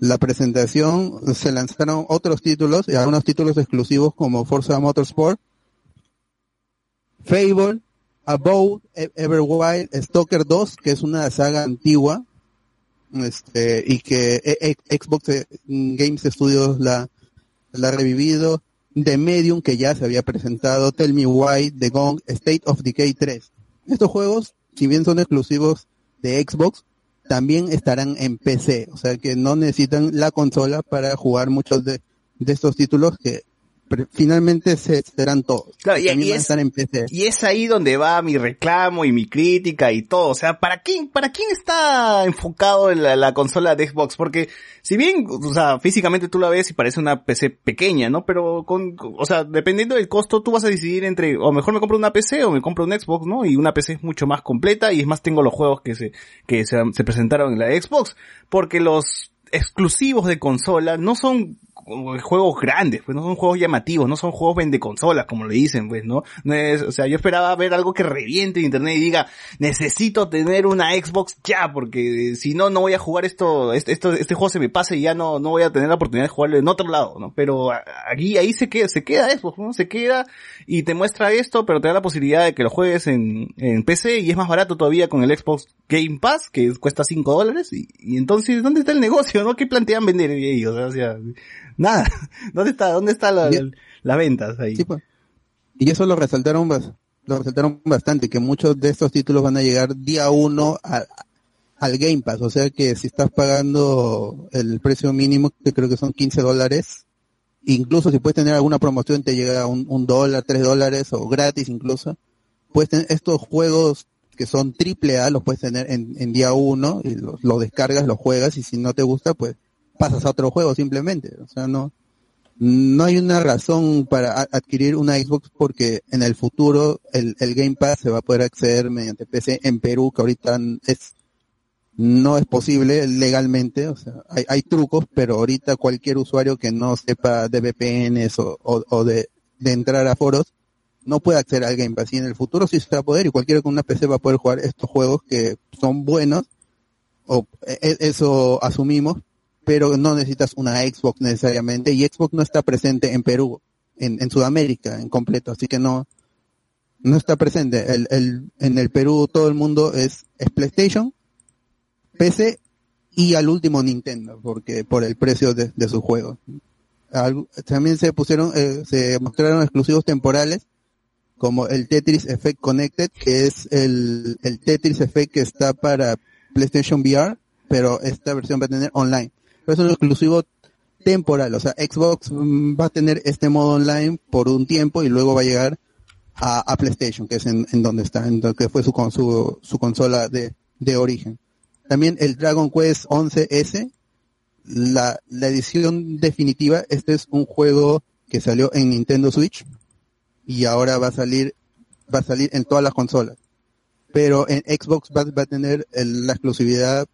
la presentación, se lanzaron otros títulos, y algunos títulos exclusivos como Forza Motorsport, Fable, Above, E- Everwild, Stalker 2, que es una saga antigua, este, y que e- e- Xbox eh, Games Studios la, la ha revivido, The Medium, que ya se había presentado, Tell Me Why, The Gong, State of Decay 3. Estos juegos, si bien son exclusivos de Xbox, también estarán en PC, o sea que no necesitan la consola para jugar muchos de estos títulos que pre- finalmente se serán todos. Claro, y, y es, estar en PC. y es ahí donde va mi reclamo y mi crítica y todo. O sea, ¿para quién, para quién está enfocado la, la consola de Xbox? Porque si bien, o sea, físicamente tú la ves y parece una PC pequeña, ¿no? Pero con, o sea, dependiendo del costo, tú vas a decidir entre, o mejor me compro una PC o me compro un Xbox, ¿no? Y una PC es mucho más completa y es más tengo los juegos que se, que se, se presentaron en la Xbox. Porque los exclusivos de consola no son juegos grandes, pues no son juegos llamativos, no son juegos vende consolas, como le dicen, pues, ¿no? No es, o sea, yo esperaba ver algo que reviente en internet y diga, necesito tener una Xbox ya, porque si no, no voy a jugar esto, este, esto, este juego se me pasa y ya no, no voy a tener la oportunidad de jugarlo en otro lado, ¿no? Pero aquí, ahí se queda, se queda Xbox, ¿no? Se queda y te muestra esto, pero te da la posibilidad de que lo juegues en, en PC y es más barato todavía con el Xbox Game Pass, que cuesta 5 dólares, y, y entonces, ¿dónde está el negocio, no? ¿Qué plantean vender ellos? O sea, nada. *laughs* ¿Dónde está, dónde está la, la- las ventas ahí? Sí, pues. Y eso lo resaltaron, lo resaltaron bastante, que muchos de estos títulos van a llegar día uno a- al Game Pass. O sea que si estás pagando el precio mínimo, que creo que son 15 dólares, incluso si puedes tener alguna promoción te llega a un, un dólar, tres dólares o gratis incluso, puedes tener estos juegos que son triple A, los puedes tener en, en día uno y los, los descargas, los juegas y si no te gusta, pues pasas a otro juego simplemente. O sea, no, no hay una razón para adquirir una Xbox porque en el futuro el, el Game Pass se va a poder acceder mediante PC en Perú, que ahorita es no es posible legalmente, o sea, hay, hay trucos, pero ahorita cualquier usuario que no sepa de VPNs o, de entrar a foros no puede acceder al Game Pass y en el futuro sí se va a poder y cualquiera con una PC va a poder jugar estos juegos que son buenos o e- e- eso asumimos, pero no necesitas una Xbox necesariamente y Xbox no está presente en Perú, en, Sudamérica en completo, así que no no está presente. El, en el Perú todo el mundo es, PlayStation, PC y al último Nintendo, porque por el precio de, de sus juegos. También se pusieron, eh, se mostraron exclusivos temporales como el Tetris Effect Connected, que es el, el Tetris Effect que está para PlayStation VR, pero esta versión va a tener online. Pero es un exclusivo temporal, o sea, Xbox mm, va a tener este modo online por un tiempo y luego va a llegar a, PlayStation, que es en, donde está, en donde fue su, su, su consola de, origen. También el Dragon Quest 11S, la, la edición definitiva, este es un juego que salió en Nintendo Switch y ahora va a salir, va a salir en todas las consolas. Pero en Xbox va, a tener la exclusividad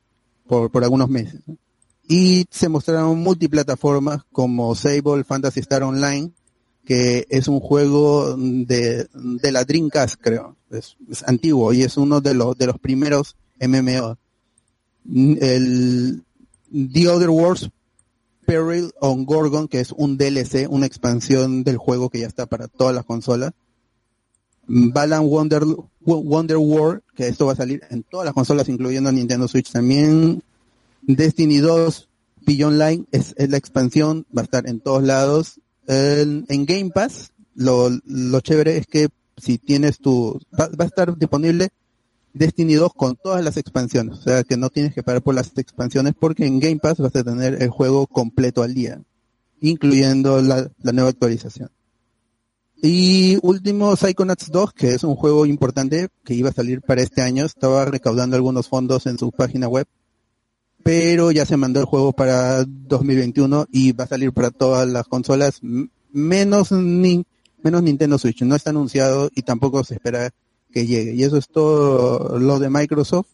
por, algunos meses. Y se mostraron multiplataformas como Sable Fantasy Star Online, que es un juego de, de la Dreamcast, creo. Es, es antiguo y es uno de los, de los primeros MMO. Mm, El The Other Worlds Peril on Gorgon, que es un DLC, una expansión del juego que ya está para todas las consolas. Balan Wonder, Wonder War, que esto va a salir en todas las consolas, incluyendo Nintendo Switch también. Destiny 2, Beyond es, la expansión, va a estar en todos lados. En, Game Pass, lo, chévere es que si tienes tu, va, va a estar disponible Destiny 2 con todas las expansiones, o sea que no tienes que pagar por las expansiones porque en Game Pass vas a tener el juego completo al día, incluyendo la, la nueva actualización. Y último, Psychonauts 2, que es un juego importante que iba a salir para este año. Estaba recaudando algunos fondos en su página web. Pero ya se mandó el juego para 2021 y va a salir para todas las consolas, menos, menos Nintendo Switch. No está anunciado y tampoco se espera que llegue. Y eso es todo lo de Microsoft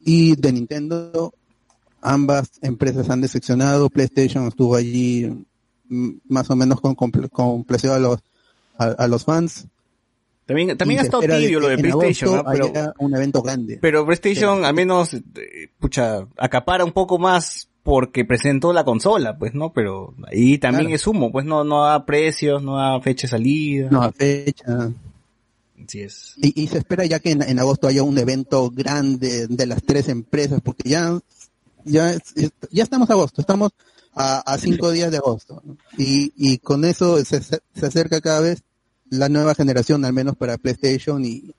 y de Nintendo. Ambas empresas han decepcionado. PlayStation estuvo allí más o menos con, complacido a los, a los fans. También, también ha estado tibio lo de PlayStation, ¿ah? pero, un evento grande. pero PlayStation al menos, eh, pucha, acapara un poco más porque presentó la consola, pues, ¿no? Pero ahí también Claro. es humo, pues no, no da precios, no da fecha de salida. No, a fecha. Así es. Y, y se espera ya que en, en agosto haya un evento grande de las tres empresas, porque ya, ya, ya estamos a agosto, estamos a, a cinco días de agosto. ¿no? Y, y con eso se, se acerca cada vez la nueva generación, al menos para PlayStation y,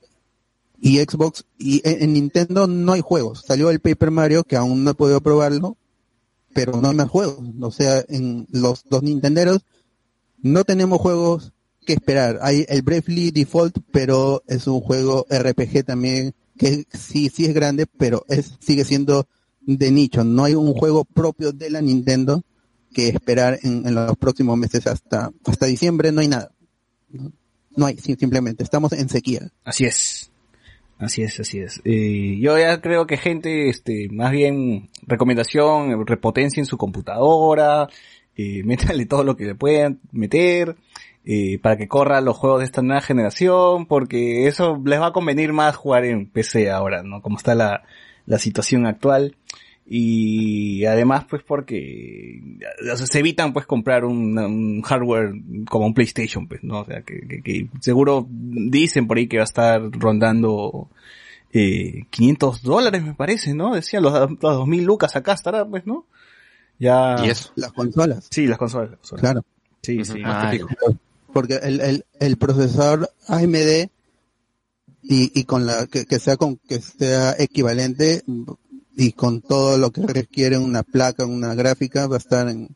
y Xbox. Y en, en Nintendo no hay juegos. Salió el Paper Mario, que aún no he podido probarlo, pero no hay más juegos. O sea, en los, los Nintenderos no tenemos juegos que esperar. Hay el Bravely Default, pero es un juego RPG también que sí, sí es grande, pero es, sigue siendo de nicho. No hay un juego propio de la Nintendo que esperar en, en los próximos meses hasta, hasta diciembre. No hay nada. No hay, simplemente. Estamos en sequía. Así es. Así es, así es. Eh, yo ya creo que gente, este, más bien recomendación, repotencia en su computadora, eh, *laughs* métanle todo lo que le puedan meter, eh, para que corra los juegos de esta nueva generación, porque eso les va a convenir más jugar en PC ahora, ¿no? Como está la, la situación actual. Y además, pues porque o sea, se evitan pues comprar un, un hardware como un PlayStation, pues, ¿no? O sea, que, que- que seguro dicen por ahí que va a estar rondando eh, 500 dólares, me parece, ¿no? Decía los, los 2000 lucas acá estará, pues, ¿no? Ya. ¿Y eso? Las consolas. Sí, las consolas. las consolas. Claro. Sí, sí. Fijo. Porque el, el, el procesador AMD y, y con la que, que sea con que sea equivalente y con todo lo que requiere una placa, una gráfica, va a estar en,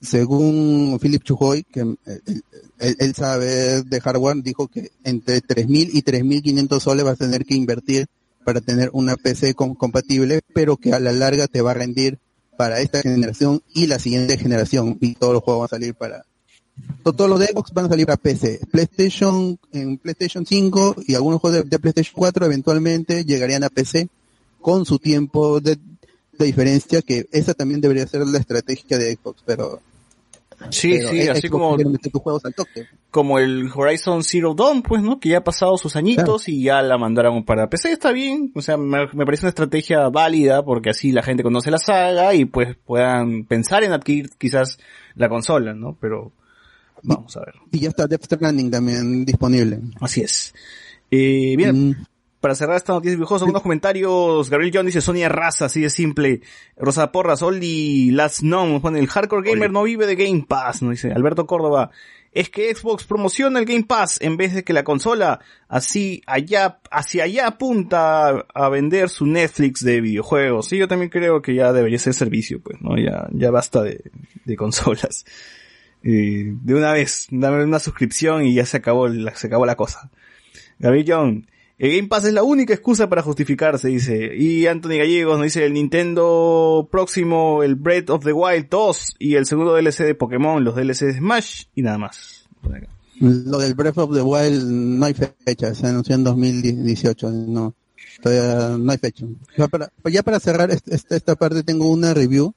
según Philip Chujoy, que eh, él, sabe de hardware, dijo que entre 3.000 y 3.500 soles vas a tener que invertir para tener una PC compatible, pero que a la larga te va a rendir para esta generación y la siguiente generación y todos los juegos van a salir para to- todos los de Xbox van a salir a PC. PlayStation, en PlayStation 5 y algunos juegos de, de PlayStation 4 eventualmente llegarían a PC con su tiempo de, de diferencia, que esa también debería ser la estrategia de Xbox, pero... Sí, pero sí, Xbox así como, juegos al toque. como el Horizon Zero Dawn, pues, ¿no? Que ya ha pasado sus añitos y ya la mandaron para PC, está bien. O sea, me, me parece una estrategia válida porque así la gente conoce la saga y pues puedan pensar en adquirir quizás la consola, ¿no? Pero vamos a ver. Y ya está Death Stranding también disponible. Así es. Eh, bien, Mm, para cerrar esta noticia viejosa, unos comentarios. Gabriel John dice Sonia Raza, así de simple. Rosa Porras, Oli Last Known, el hardcore gamer no vive de Game Pass, no dice Alberto Córdoba. Es que Xbox promociona el Game Pass en vez de que la consola así allá, hacia allá apunta a, vender su Netflix de videojuegos. Sí, yo también creo que ya debería ser servicio, pues, ¿no? Ya, ya basta de, de consolas. Eh, de una vez, dame una suscripción y ya se acabó la, se acabó la cosa. Gabriel Young, el Game Pass es la única excusa para justificarse, dice. Y Anthony Gallegos nos dice el Nintendo próximo, el Breath of the Wild 2 y el segundo DLC de Pokémon, los DLC de Smash y nada más. Lo del Breath of the Wild no hay fecha, se anunció en 2018, no, todavía no hay fecha. Ya para, ya para cerrar este- este- esta parte tengo una review,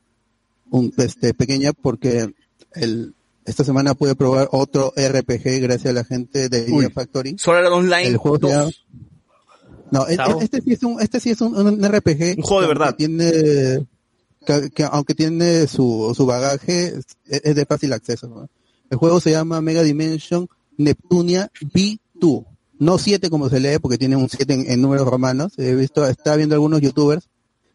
un, este, pequeña, porque el, esta semana pude probar otro RPG gracias a la gente de Uy. Factory. Solar Online El juego se 2. No, e- Chao. este sí es un, este sí es un, un RPG. Un juego de verdad. aunque Tiene, que, que aunque tiene su, su bagaje, es, es de fácil acceso. ¿no? El juego se llama Mega Dimension Neptunia V2. No 7 como se lee, porque tiene un 7 en, en números romanos. He visto, estaba viendo algunos youtubers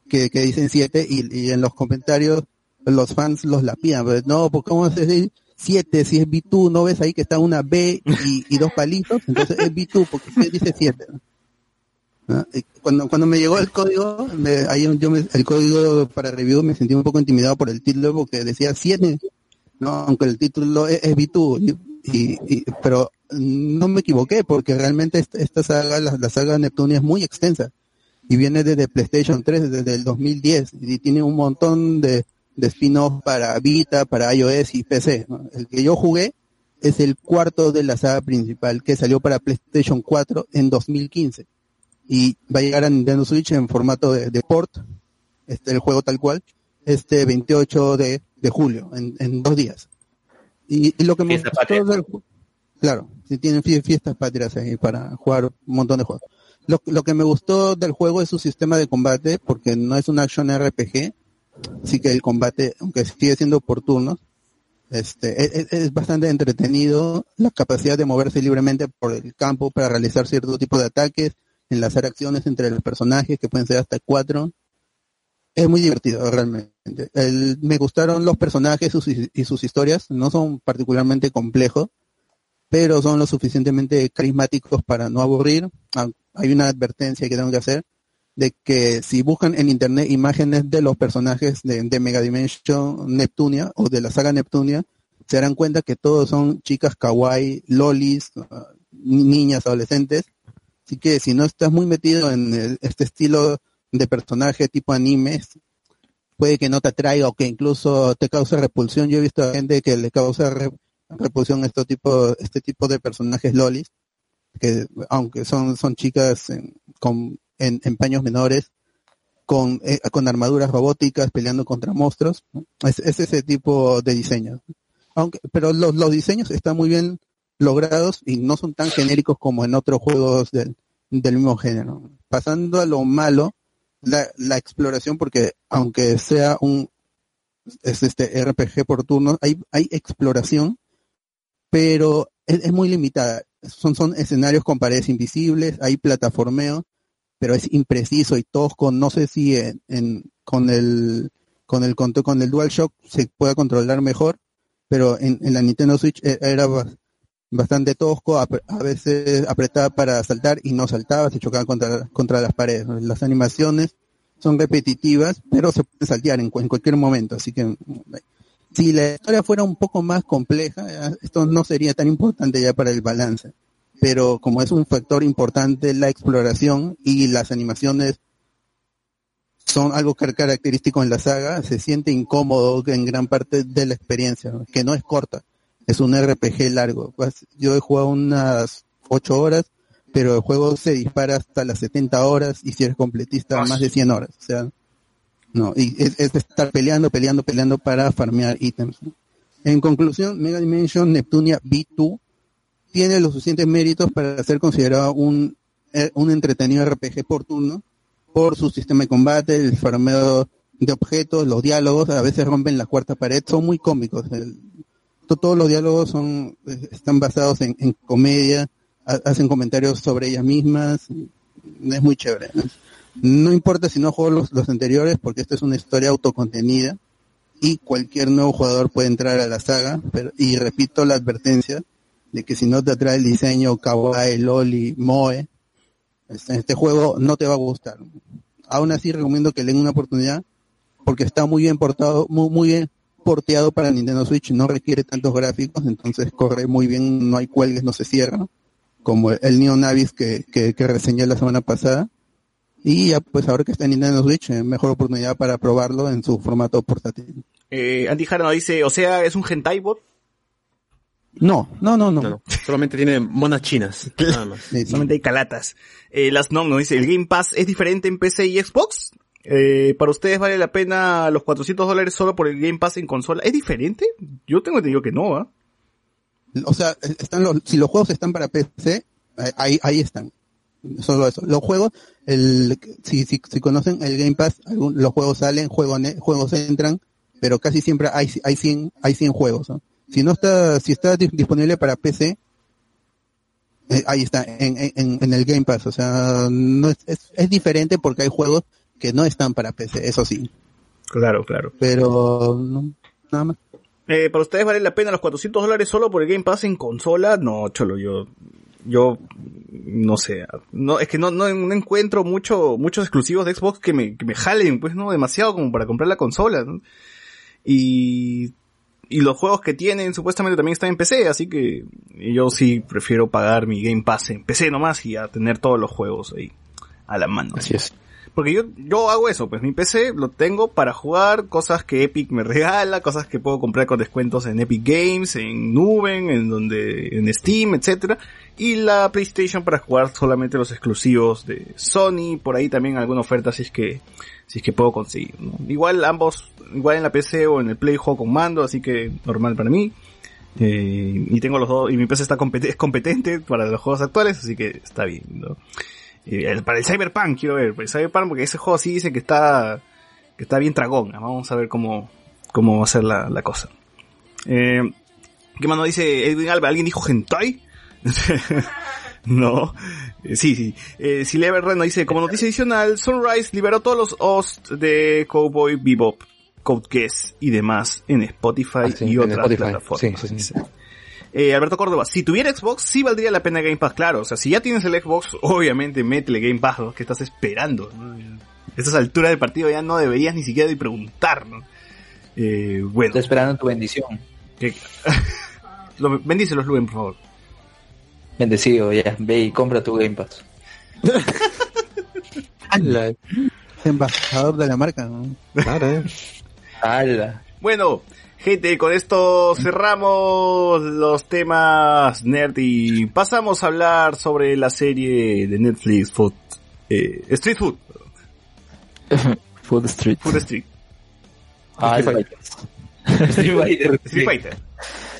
que, que dicen 7 y, y en los comentarios los fans los lapían. Pues, no, pues ¿cómo se dice 7? Si es V2, ¿no ves ahí que está una B y, y dos palitos? Entonces es V2 porque se dice 7. ¿no? Cuando, cuando me llegó el código, el código para review me sentí un poco intimidado por el título porque decía 7, ¿no? aunque el título es, es V2, y, pero no me equivoqué, porque realmente esta, esta saga, la, saga Neptunia es muy extensa y viene desde PlayStation 3, desde el 2010, y tiene un montón de, de spin-off para Vita, para iOS y PC. El que yo jugué es el cuarto de la saga principal, que salió para PlayStation 4 en 2015. Y va a llegar a Nintendo Switch en formato de, de port, este, el juego tal cual, este 28 de, de julio, en, en dos días. Y, y lo que me gustó del ju- claro, si tienen fie- fiestas patrias ahí para jugar un montón de juegos. Lo, lo que me gustó del juego es su sistema de combate, porque no es un action RPG, así que el combate, aunque sigue siendo por turnos, este, es, es- es bastante entretenido, la capacidad de moverse libremente por el campo para realizar cierto tipo de ataques, enlazar acciones entre los personajes, que pueden ser hasta cuatro, es muy divertido realmente. El- me gustaron los personajes sus- y sus historias, no son particularmente complejos, pero son lo suficientemente carismáticos para no aburrir. Hay una advertencia que tengo que hacer de que si buscan en internet imágenes de los personajes de, de Mega Dimension Neptunia o de la saga Neptunia, se darán cuenta que todos son chicas kawaii, lolis, ah, ni- niñas, adolescentes. Así que si no estás muy metido en este estilo de personaje tipo animes, puede que no te atraiga o que incluso te cause repulsión. Yo he visto a gente que le causa re- repulsión a este tipo, este tipo de personajes lolis, que aunque son, son chicas en, con, en, paños menores, con, eh, con armaduras robóticas peleando contra monstruos. Es, es ese tipo de diseño. Aunque, pero los, los diseños están muy bien logrados y no son tan genéricos como en otros juegos del, del mismo género. Pasando a lo malo, la, la exploración, porque aunque sea un es este RPG por turnos, hay, hay exploración, pero es, es muy limitada. Son, son escenarios con paredes invisibles, hay plataformeo, pero es impreciso y tosco. No sé si en, en- con el con el con el DualShock se pueda controlar mejor, pero en, en la Nintendo Switch e- era bastante tosco, ap- a veces apretaba para saltar y no saltaba, se chocaba contra, contra las paredes. Las animaciones son repetitivas, pero se puede saltear en, en cualquier momento, así que si la historia fuera un poco más compleja, ya, esto no sería tan importante ya para el balance. Pero como es un factor importante la exploración y las animaciones son algo car- característico en la saga, se siente incómodo en gran parte de la experiencia, que no es corta, es un RPG largo. Yo he jugado unas ocho horas, pero el juego se dispara hasta las 70 horas y si eres completista más de 100 horas. O sea, no, y es, es estar peleando, peleando, peleando para farmear ítems. En conclusión, Mega Dimension Neptunia V2 tiene los suficientes méritos para ser considerado un, eh, un entretenido RPG por turno, por su sistema de combate, el farmeo de objetos, los diálogos, a veces rompen la cuarta pared, son muy cómicos. El- todos los diálogos son eh, están basados en, comedia, ha- hacen comentarios sobre ellas mismas, es muy chévere. ¿no? No importa si no juego los, los anteriores, porque esta es una historia autocontenida y cualquier nuevo jugador puede entrar a la saga, pero, y repito la advertencia de que si no te atrae el diseño kawaii, loli, moe, este, este juego no te va a gustar. Aún así recomiendo que le den una oportunidad porque está muy bien portado, muy, muy bien porteado para Nintendo Switch, no requiere tantos gráficos, entonces corre muy bien, no hay cuelgues, no se cierra, como el Neo Navis que, que, que reseñé la semana pasada. Y ya pues ahora que está en Nintendo Switch, eh, mejor oportunidad para probarlo en su formato portátil. Eh, Andy Jara nos dice, o sea, es un hentai bot. No, no, no, no. No, solamente tiene monas chinas, nada más. Solamente hay calatas. Eh, Las Nom nos dice, ¿el Game Pass es diferente en PC y Xbox? Eh, ¿Para ustedes vale la pena los 400 dólares solo por el Game Pass en consola? ¿Es diferente? Yo tengo entendido que no, ¿ah? O sea, están los, si los juegos están para PC, eh, ahí, ahí están. Solo eso. Los juegos, el, si, si, conocen el Game Pass, los juegos salen, juegos, juegos entran, pero casi siempre hay, hay 100, hay 100 juegos. Si no está, si está di- disponible para PC, eh, ahí está, en, en, en el Game Pass. O sea, no es, es, es diferente porque hay juegos que no están para PC, eso sí. Claro, claro. Pero, no, nada más. Eh, ¿Para ustedes vale la pena los 400 dólares solo por el Game Pass en consola? No, cholo, yo, yo, no sé, no, es que no, no, no encuentro mucho, muchos exclusivos de Xbox que me, que me jalen, pues no, demasiado como para comprar la consola, ¿no? Y, y los juegos que tienen supuestamente también están en PC, así que yo sí prefiero pagar mi Game Pass en PC nomás y a tener todos los juegos ahí a la mano. Así es. Porque yo, yo hago eso, pues mi PC lo tengo para jugar cosas que Epic me regala, cosas que puedo comprar con descuentos en Epic Games, en Nuben, en donde, en Steam, etcétera. Y la PlayStation para jugar solamente los exclusivos de Sony, por ahí también alguna oferta si es que, si es que puedo conseguir, ¿no? Igual ambos, igual en la PC o en el Play juego con mando, así que normal para mí. Eh, y tengo los dos, y mi PC está compet- es competente para los juegos actuales, así que está bien, ¿no? Eh, el- para el Cyberpunk quiero ver, para el Cyberpunk porque ese juego sí dice que está, que está bien tragón, ¿no? vamos a ver cómo, cómo va a ser la, la cosa. Eh, ¿Qué más nos dice Edwin Alba? ¿Alguien dijo hentai? *laughs* no. Eh, sí, sí. Eh, Silver Red nos dice, como noticia adicional, Sunrise liberó todos los hosts de Cowboy Bebop, Code Geass y demás en Spotify Ah, sí, y en otras Spotify. plataformas. Sí, sí, sí. Eh, Alberto Córdoba, si tuviera Xbox, sí valdría la pena Game Pass, claro. O sea, si ya tienes el Xbox, obviamente métele Game Pass, ¿no? ¿Qué estás esperando? ¿no? A estas alturas del partido ya no deberías ni siquiera de preguntar, ¿no? Eh, bueno. Estoy esperando tu bendición. *laughs* Lo- Bendícelos, Luen, por favor. Bendecido, ya. Ve y compra tu Game Pass. *laughs* Es embajador de la marca. ¿no? Claro, eh. ¡Hala! Bueno, gente, con esto cerramos los temas nerd y pasamos a hablar sobre la serie de Netflix Food, eh, Street Food, *laughs* Food Street. Food Street, ¡Hala! *laughs* Street Fighter. Street Fighter. Close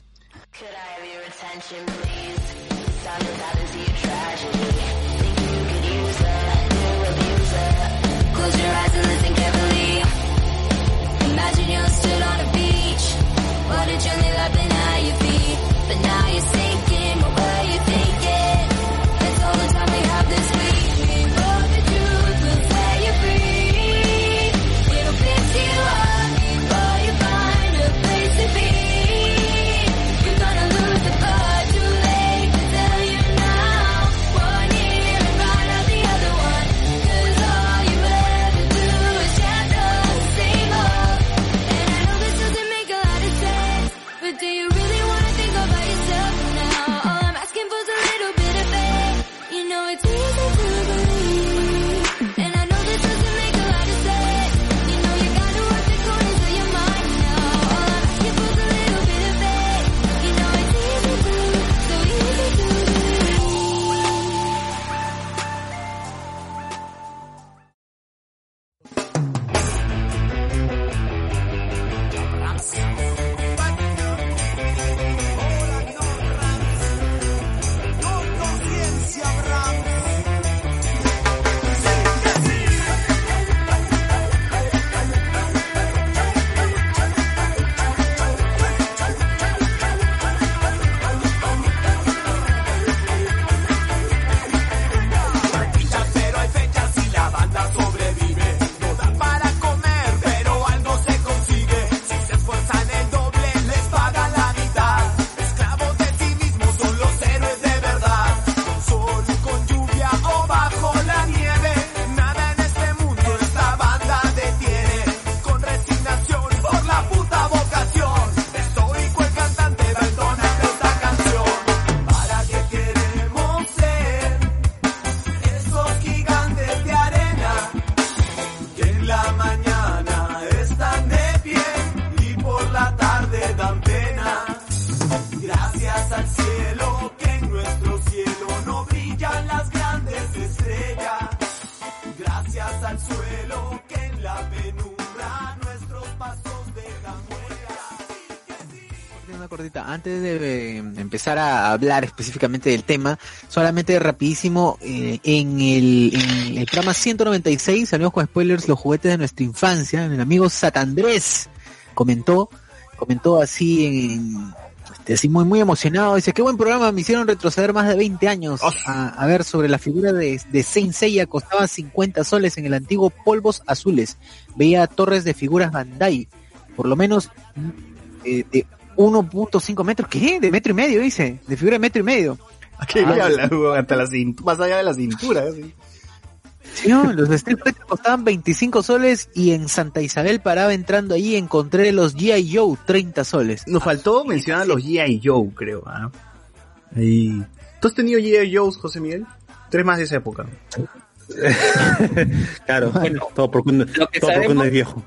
empezar a hablar específicamente del tema, solamente rapidísimo, eh, en, el, en el programa 196, salimos con spoilers, los juguetes de nuestra infancia, el amigo Satandrés comentó, comentó así en, este, así muy muy emocionado, dice, qué buen programa, me hicieron retroceder más de 20 años a, a ver sobre la figura de, de Saint Seiya, costaba 50 soles en el antiguo Polvos Azules, veía torres de figuras Bandai, por lo menos eh, de 1.5 metros, ¿qué? De metro y medio, dice, de figura de metro y medio. ¿A qué Ah, habla? Hasta la cintura, más allá de la cintura. ¿sí? Sí, no, los de Street Fighter costaban 25 soles y en Santa Isabel paraba entrando ahí encontré los G.I. Joe 30 soles. Nos faltó mencionar los G.I. Joe, creo. ¿ah? Ahí. ¿Tú has tenido G.I. Joe's, José Miguel? Tres más de esa época. *laughs* claro, todo por cuando, Lo que todo por cuando sabemos- es viejo.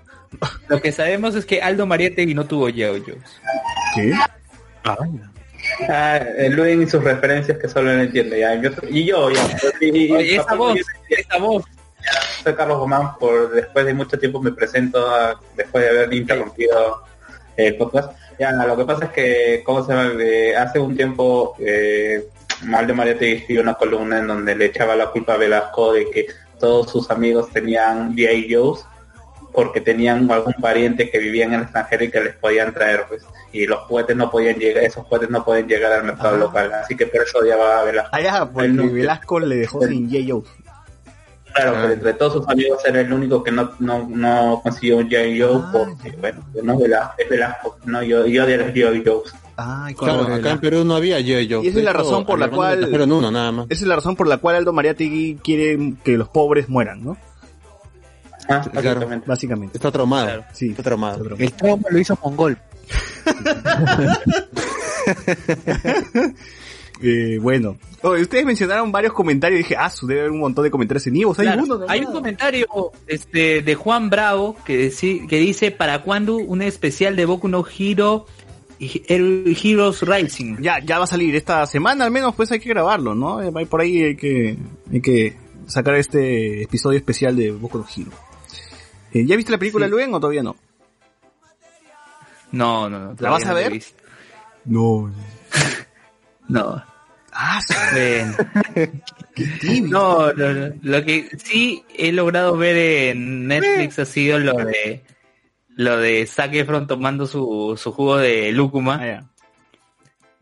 Lo que sabemos es que Aldo Mariategui no tuvo Yeo Joes. ¿Qué? Ah, el Luis y sus referencias que solo él entiende. Ya. Yo- y yo, ya. Y- y- Oye, esa papá, voz, yo- esa voz. soy Carlos Gomán, por después de mucho tiempo me presento a- después de haber interrumpido el podcast. Ya, lo que pasa es que, ¿cómo se llama? Eh, hace un tiempo, eh, Maldo Mariategui escribió una columna en donde le echaba la culpa a Velasco de que todos sus amigos tenían G.I. Porque tenían algún pariente que vivía en el extranjero y que les podían traer, pues, y los juguetes no podían llegar, esos juguetes no pueden llegar al mercado local, así que por eso odiaba a Velasco. Allá, porque no- Velasco le dejó sin G.I. Joe. Claro, pero entre todos sus amigos era el único que no, no, no consiguió un G.I. Joe porque, bueno, no Velasco, es Velasco, no, yo, yo de los G.I. Joes. Ay, Claro, acá en Perú no había. Joe. Y esa es la razón por la cual... Pero en uno nada más. Esa es la razón por la cual Aldo Mariategui quiere que los pobres mueran, ¿no? Ah, Claro, Básicamente. está traumado. Sí. Está traumado. El trauma lo hizo Mongol. *laughs* Eh, bueno. Oye, ustedes mencionaron varios comentarios dije, ah, su, debe haber un montón de comentarios en Ivo. Hay Claro, uno, hay un comentario este, de Juan Bravo que, deci- que dice ¿Para cuándo un especial de Boku no Hero- Heroes Rising? Ya, ya va a salir esta semana al menos, pues hay que grabarlo, ¿no? Eh, Por ahí hay que, hay que sacar este episodio especial de Boku no Hero. Eh, ¿Ya viste la película Sí. Luen o todavía no? No, no, no. ¿La vas a ver? visto. No. *laughs* No. Ah. *laughs* No, no, no. Lo que sí he logrado ver en Netflix ha sido lo de lo de Zac Efron tomando su, su jugo de lúcuma.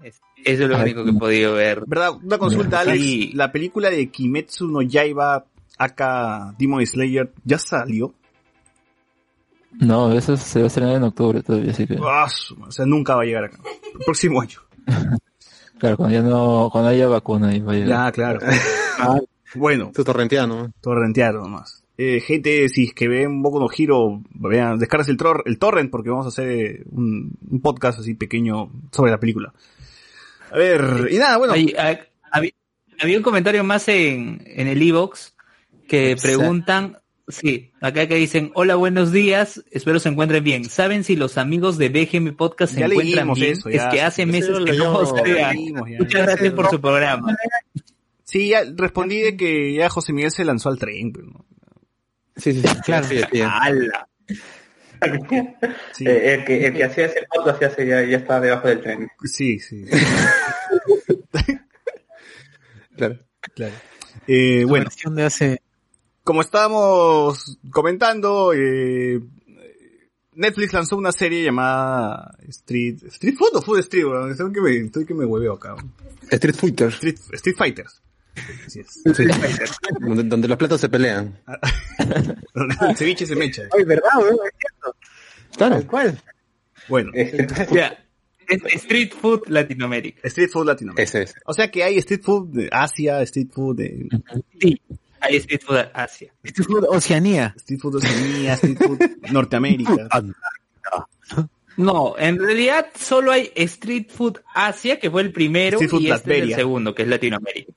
Es- Eso es lo único que he podido ver. ¿Verdad? Una consulta, Alex. Sí. La película de Kimetsu no Yaiba, aka Demon Slayer, ¿ya salió? No, eso se va a estrenar en octubre todavía, así que... Ah, o sea, nunca va a llegar acá. El próximo año. *laughs* Claro, cuando ya no, cuando haya vacuna y vaya. Ya, claro. *laughs* bueno. Tu torrenteano. Torrentear nomás. Eh, gente, si es que ven Boku no Hero, vean, descargas el, tor- el torrent porque vamos a hacer un, un podcast así pequeño sobre la película. A ver, y nada, bueno. Hay- hay- había, había un comentario más en, en el e-box que preguntan, sí, acá que dicen, hola, buenos días, espero se encuentren bien. ¿Saben si los amigos de BGM Podcast se Ya encuentran bien? eso, es que hace meses que no. Muchas gracias por su programa. Sí, ya respondí de que ya José Miguel se lanzó al tren. pero no. Sí, sí, *laughs* claro. ¡Hala! *laughs* Eh, el, que, el que hacía ese podcast ya, ya, ya está debajo del tren. Sí, sí. *laughs* Claro. Claro. Eh, bueno, versión de hace... como estábamos comentando, eh, Netflix lanzó una serie llamada Street... ¿Street Food o Food Street? weón? Estoy que me, estoy que me hueveo acá. Street Fighter. Street, Street Fighters. Así es. Sí. donde, donde los platos se pelean. El *laughs* ceviche se mecha. Ay, ¿verdad? Es cierto. Claro. ¿Cuál? Bueno. Ya, Street Food Latinoamérica. Street Food Latinoamérica. Ese es. O sea que hay Street Food de Asia, Street Food de... Sí, hay Street Food Asia. Street Food Oceanía. Street Food Oceanía, Street Food Norteamérica. No, en realidad solo hay Street Food Asia, que fue el primero, Street Food y este es el segundo, que es Latinoamérica.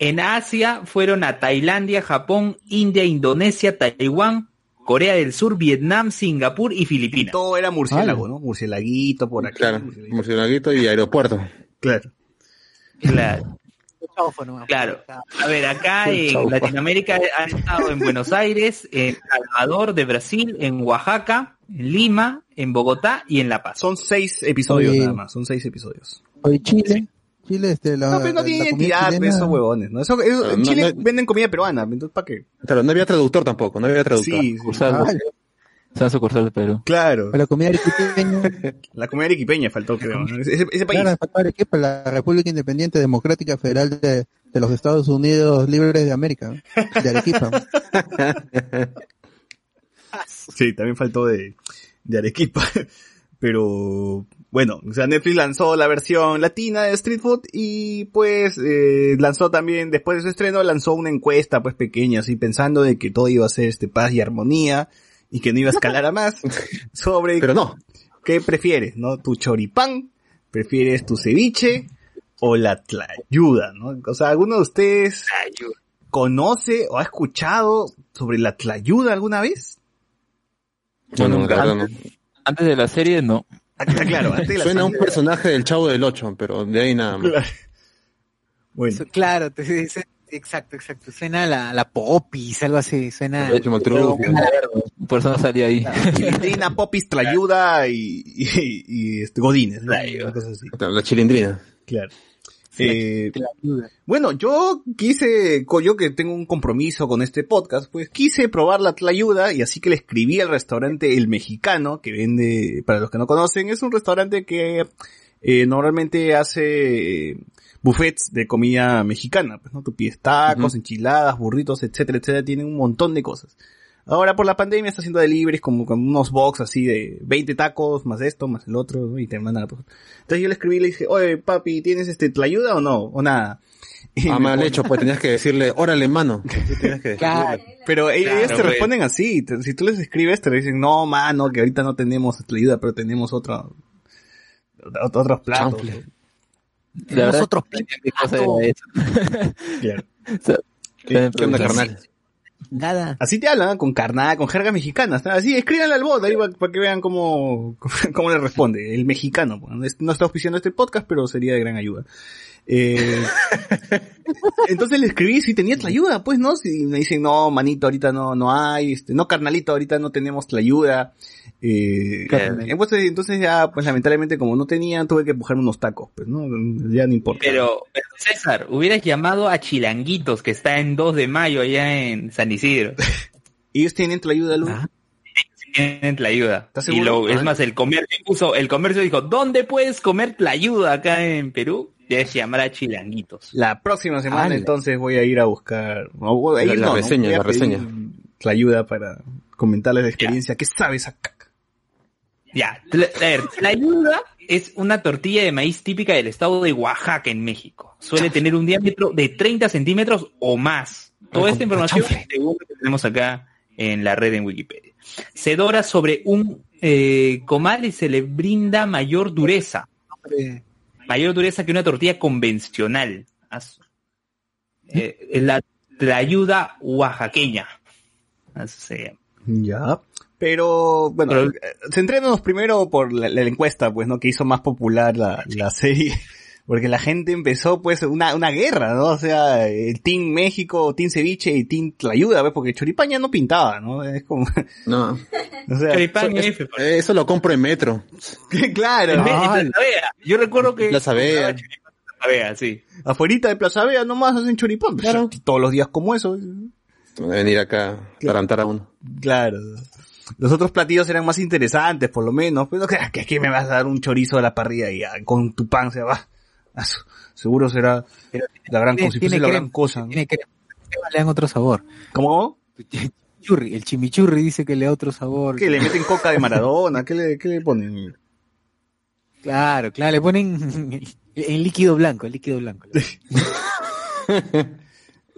En Asia fueron a Tailandia, Japón, India, Indonesia, Taiwán, Corea del Sur, Vietnam, Singapur y Filipinas. Todo era murciélago, ¿no? Murcielaguito por aquí. Claro. Murcielaguito y aeropuerto. Claro. Claro. Claro. A ver, acá en. Latinoamérica han estado en Buenos Aires, en Salvador de Brasil, en Oaxaca, en Lima, en Bogotá y en La Paz. Son seis episodios Oye. nada más, son seis episodios. Hoy Chile. Chile, este, la, No, pero no tiene identidad, esos huevones, ¿no? Eso, eso- Ah, en no, Chile no- venden comida peruana, entonces ¿para qué? Claro, no había traductor tampoco, no había traductor. Sí, Ah, San sucursal de Perú. Claro. La comida arequipeña. *laughs* La comida arequipeña faltó, creo. Ese, ese país. Claro, faltaba Arequipa, la República Independiente Democrática Federal de, de los Estados Unidos Libres de América. De Arequipa. *laughs* Sí, también faltó de, de Arequipa. *laughs* Pero bueno, o sea, Netflix lanzó la versión latina de Street Food y pues eh, lanzó también, después de su estreno, lanzó una encuesta pues pequeña, así pensando de que todo iba a ser este paz y armonía y que no iba a escalar a más *laughs* sobre Pero no. qué prefieres, ¿no? Tu choripán, prefieres tu ceviche o la tlayuda, ¿no? O sea, ¿alguno de ustedes conoce o ha escuchado sobre la tlayuda alguna vez? No, no, la verdad no. Antes de la serie, no. Ah, claro, antes de la Suena a un serie- personaje del Chavo del Ocho, pero de ahí nada más. Bueno. Claro, te dice, exacto, exacto. Suena la, la popis, algo así, suena. Último truco. Por eso no salía ahí. Chilindrina, Popis, Tlayuda y, y, y, este, Godines, ¿no? Una cosa así. La chilindrina. Claro. Eh, bueno, yo quise, yo que tengo un compromiso con este podcast, pues quise probar la tlayuda y así que le escribí al restaurante El Mexicano, que vende, para los que no conocen, es un restaurante que eh, normalmente hace eh, buffets de comida mexicana, pues no, tú pides tacos, enchiladas, burritos, etcétera, etcétera, tienen un montón de cosas. Ahora por la pandemia está haciendo deliveries como con unos box así de 20 tacos, más esto, más el otro, ¿no? y te mandan pues. Entonces yo le escribí y le dije, oye papi, ¿tienes este tlayuda o no? O nada. Y Ah, mal pone- hecho, pues tenías que decirle, órale, mano. Sí, tenías que Claro, pero ellos Claro, te responden así. te- Si tú les escribes, te dicen, no, mano, que ahorita no tenemos ayuda, pero tenemos otro, ot- otros platos. La verdad- otros ¿Qué cosa era eso? Claro. ¿Qué- qué onda, pues, carnal? Nada. Así te hablan, con carnada, con jergas mexicanas. ¿no? Así, escríbanle al bot ahí para, para que vean cómo, *laughs* cómo le responde. El mexicano. no está auspiciando este podcast, pero sería de gran ayuda. Eh, *laughs* entonces le escribí si tenía ayuda, pues, ¿no? Si me dicen, no, manito, ahorita no, no hay, este, no, carnalito, ahorita no tenemos ayuda. Eh, eh, entonces ya, pues lamentablemente como no tenían, tuve que empujarme unos tacos, pues, ¿no? Ya no importa. Pero, pero, César, hubieras llamado a Chilanguitos, que está en 2 de mayo allá en San Isidro. *laughs* ¿Ellos tienen ayuda, Lu? Tienen ayuda. ¿Estás Y lo, es Ah. más, el comercio puso, el comercio dijo, ¿dónde puedes comer ayuda acá en Perú? Debes llamar a Chilanguitos. La próxima semana entonces voy a ir a buscar, no, voy a La- ir, la no, reseña, voy a la reseña. La ayuda para comentarles la experiencia. ¿Qué sabes acá? Ya, a ver, tlayuda es una tortilla de maíz típica del estado de Oaxaca en México. Suele tener un diámetro de 30 centímetros o más. Toda esta información según lo que tenemos acá en la red en Wikipedia. Se dora sobre un eh, comal y se le brinda mayor dureza. Mayor dureza que una tortilla convencional. As- eh, es la tlayuda oaxaqueña. Así se llama. Ya. Pero, bueno, Pero- eh, centrémonos primero por la, la encuesta, pues, ¿no? Que hizo más popular la, la serie. Porque la gente empezó, pues, una, una guerra, ¿no? O sea, el Team México, Team Ceviche y Team Tlayuda, ¿ves? Porque Choripaña no pintaba, ¿no? Es como... No. *laughs* O sea, Choripán eso- F, pues. Eso lo compro en metro. *laughs* claro. En vez- en Plaza. Yo recuerdo que... Plaza Vea. Plaza Vea, sí. Afuerita de Plaza Vea nomás hacen choripán. Claro. Todos los días como eso. Venir acá a tarantar a uno. Claro. Los otros platillos eran más interesantes, por lo menos. Pero que que aquí me vas a dar un chorizo a la parrilla y ah, con tu pan se va. Seguro será la gran tiene- cosa. tiene la crema, gran cosa. Tiene que le dan otro sabor. ¿Cómo? El chimichurri dice que le da otro sabor. Que le meten coca de Maradona. ¿Qué le, qué le ponen? Claro, claro, le ponen *laughs* en líquido blanco, en líquido blanco. *laughs*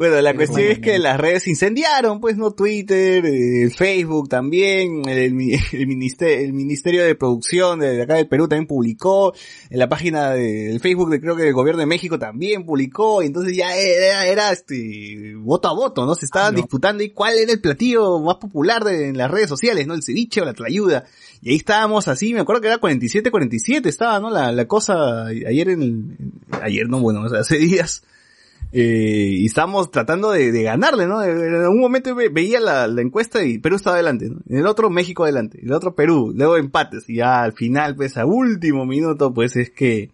Bueno, la cuestión es que las redes se incendiaron, pues, ¿no? Twitter, eh, Facebook también, el, *laughs* el ministerio, el Ministerio de Producción de acá del Perú también publicó, en la página del Facebook de creo que el Gobierno de México también publicó, y entonces ya era, era este, voto a voto, ¿no? Se estaban disputando y cuál era el platillo más popular de, en las redes sociales, ¿no? El ceviche o la tlayuda. Y ahí estábamos así, me acuerdo que era 47-47 estaba, ¿no? La, la cosa ayer en, el- ayer no, bueno, hace *laughs* días. Eh, y estábamos tratando de, de ganarle, ¿no? En un momento ve- veía la, la encuesta y Perú estaba adelante, ¿no? En el otro México adelante, en el otro Perú, luego empates, y ya al final, pues a último minuto, pues es que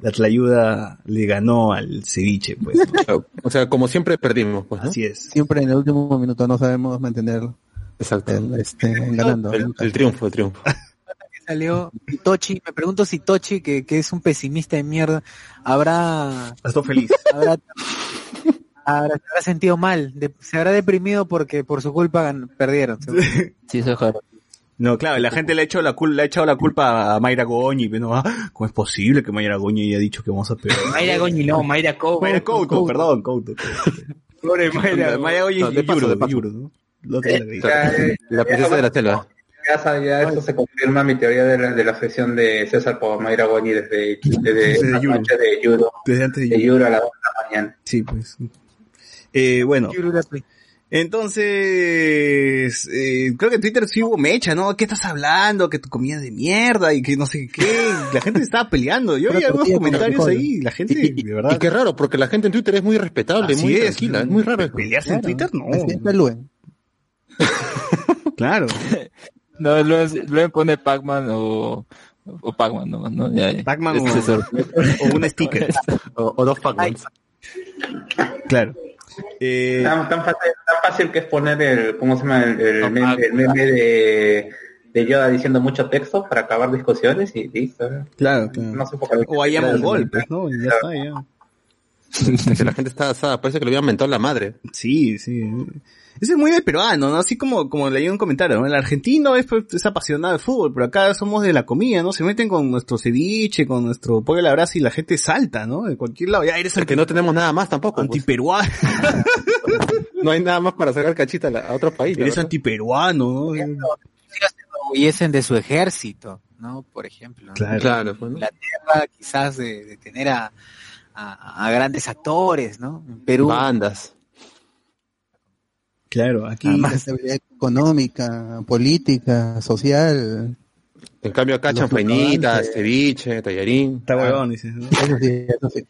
la Tlayuda le ganó al ceviche, pues. ¿no? *laughs* O sea, como siempre perdimos, pues, ¿no? Así es. Siempre en el último minuto no sabemos mantener Exacto. el, este, ganando. El, el triunfo, el triunfo. Salió Tochi, me pregunto si Tochi, que, que es un pesimista de mierda, habrá, Estoy feliz. habrá, habrá, se habrá sentido mal, de- se habrá deprimido porque por su culpa gan- perdieron. *laughs* Sí, eso es raro. No, claro, la gente le ha echado la, cul- le ha echado la culpa a Mayra Goñi, pero no, ah, ¿cómo es posible que Mayra Goñi haya dicho que vamos a pegar? *laughs* Mayra Goñi no, Mayra Couto. Mayra Couto, perdón, Couto. Pobre Mayra. Mayra Goñi No, es de Yuro, de paso. Yuro, ¿no? Ya, eh, La princesa de la selva. Ya, sa- ya esto se confirma mi teoría de la, de la afección de César por Mayra Goñi desde, desde Desde la Yuro. noche de Yuro. Desde antes de De Yuro. A las 2 de la mañana. Sí, pues. Eh, bueno. Entonces, eh, creo que en Twitter sí hubo mecha, ¿no? ¿Qué estás hablando? Que tu comida es de mierda y que no sé qué. La gente estaba peleando. Yo vi algunos comentarios ahí. La gente, Y, y- de verdad. y qué raro, porque la gente en Twitter es muy respetable, Así muy es, tranquila, es muy raro. eso. Pelearse en Twitter, no. Así es. *laughs* Claro. *laughs* No, luego, luego pone Pac-Man o, o Pac-Man nomás, ¿no? Ya, ya. Pac-Man Es que *laughs* o-. O un sticker. O, o dos Pac-Mans. Claro. Eh, Tan, tan fácil, tan fácil que es poner el, ¿cómo se llama? El, el No, meme, el meme de, de Yoda diciendo mucho texto para acabar discusiones y listo. claro, claro. No sé. O allá Mongol, pues, ¿no? Y ya está, ya. la gente está asada, parece que le habían mentado la madre. Sí, sí. Ese es muy de peruano, ¿no? Así como, como leí un comentario, ¿no? El argentino es, es apasionado de fútbol, pero acá somos de la comida, ¿no? Se meten con nuestro ceviche, con nuestro pollo a la brasa y la gente salta, ¿no? De cualquier lado. Ya eres Es que no tenemos nada más tampoco. pues. antiperuano, *laughs* No hay nada más para sacar cachita a, la- otro país. la eres antiperuano, ¿no? Huyesen de su ejército, ¿no? Por ejemplo. Claro. Claro, pues, ¿no? Inglaterra quizás de, de tener a, a, a grandes actores, ¿no? En Perú. Bandas. Claro, aquí. Estabilidad económica, política, social. En cambio acá restaurantes. ceviche, tallarín. Está huevón, dices, ¿no? Eso sí, eso sí.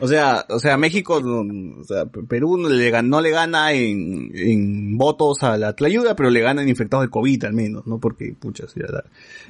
O sea, o sea, México, o sea, Perú no le, gan- no le gana en, en votos a la Tlayuda, pero le gana en infectados de COVID al menos, ¿no? Porque, pucha, sí, la-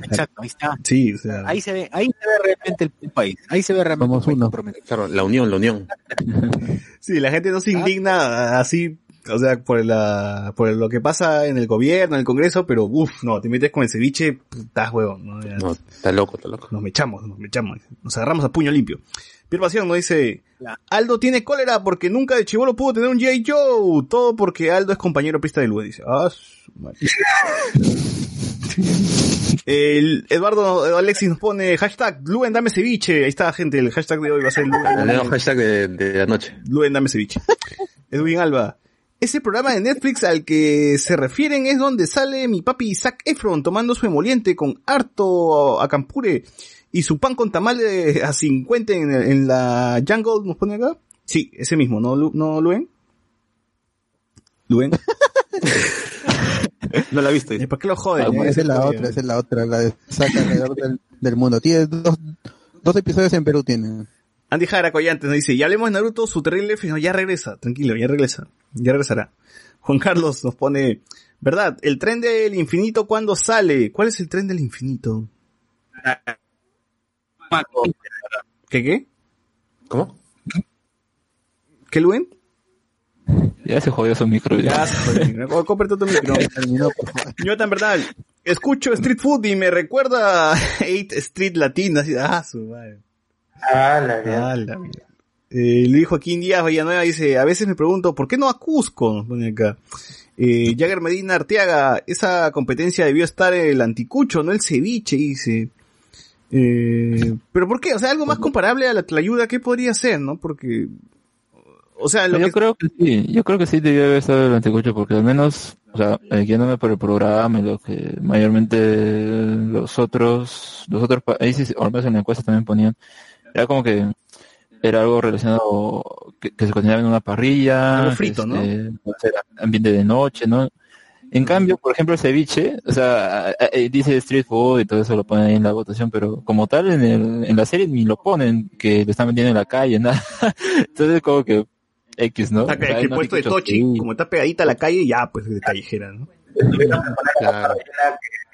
Exacto, ahí está. sí, o sea, Ahí se ve, ahí se ve realmente el, el país. Ahí se ve realmente Somos el país uno. comprometido. Claro, la unión, la unión. *laughs* sí, la gente no se indigna así, o sea, por la, por lo que pasa en el gobierno, en el Congreso, pero uff, no, te metes con el ceviche, estás huevón, ¿no? Ya, No, está loco, está loco. Nos mechamos, nos mechamos, nos agarramos a puño limpio. Pierre Pasión nos dice, Aldo tiene cólera porque nunca de chivolo pudo tener un J. Joe, todo porque Aldo es compañero pista de Lue, dice. Ah, su madre. *laughs* El Eduardo Alexis nos pone hashtag Luen dame ceviche. Ahí está gente, el hashtag de hoy va a ser El Luen, nuevo hashtag de, de la noche. Luen dame ceviche. *laughs* Edwin Alba. Ese programa de Netflix al que se refieren es donde sale mi papi Isaac Efron tomando su emoliente con harto acampure y su pan con tamal a 50 en, en la Jungle, nos pone acá. Sí, ese mismo, ¿no, Lu- no Luen? ¿Luen? *laughs* No la he visto. ¿Y ¿Para qué lo joden? Ah, eh? esa es la otra, esa es la otra, la de saca alrededor del, del mundo. Tiene dos, dos episodios en Perú tiene. Andy Jara Collantes nos dice, ya hablemos de Naruto, su terrible final, ya regresa, tranquilo, ya regresa, ya regresará. Juan Carlos nos pone, ¿verdad? El tren del infinito, ¿cuándo sale? ¿Cuál es el tren del infinito? ¿Qué qué? ¿Cómo? ¿Qué Luen? Ya se jodió su micro. Ya. Ya, se. Oh, cómprate tu micro. Terminó, por favor. *laughs* Yo tan verdad, escucho Street Food y me recuerda *laughs* a 8 Street Latina, así, ah, su madre. Ah, la verdad. Ah, la mierda. Eh, Luis Joaquín Díaz Villanueva dice, a veces me pregunto, ¿por qué no a Cusco? Nos pone acá. Eh, Jagger Medina Arteaga, esa competencia debió estar el anticucho, no el ceviche, dice. Eh, pero ¿por qué? O sea, algo más comparable a la tlayuda, ¿qué podría ser, no? Porque, o sea, lo yo que- creo que sí, yo creo que sí debió haber estado el anticucho porque al menos, o sea, guiándome por el programa y lo que mayormente los otros, los otros países, o al menos en la encuesta también ponían, era como que era algo relacionado que, que se cocinaba en una parrilla, Algo frito, ¿no? este, o sea, ambiente de noche, ¿no? En cambio, por ejemplo, el ceviche, o sea, a- eh, dice street food y todo eso lo ponen ahí en la votación, pero como tal en, el, en la serie ni lo ponen, que lo están vendiendo en la calle, nada. *laughs* Entonces como que X, ¿no? O sea, que hay el puesto de Tochi, que- como está pegadita a la calle, ya, pues, de callejera, ¿no? Claro.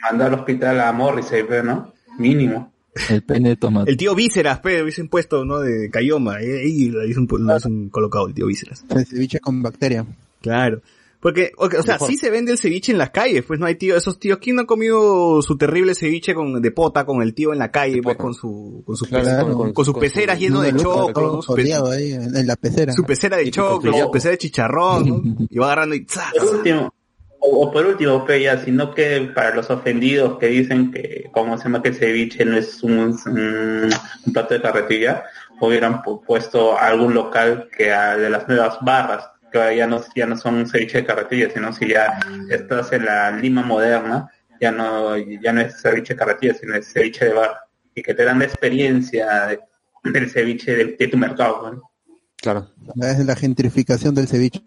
Mandó al hospital a Morrissey, no, mínimo. El pene de tomate. El tío Vísceras, pero hubiesen puesto, ¿no? De Cayoma, eh, ahí lo hubiesen, hubiesen colocado el tío Vísceras. El ceviche con bacteria. Claro. Porque, o, o sea, Mejor. sí se vende el ceviche en las calles, pues no hay tío, esos tíos, ¿quién no ha comido su terrible ceviche con, de pota con el tío en la calle, pues con su, con su, Claro, con- con, con- su con pecera su- lleno de choclo, ¿no? Su, pe- ahí en, la pecera. su pecera de Y con choclo, su pecera de chicharrón, ¿no? *laughs* Y va agarrando y ¡zas! Por último, o, o por último, pe, ya, sino que para los ofendidos que dicen que, como se llama que el ceviche no es un, un- un plato de carretilla, hubieran pu- puesto algún local que a- de las nuevas barras, que ahora ya no, ya no son ceviche de carretilla, sino si ya estás en la Lima moderna, ya no, ya no es ceviche de carretilla, sino es ceviche de bar, y que te dan la experiencia de- del ceviche de, de tu mercado, ¿no? Claro. Es la gentrificación del ceviche.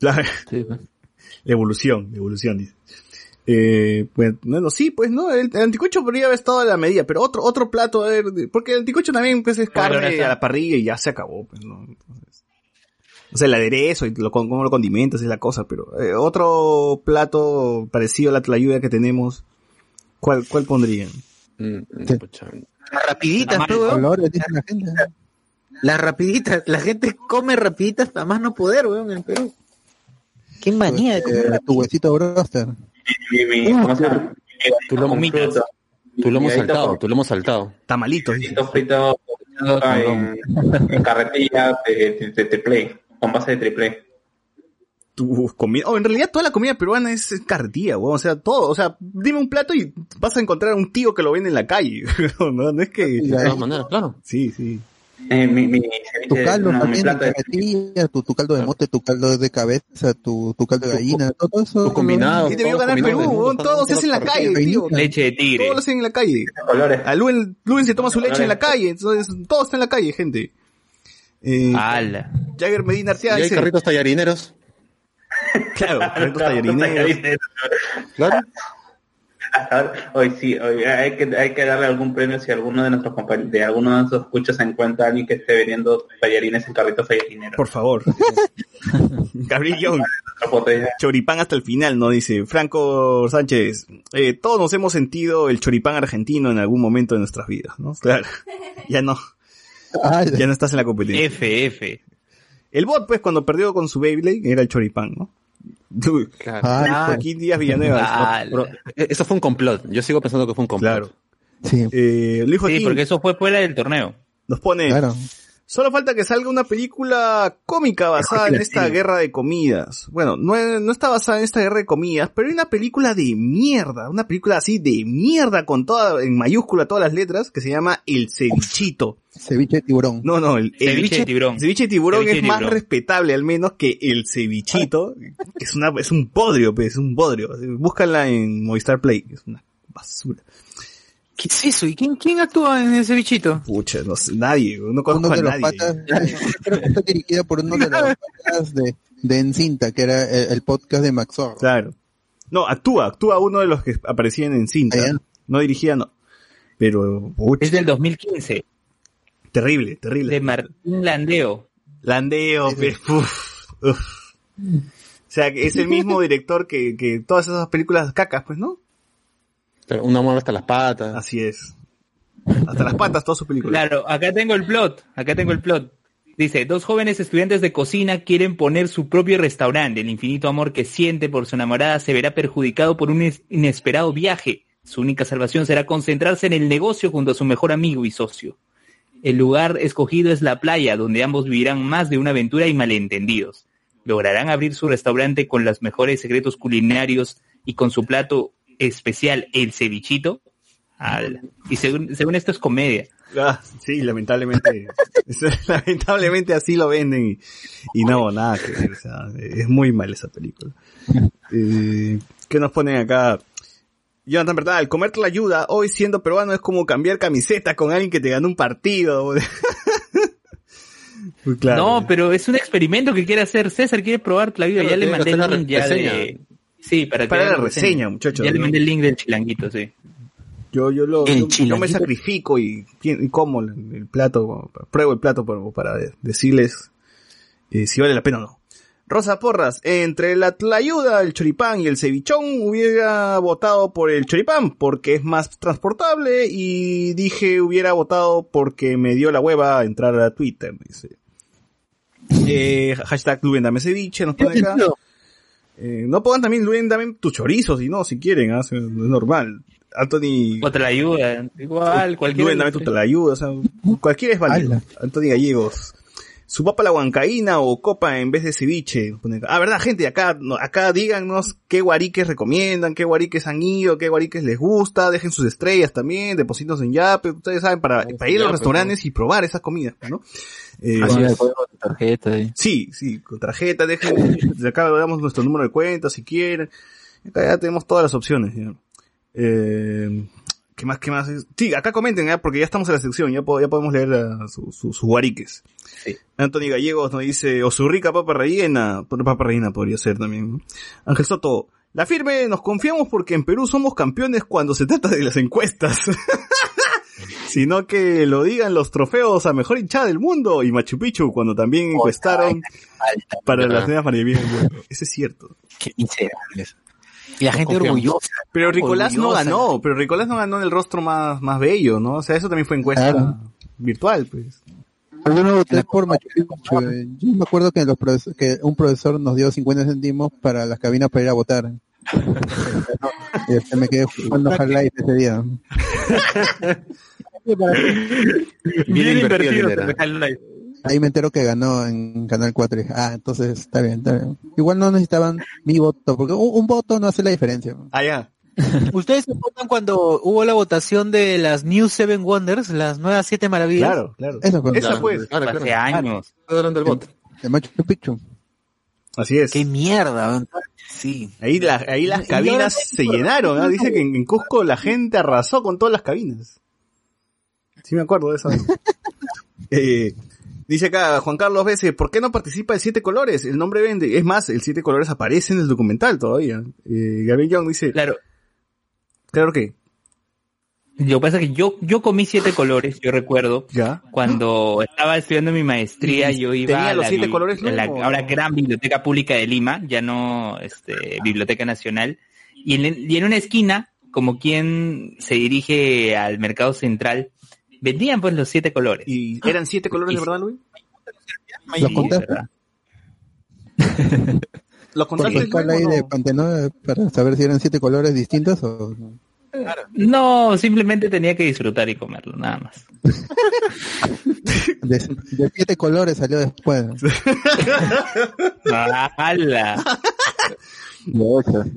La, Sí, pues. Evolución, evolución, dice. Eh, pues, bueno, sí, pues no, el, el anticucho podría haber estado a la medida, pero otro, otro plato, a ver, porque el anticucho también pues es carne a la parrilla y ya se acabó, pues, ¿no? Entonces, o sea, el aderezo y lo, cómo lo condimentas es la cosa, pero eh, otro plato parecido a la tlayuda que tenemos, ¿cuál, cuál pondrían? Mm, pucha. Las rapiditas. Las rapiditas. La gente come rapiditas para más no poder, weón, en el Perú. Qué manía de comer Eh, tu huesito broster. Mi, mi, ¿cómo se llama? Tú lo, Con fruta. tú lo hemos Y ahí saltado, toco. tú lo hemos saltado. Frito, ah, en, en carretilla de, triple, con base de triple. tu comida. Oh, en realidad toda la comida peruana es es carretilla, weón. O sea, todo. O sea, dime un plato y vas a encontrar a un tío que lo vende en la calle. *laughs* no, no es que. De todas maneras, claro. Sí, sí. Eh, mi, mi Tu caldo no, también de carretilla, tu, tu caldo de mote, tu caldo de cabeza, tu, tu caldo de gallina, todo eso. Tu combinado. Y debió todos ganar Perú, del weón. mundo, Todo se hace en la todos calle, tío. Leche de tigre. Todo lo hacen en la calle. colores. A Luen, Luen se toma su leche en la calle. Entonces, todo está en la calle, gente. Eh, ¡Hala! Jagger Medina Y Arcea hay carritos tallarineros. *laughs* claro, carritos tallarineros. Claro. Ahora, *laughs* Hoy sí, hoy hay que hay que darle algún premio si alguno de nuestros compañeros, de alguno de nuestros escuchas se encuentra alguien que esté vendiendo tallarines en carritos tallarineros. Por favor. *laughs* Gabriel Young. Choripán hasta el final, ¿no? Dice Franco Sánchez. Eh, todos nos hemos sentido el choripán argentino en algún momento de nuestras vidas, ¿no? Claro. *laughs* Ya no. Ya no estás en la competencia. F, F. El bot, pues, cuando perdió con su Beyblade, era el choripán, ¿no? Uy, Claro. Ah, Joaquín Díaz Villanueva. Ah, eh, eso fue un complot. Yo sigo pensando que fue un complot. Claro. sí, Eh, Luis Joaquín Sí, porque eso fue fuera del torneo. nos pone, claro. solo falta que salga una película cómica basada en esta guerra de comidas. Bueno, no, no está basada en esta guerra de comidas, pero hay una película de mierda, una película así de mierda con toda, en mayúscula todas las letras, que se llama El Cevichito. Ceviche de tiburón. No, no, el, Ceviche de tiburón. ceviche de tiburón Ceviche es de más respetable al menos que el cevichito, que es una, es un podrio, pues, es un podrio. Búscala en Movistar Play, que es una basura. ¿Qué es eso? ¿Y quién, quién actúa en ese bichito? Pucha, no sé, nadie, no conozco Uno a de los nadie. patas, creo que está dirigida por uno de los patas de, de Encinta, que era el, el podcast de Max Zorro. Claro. No, actúa, actúa uno de los que aparecían en cinta. Ah, ya. No dirigía, no. Pero, pucha, Es del 2015. Terrible, terrible. De Martín Landeo. Landeo, pues, uf, uf. O sea, que es el mismo *laughs* director que, que todas esas películas cacas, pues, ¿no? Pero un amor hasta las patas. Así es. Hasta las patas, todas sus películas. Claro, acá tengo el plot. Acá tengo el plot. Dice, dos jóvenes estudiantes de cocina quieren poner su propio restaurante. El infinito amor que siente por su enamorada se verá perjudicado por un inesperado viaje. Su única salvación será concentrarse en el negocio junto a su mejor amigo y socio. El lugar escogido es la playa, donde ambos vivirán más de una aventura y malentendidos. Lograrán abrir su restaurante con los mejores secretos culinarios y con su plato especial, el cevichito. Y según, según esto es comedia. Ah, sí, lamentablemente. *laughs* lamentablemente así lo venden y, no, nada que o sea, es muy mal esa película. Eh, ¿Qué nos ponen acá? Jonathan Verdad, el comerte la ayuda hoy siendo peruano es como cambiar camiseta con alguien que te ganó un partido. *laughs* Muy claro. No, pero es un experimento que quiere hacer César, quiere probar la vida. Claro, ya le mandé el link ya reseña. de... Sí, para, Para la reseña, muchachos, Ya le mandé el link del chilanguito, sí. Yo, yo lo, yo, yo me sacrifico y, y como el, el plato, pruebo el plato para, para decirles eh, si vale la pena o no. Rosa Porras, entre la tlayuda, el choripán y el cevichón hubiera votado por el choripán porque es más transportable y dije hubiera votado porque me dio la hueva entrar a Twitter, dice. Eh, hashtag Luen dame ceviche, nos pone acá. Eh, no pongan también Luen dame tu chorizo, si no, si quieren, ¿ah? es normal. Anthony, O te la ayuda, igual, cualquier... Luen dame tu ayuda, o sea, cualquiera es válido. Anthony Gallegos. Su papa la huancaína o copa en vez de ceviche. Ah, verdad, gente, acá, acá díganos qué guariques recomiendan, qué guariques han ido, qué guariques les gusta, dejen sus estrellas también, depositos en Yape, ustedes saben, para, para ir a los restaurantes y probar esas comidas, ¿no? Eh, Así es. tarjeta ahí. Sí, sí, con tarjeta, dejen, de acá le damos nuestro número de cuenta si quieren. Acá ya tenemos todas las opciones. Eh, ¿Qué más, qué más? Sí, acá comenten, ¿ya? porque ya estamos en la sección, ya, po- ya podemos leer ah, su- su- sus guariques. Anthony Gallegos nos dice, o su rica papa rellena, papa rellena podría ser también. Ángel Soto, la firme nos confiamos porque en Perú somos campeones cuando se trata de las encuestas. *laughs* Sino que lo digan los trofeos a mejor hinchada del mundo y Machu Picchu cuando también encuestaron para las nuevas maravillas del mundo. Eso es cierto. Qué miserables. Y la gente Confiamos. orgullosa. Pero Ricolás no ganó, pero Ricolás no ganó en el rostro más, más bello, ¿no? O sea, eso también fue encuesta Claro. virtual, pues. Yo no voté por Machu Picchu. eh. Yo me acuerdo que, los profes- que un profesor nos dio 50 céntimos para las cabinas para ir a votar. *laughs* y este me quedé jugando Half-Life ese día. *laughs* Bien invertido el dinero. Ahí me entero que ganó en Canal 4. y dije, Ah, entonces está bien, está bien. Igual no necesitaban mi voto, porque un, un voto no hace la diferencia. Ah, ya. *laughs* ¿Ustedes se acuerdan cuando hubo la votación de las New Seven Wonders, las nuevas siete maravillas? Claro, claro. Eso fue. Esa pues. Claro, Hace claro. años. Estoy hablando del voto. De Machu Picchu. Así es. Qué mierda. Sí. Ahí, la- ahí las Y cabinas se llenaron, ¿no? Dice que en, en Cusco la gente arrasó con todas las cabinas. Sí me acuerdo de eso. *laughs* Eh, dice acá Juan Carlos Veces, ¿por qué no participa el Siete Colores? El nombre vende. Es más, el Siete Colores aparece en el documental todavía. Eh, Gabriel Young dice, Claro. claro que, que pasa que yo, yo comí siete colores, yo recuerdo. ya. Cuando estaba estudiando mi maestría, ¿Y yo iba tenía a los la, siete colores la ahora gran Biblioteca Pública de Lima, ya no este, Biblioteca Nacional. Y en, y en una esquina, como quien se dirige al mercado central, vendían pues los siete colores. ¿Y eran siete colores de verdad, Luis? ¿Los contaste? ¿Los contaste luego o de no? Pantenoa para saber si eran siete colores distintos o no. No, simplemente tenía que disfrutar y comerlo, nada más. de, de siete colores salió después. *laughs* ¡Hala! *laughs*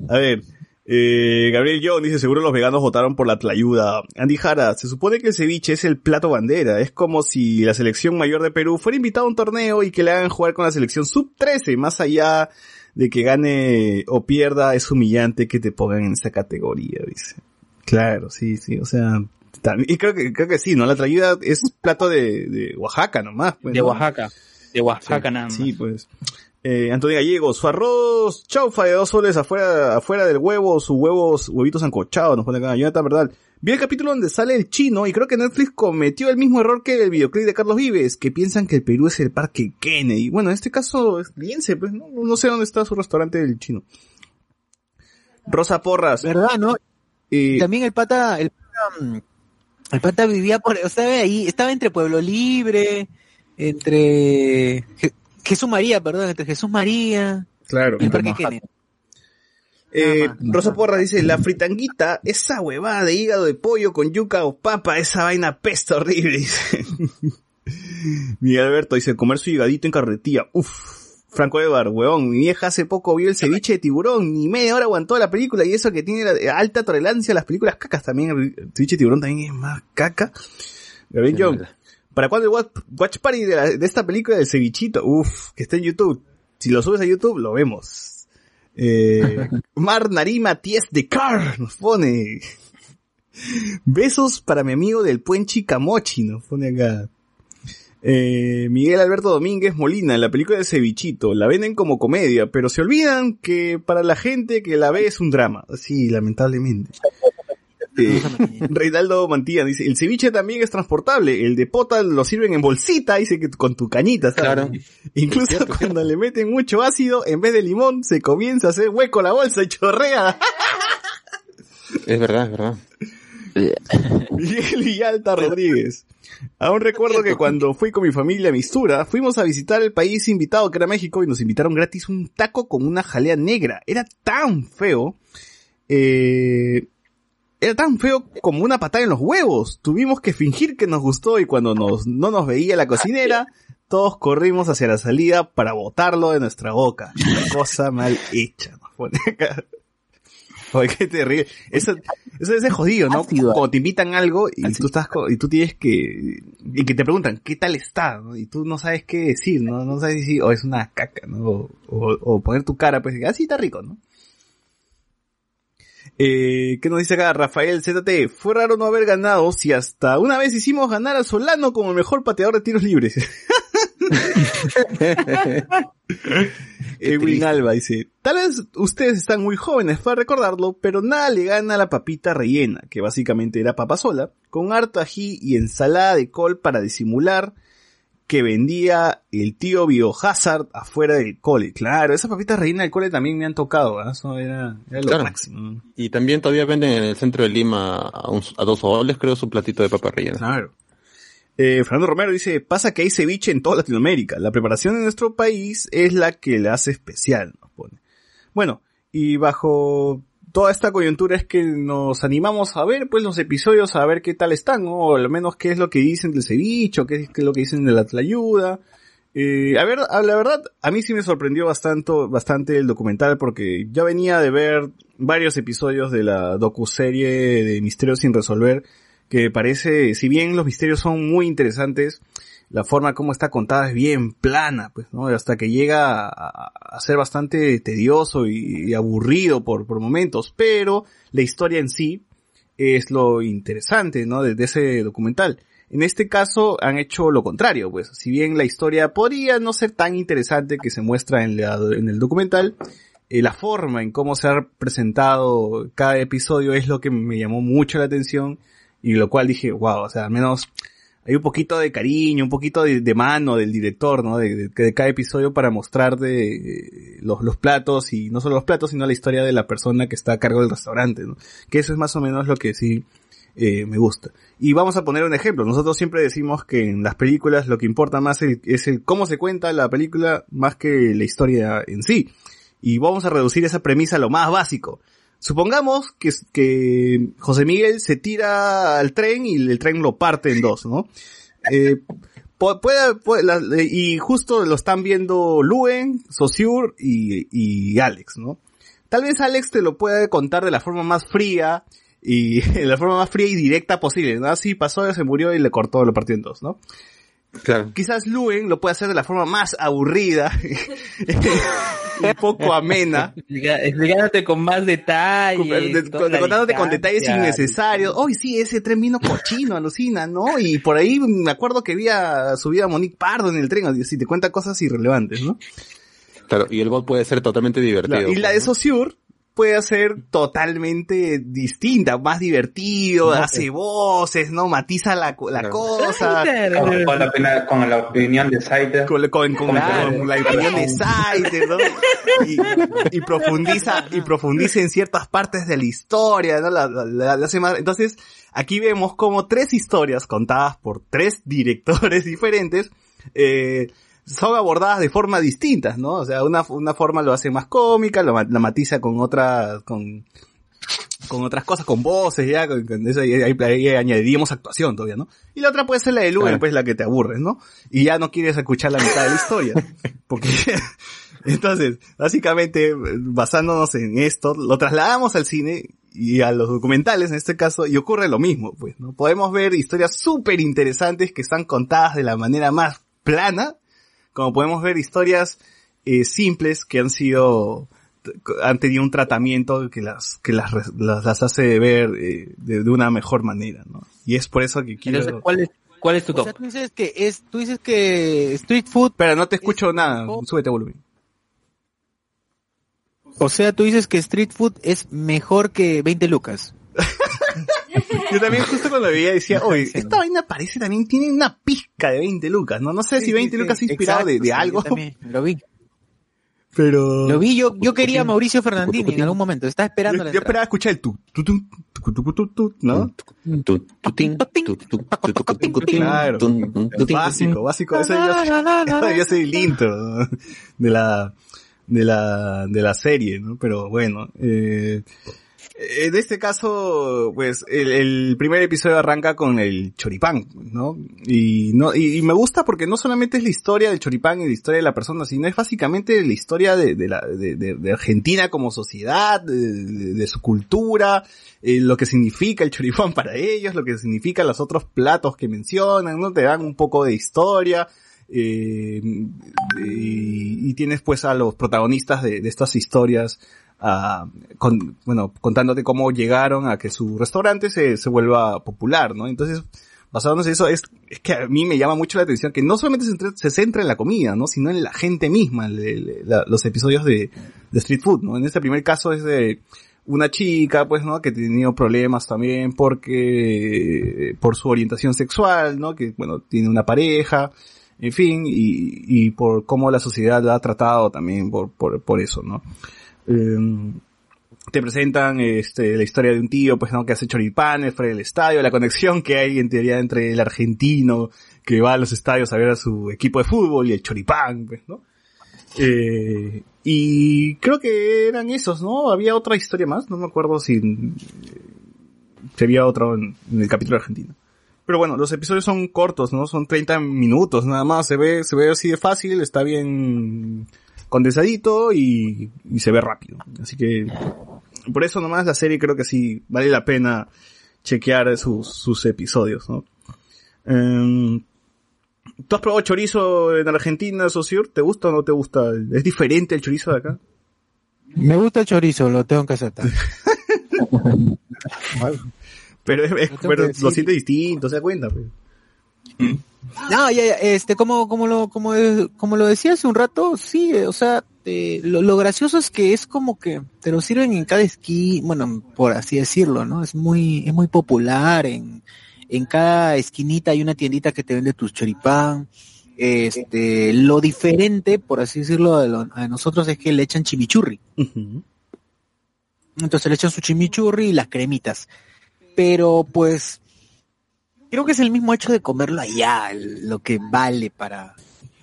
A ver, eh, Gabriel Young dice, seguro los veganos votaron por la tlayuda. Andy Jara, se supone que el ceviche es el plato bandera. Es como si la selección mayor de Perú fuera invitada a un torneo y que le hagan jugar con la selección sub-13. Más allá de que gane o pierda, es humillante que te pongan en esa categoría, dice. Claro, sí, sí, o sea... tam- Y creo que, creo que sí, ¿no? La tlayuda es plato de, de Oaxaca nomás. pues, De ¿no? Oaxaca. De Oaxaca nada más. Sí, pues. Eh, Antonio Gallegos, su arroz chaufa de dos soles afuera, afuera del huevo, sus huevos, huevitos ancochados, nos pone acá. Jonathan, ¿verdad? Vi el capítulo donde sale el chino y creo que Netflix cometió el mismo error que el videoclip de Carlos Vives, que piensan que el Perú es el parque Kennedy. Bueno, en este caso es liense, pues, no, no sé dónde está su restaurante del chino. Rosa Porras. ¿Verdad, no? Y Y también el pata, el pata, mm, el pata vivía por, o sea, ahí, estaba entre Pueblo Libre, entre Jesús María, perdón, entre Jesús María Claro. y el Parque Kennedy. Eh, Rosa Porras dice, la fritanguita, esa huevada de hígado de pollo con yuca o papa, esa vaina pesta horrible, dice. *laughs* Miguel Alberto dice, comer su higadito en carretilla, uff. Franco Evar, huevón, mi vieja hace poco vio el ceviche de tiburón, ni media hora aguantó la película, y eso que tiene la- alta tolerancia a las películas cacas también, el ceviche de tiburón también es más caca. Gabriel Young, ¿para cuándo el watch, party de, la- de esta película del cevichito? Uff, que está en YouTube. Si lo subes a YouTube, lo vemos. Eh, *laughs* Mar Narima Ties de Car nos pone. Besos para mi amigo del Puenchi Camochi, nos pone acá. Eh, Miguel Alberto Domínguez Molina, la película de Cevichito, la venden como comedia, pero se olvidan que para la gente que la ve es un drama. Sí, lamentablemente. Eh, *laughs* Reinaldo Mantilla dice, el ceviche también es transportable, el de pota lo sirven en bolsita, dice que con tu cañita, ¿sabes? Claro. Incluso Cierto, cuando le meten mucho ácido, en vez de limón, se comienza a hacer hueco la bolsa y chorrea. Es verdad, es verdad. Miguel Villalta Rodríguez. Aún recuerdo que cuando fui con mi familia a Mistura, fuimos a visitar el país invitado que era México y nos invitaron gratis un taco con una jalea negra. Era tan feo, eh, era tan feo como una patada en los huevos. Tuvimos que fingir que nos gustó y cuando nos, no nos veía la cocinera, todos corrimos hacia la salida para botarlo de nuestra boca. Cosa mal hecha. nos pone acá. Oye, qué terrible. Eso, eso es jodido, ¿no? Cuando te invitan algo y tú estás y tú tienes que y que te preguntan qué tal está, ¿no? Y tú no sabes qué decir, ¿no? No sabes decir, o es una caca, ¿no? O, o- o poner tu cara, pues, así está rico, ¿no? Eh, ¿qué nos dice acá? Rafael ZT, fue raro no haber ganado si hasta una vez hicimos ganar a Solano como el mejor pateador de tiros libres. *laughs* Edwin Alba dice, tal vez ustedes están muy jóvenes para recordarlo, pero nada le gana a la papita rellena, que básicamente era papa sola, con harto ají y ensalada de col para disimular que vendía el tío Biohazard afuera del cole. Claro, esas papitas rellenas del cole también me han tocado, ¿ah? Eso era, era lo Claro. máximo. Y también todavía venden en el centro de Lima a, un- a dos soles, creo, su platito de papa rellena. Claro. Eh, Fernando Romero dice, pasa que hay ceviche en toda Latinoamérica. La preparación en nuestro país es la que la hace especial, nos pone. Bueno, y bajo toda esta coyuntura es que nos animamos a ver pues los episodios, a ver qué tal están, o al menos qué es lo que dicen del ceviche, o qué es, qué es lo que dicen de la tlayuda. Eh, a ver, a la verdad, a mí sí me sorprendió bastante, bastante el documental porque ya venía de ver varios episodios de la docuserie de Misterios sin resolver que parece, si bien los misterios son muy interesantes, la forma como está contada es bien plana, pues, ¿no? Hasta que llega a, ser bastante tedioso y, aburrido por, por momentos, pero la historia en sí es lo interesante, ¿no? De, de ese documental. En este caso han hecho lo contrario, pues, si bien la historia podría no ser tan interesante que se muestra en, la- en el documental, eh, la forma en cómo se ha presentado cada episodio es lo que me llamó mucho la atención y lo cual dije, wow, o sea, al menos hay un poquito de cariño, un poquito de, mano del director, ¿no? De, de- de cada episodio para mostrar de eh, los, los platos y no solo los platos, sino la historia de la persona que está a cargo del restaurante, ¿no? Que eso es más o menos lo que sí eh, me gusta. Y vamos a poner un ejemplo. Nosotros siempre decimos que en las películas lo que importa más el- es el cómo se cuenta la película más que la historia en sí. Y vamos a reducir esa premisa a lo más básico. Supongamos que, que José Miguel se tira al tren y el tren lo parte en dos, ¿no? Eh, pu- puede, puede- y justo lo están viendo Luen, Saussure y, y Alex, ¿no? Tal vez Alex te lo puede contar de la forma más fría y *laughs* de la forma más fría y directa posible, ¿no? Así pasó, se murió y le cortó, lo partió en dos, ¿no? Claro. Quizás Luen lo puede hacer de la forma más aburrida *laughs* y poco amena. Explicándote con más detalle. de- la contándote con detalles innecesarios. Hoy sí, ese tren vino cochino, alucina, ¿no? Y por ahí me acuerdo que había subido a Monique Pardo en el tren, si te cuenta cosas irrelevantes, ¿no? Claro, y el bot puede ser totalmente divertido. Claro, y la de Saussure puede ser totalmente distinta, más divertido, hace voces, ¿no? Matiza la, la cosa. Con, con la, con la opinión de Saiter. Con, con- con- Claro. con la opinión de Saiter, ¿no? Y, y profundiza, y profundiza en ciertas partes de la historia, ¿no? La, la- la- la hace más- entonces, aquí vemos como tres historias contadas por tres directores *laughs* diferentes, eh, son abordadas de forma distintas, ¿no? O sea, una, una forma lo hace más cómica, lo la matiza con otra, con, con otras cosas, con voces, ya, con, con eso, ahí, ahí- ahí añadiríamos actuación todavía, ¿no? Y la otra puede ser la de Luen, Claro. pues la que te aburres, ¿no? Y ya no quieres escuchar la mitad de la historia. *laughs* Porque, *laughs* entonces, básicamente, basándonos en esto, lo trasladamos al cine y a los documentales en este caso, y ocurre lo mismo, pues, ¿no? Podemos ver historias súper interesantes que están contadas de la manera más plana, como podemos ver historias eh, simples que han sido han tenido un tratamiento que las que las, las, las hace ver eh, de, de una mejor manera, ¿no? Y es por eso que quiero Entonces, ¿cuál es, cuál es tu O top? sea, tú dices que es, tú dices que Street Food. Pero no te escucho nada, súbete volumen. O sea, tú dices que Street Food es mejor que 20 lucas. *laughs* Yo también justo cuando veía decía, oye, esta vaina parece también, tiene una pizca de 20 lucas, ¿no? No sé si 20 lucas es inspirado de, de Exacto, sí, algo, yo también lo vi. pero... Lo vi, yo, yo quería a Mauricio Fernandini en algún momento, estaba esperando Yo, la yo esperaba escuchar el tu, tu, tu, tu, tu, tu, tu, ¿no? Claro. Básico, básico. Eso yo *laughs* soy el intro de la, de la, de la serie, ¿no? Pero bueno, eh, En este caso, pues, el, primer episodio arranca con el choripán, ¿no? Y, no, y, me gusta porque no solamente es la historia del choripán y la historia de la persona, sino es básicamente la historia de, de, la, de, de- Argentina como sociedad, de, su cultura, eh, lo que significa el choripán *laughs* para ellos, lo que significa los otros platos que mencionan, ¿no? Te dan un poco de historia, eh, y, tienes pues a los protagonistas de estas historias, bueno, contándote cómo llegaron a que su restaurante se, se vuelva popular, ¿no? Entonces, basándonos en eso, es, que a mí me llama mucho la atención que no solamente se, se centra en la comida, ¿no? Sino en la gente misma, los episodios de, de street food, ¿no? En este primer caso es de una chica, pues, ¿no? Que ha tenido problemas también porque, por su orientación sexual, ¿no? Que, bueno, tiene una pareja, en fin, y, y por cómo la sociedad la ha tratado también por, por, por eso, ¿no? Em, te presentan este, la historia de un tío, pues, ¿no? Que hace choripanes fuera del estadio, la conexión que hay en teoría entre el argentino que va a los estadios a ver a su equipo de fútbol y el choripán, pues, ¿no? Eh, y creo que eran esos, ¿no? Había otra historia más, no me acuerdo si, si había otro en, en el capítulo argentino. Pero bueno, los episodios son cortos, ¿no? Son 30 minutos nada más, se ve, se ve así de fácil, está bien condensadito y, y se ve rápido. Así que por eso nomás la serie creo que sí vale la pena chequear sus, sus episodios, ¿no? Em, ¿Tú has probado chorizo en Argentina, Sociur? ¿Te gusta o no te gusta? ¿Es diferente el chorizo de acá? Me gusta el chorizo, lo tengo que aceptar. *laughs* Pero, es- es- tengo pero que decir. lo siente distinto, se da cuenta. pues. No, ya, ya, este, como, como lo, como, como lo decía hace un rato, sí, eh, o sea, eh, lo, lo gracioso es que es como que te lo sirven en cada esquí, bueno, por así decirlo, ¿no? Es muy, es muy popular, en, en cada esquinita hay una tiendita que te vende tu choripán, este, lo diferente, por así decirlo, de lo- a nosotros es que le echan chimichurri. Entonces le echan su chimichurri y las cremitas. Pero pues creo que es el mismo hecho de comerlo allá, el- lo que vale para,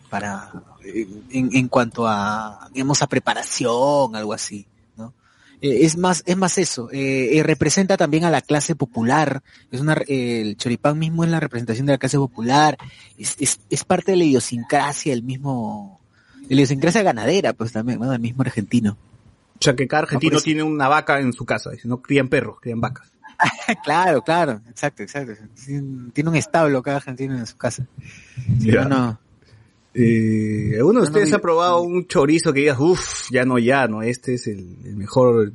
para, eh, en, en cuanto a, digamos, a preparación, algo así, ¿no? Eh, es más, es más eso, eh, eh, representa también a la clase popular, es una, eh, el choripán mismo es la representación de la clase popular, es, es, es parte de la idiosincrasia, el mismo, de la idiosincrasia ganadera, pues también, ¿no? Del mismo argentino. O sea, que cada argentino por eso- tiene una vaca en su casa, no crían perros, crían vacas. *laughs* claro, claro, exacto, exacto. Tiene un establo cada argentino en su casa. Ya. no. Eh, ¿Alguno de No, ustedes ha probado un chorizo que digas, uff, ya no, ya no, este es el, el mejor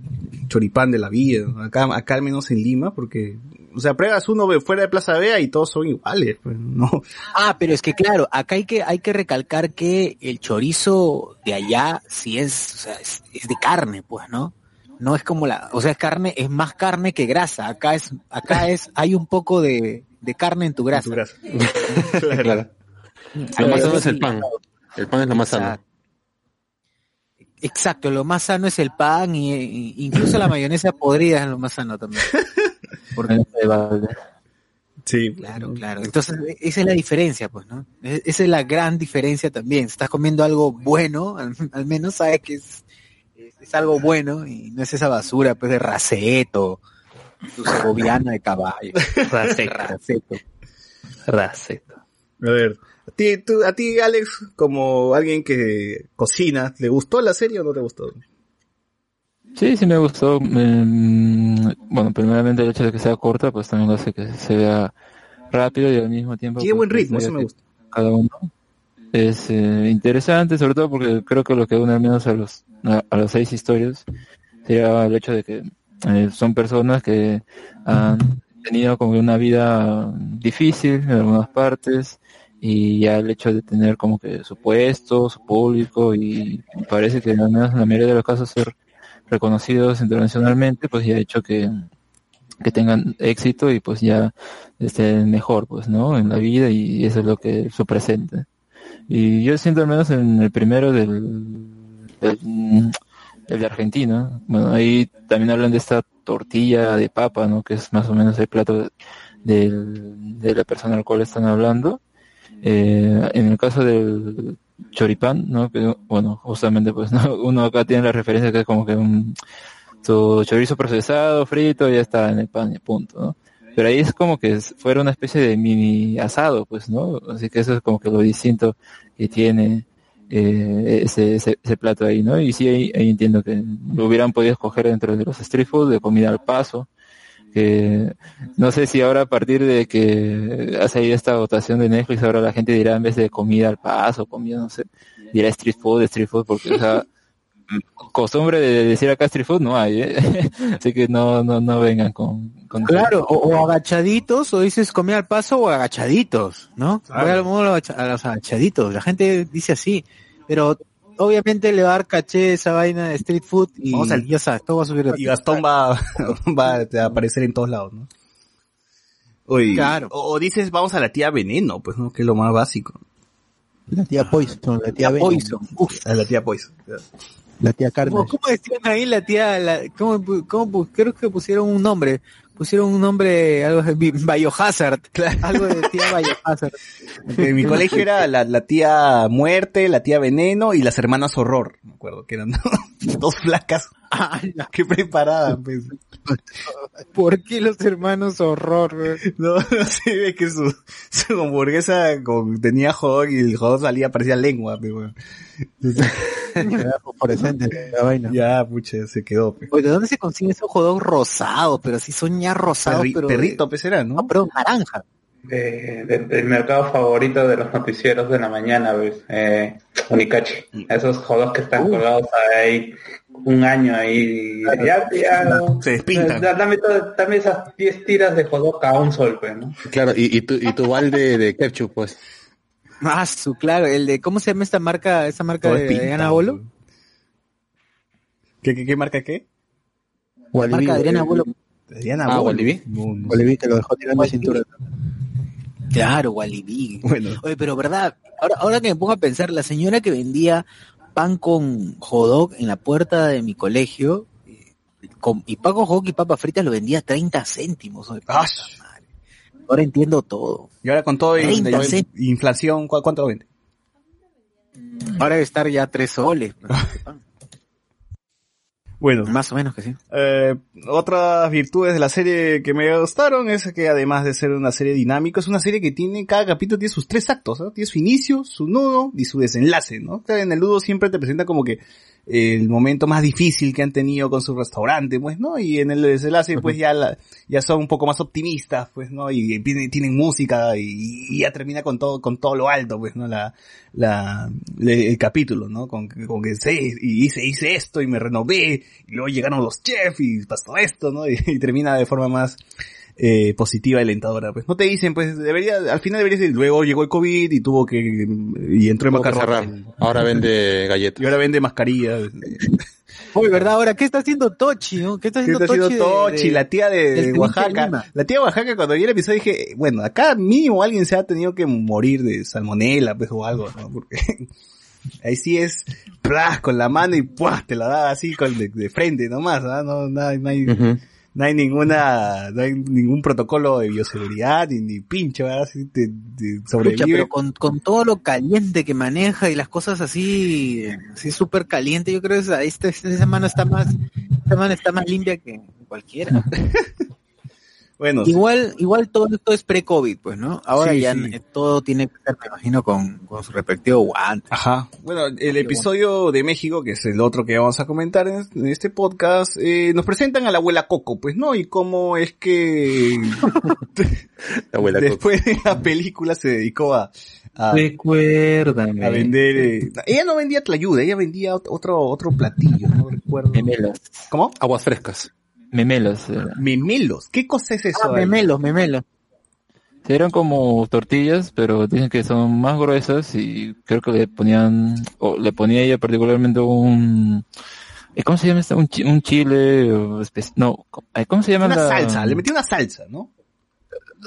choripán de la vida? Acá, acá al menos en Lima, porque, o sea, pruebas uno fuera de Plaza Vea y todos son iguales, pues, no. Ah, pero es que claro, acá hay que, hay que recalcar que el chorizo de allá sí es, o sea, es, es de carne, pues, ¿no? No es como la, o sea, es carne, es más carne que grasa. Acá es, acá es, hay un poco de, de carne en tu grasa. *laughs* claro. Lo más sano es el pan. El pan es lo más sano. Exacto, lo más sano es el pan y, y- incluso la mayonesa podrida es lo más sano también. Porque, Sí. Claro, claro. Entonces, esa es la diferencia, pues, ¿no? E- Esa es la gran diferencia también. Si estás comiendo algo bueno, al, al menos sabes que es, es, algo bueno y no es esa basura, pues, de raceto, tu segoviana de caballo. Raceto. Raceto. Raceto. A ver, a ti, tú- a ti, Alex, como alguien que cocina, ¿le gustó la serie o no te gustó? Sí, sí me gustó. Mm, bueno, primeramente el hecho de que sea corta, pues también lo hace que se vea rápido y al mismo tiempo. Tiene pues, buen ritmo, eso me gusta. Cada uno es eh, interesante, sobre todo porque creo que lo que une al menos a los a, las seis historias sería el hecho de que eh, son personas que han tenido como una vida difícil en algunas partes y ya el hecho de tener como que su puesto, su público y parece que al menos en la mayoría de los casos ser reconocidos internacionalmente, pues ya ha hecho que, que tengan éxito y pues ya estén mejor, pues, ¿no? En la vida y eso es lo que su presente. Y yo siento al menos en el primero del, del, mm, el de Argentina, bueno, ahí también hablan de esta tortilla de papa, ¿no? Que es más o menos el plato del, de la persona al cual están hablando. Eh, en el caso del choripán, ¿no? Que, bueno, justamente pues *laughs* ¿no? uno acá tiene la referencia que es como que un su chorizo procesado, frito, ya está en el pan y punto, ¿no? Pero ahí es como que fuera una especie de mini asado, pues, ¿no? Así que eso es como que lo distinto que tiene eh, ese, ese, ese plato ahí, ¿no? Y sí, ahí, ahí entiendo que lo hubieran podido escoger dentro de los street food, de comida al paso, que no sé si ahora a partir de que hace ahí esta votación de Netflix, ahora la gente dirá en vez de comida al paso, comida, no sé, dirá street food, street food, porque, o sea, *laughs* costumbre de decir acá street food no hay, ¿eh? *laughs* así que no, no, no vengan con, con Claro, o, o agachaditos, o dices comida al paso, o agachaditos, ¿no? Claro. Voy a los agachaditos. La gente dice así, pero obviamente le va a dar caché esa vaina de street food y Vamos al- ya sabes, todo va a subir Y Gastón va, *laughs* *laughs* va a aparecer en todos lados, ¿no? Oye, Claro. o, o dices, vamos a la tía Veneno, pues, ¿no? Que es lo más básico. La tía Poison, la tía Venom, Poison. Uf. A la tía Poison. La tía Carnage. ¿Cómo, cómo decían ahí la tía? La, ¿cómo, cómo creo que pusieron un nombre. Pusieron un nombre, algo de Bi- Biohazard. Algo de tía Biohazard. *laughs* En mi colegio era la, la tía Muerte, la tía Veneno y las hermanas Horror. Me acuerdo que eran *laughs* dos flacas. Qué preparadas, pues. ¿Por qué los hermanos horror? No, *laughs* no sé, ve que su, su hamburguesa con- tenía hot y el hot salía, parecía lengua, pe, weón. *laughs* Era fosforescente *laughs* la vaina. Ya, pucha, se quedó, pe. Oye, ¿de dónde se consigue esos hot rosados? Pero sí son ya rosados, Perri- pero... perrito, pues era, ¿no? No, perdón, naranja. de- de- del mercado favorito de los noticieros de la mañana, ¿ves? Eh, Unicachi. Esos jodos que están colgados ahí un año ahí. Ya, ya, *laughs* Se despintan. da- Dame, todo- dame esas 10 tiras de jodó a un sol, pues, ¿no? Claro, y, y tu, y tu balde de ketchup, pues. Ah, su, claro, el de, ¿cómo se llama esta marca, esa marca Todo de, es Adriana Bolo? ¿Qué, qué, qué marca qué? La marca de Adriana Bolo. Adriana Ah, Bolo. Walibi. Que lo dejó tirando de cintura. Claro, Walibi. Bueno. Oye, pero verdad, ahora, ahora que me pongo a pensar, la señora que vendía pan con hot dog en la puerta de mi colegio, eh, con, y pan con hot dog y papas fritas lo vendía a 30 céntimos. oye, Ah. Ahora entiendo todo. Y ahora con todo y 30 la cent- inflación, ¿cu- ¿cuánto lo vende? Ahora debe estar ya 3 soles. *laughs* Bueno, Más o menos que sí. Eh, otras virtudes de la serie que me gustaron es que además de ser una serie dinámica, es una serie que tiene, cada capítulo tiene sus tres actos, ¿no? Tiene su inicio, su nudo y su desenlace, ¿no? En el nudo siempre te presenta como que el momento más difícil que han tenido con su restaurante, pues, ¿no? Y en el desenlace, pues ya la, ya son un poco más optimistas, pues, ¿no? Y tienen, tienen música y, y ya termina con todo, con todo lo alto, pues, ¿no? La, la, le- el capítulo, ¿no? Con, con que sí, y hice, hice esto y me renové, y luego llegaron los chefs y pasó esto, ¿no? *laughs* Y, y termina de forma más, eh, positiva y alentadora, pues. No te dicen, pues, debería, al final debería decir, luego llegó el COVID y tuvo que, y entró en cerrar. Ahora vende galletas. Y ahora vende mascarillas. *laughs* Oye, ¿verdad? Ahora, ¿qué está haciendo Tochi? no? ¿Qué está ¿Qué haciendo está Tochi? de- Tochi, de- la tía de, Oaxaca? La tía de Oaxaca, cuando vi el episodio dije, bueno, acá mínimo alguien se ha tenido que morir de salmonela, pues, o algo, ¿no? Porque *laughs* ahí sí es, ¡plas! con la mano y ¡puah! te la da así con de, de frente nomás, ¿ah? No, no, hay- no hay. No hay ninguna, no hay ningún protocolo de bioseguridad, ni, ni pincho, ¿verdad? Así te, te pero con, con todo lo caliente que maneja y las cosas así, así súper caliente, yo creo que esa, esta, esta mano está más, esta mano está más limpia que cualquiera. *laughs* Bueno, Igual, igual todo esto es pre-COVID, pues, ¿no? Ahora Sí, ya sí. eh, todo tiene que ser, me imagino, con, con su respectivo guante. Ajá. Bueno, el episodio de México, que es el otro que vamos a comentar en en este podcast, eh, nos presentan a la abuela Coco, pues, ¿no? Y cómo es que *laughs* La abuela Coco. después de la película se dedicó a, a, Recuérdame. a vender... eh, ella no vendía tlayuda, ella vendía ot- otro otro platillo, no recuerdo. ¿Cómo? Aguas frescas. Memelas. era. Memelos. ¿Qué cosa es eso? Ah, memelos, memelos. Sí, Eran como tortillas, pero dicen que son más gruesas y creo que le ponían, o le ponía ella particularmente un, eh, ¿cómo se llama esto? Un, un chile, no, eh, ¿cómo se llama Una la- salsa, le metí una salsa, ¿no?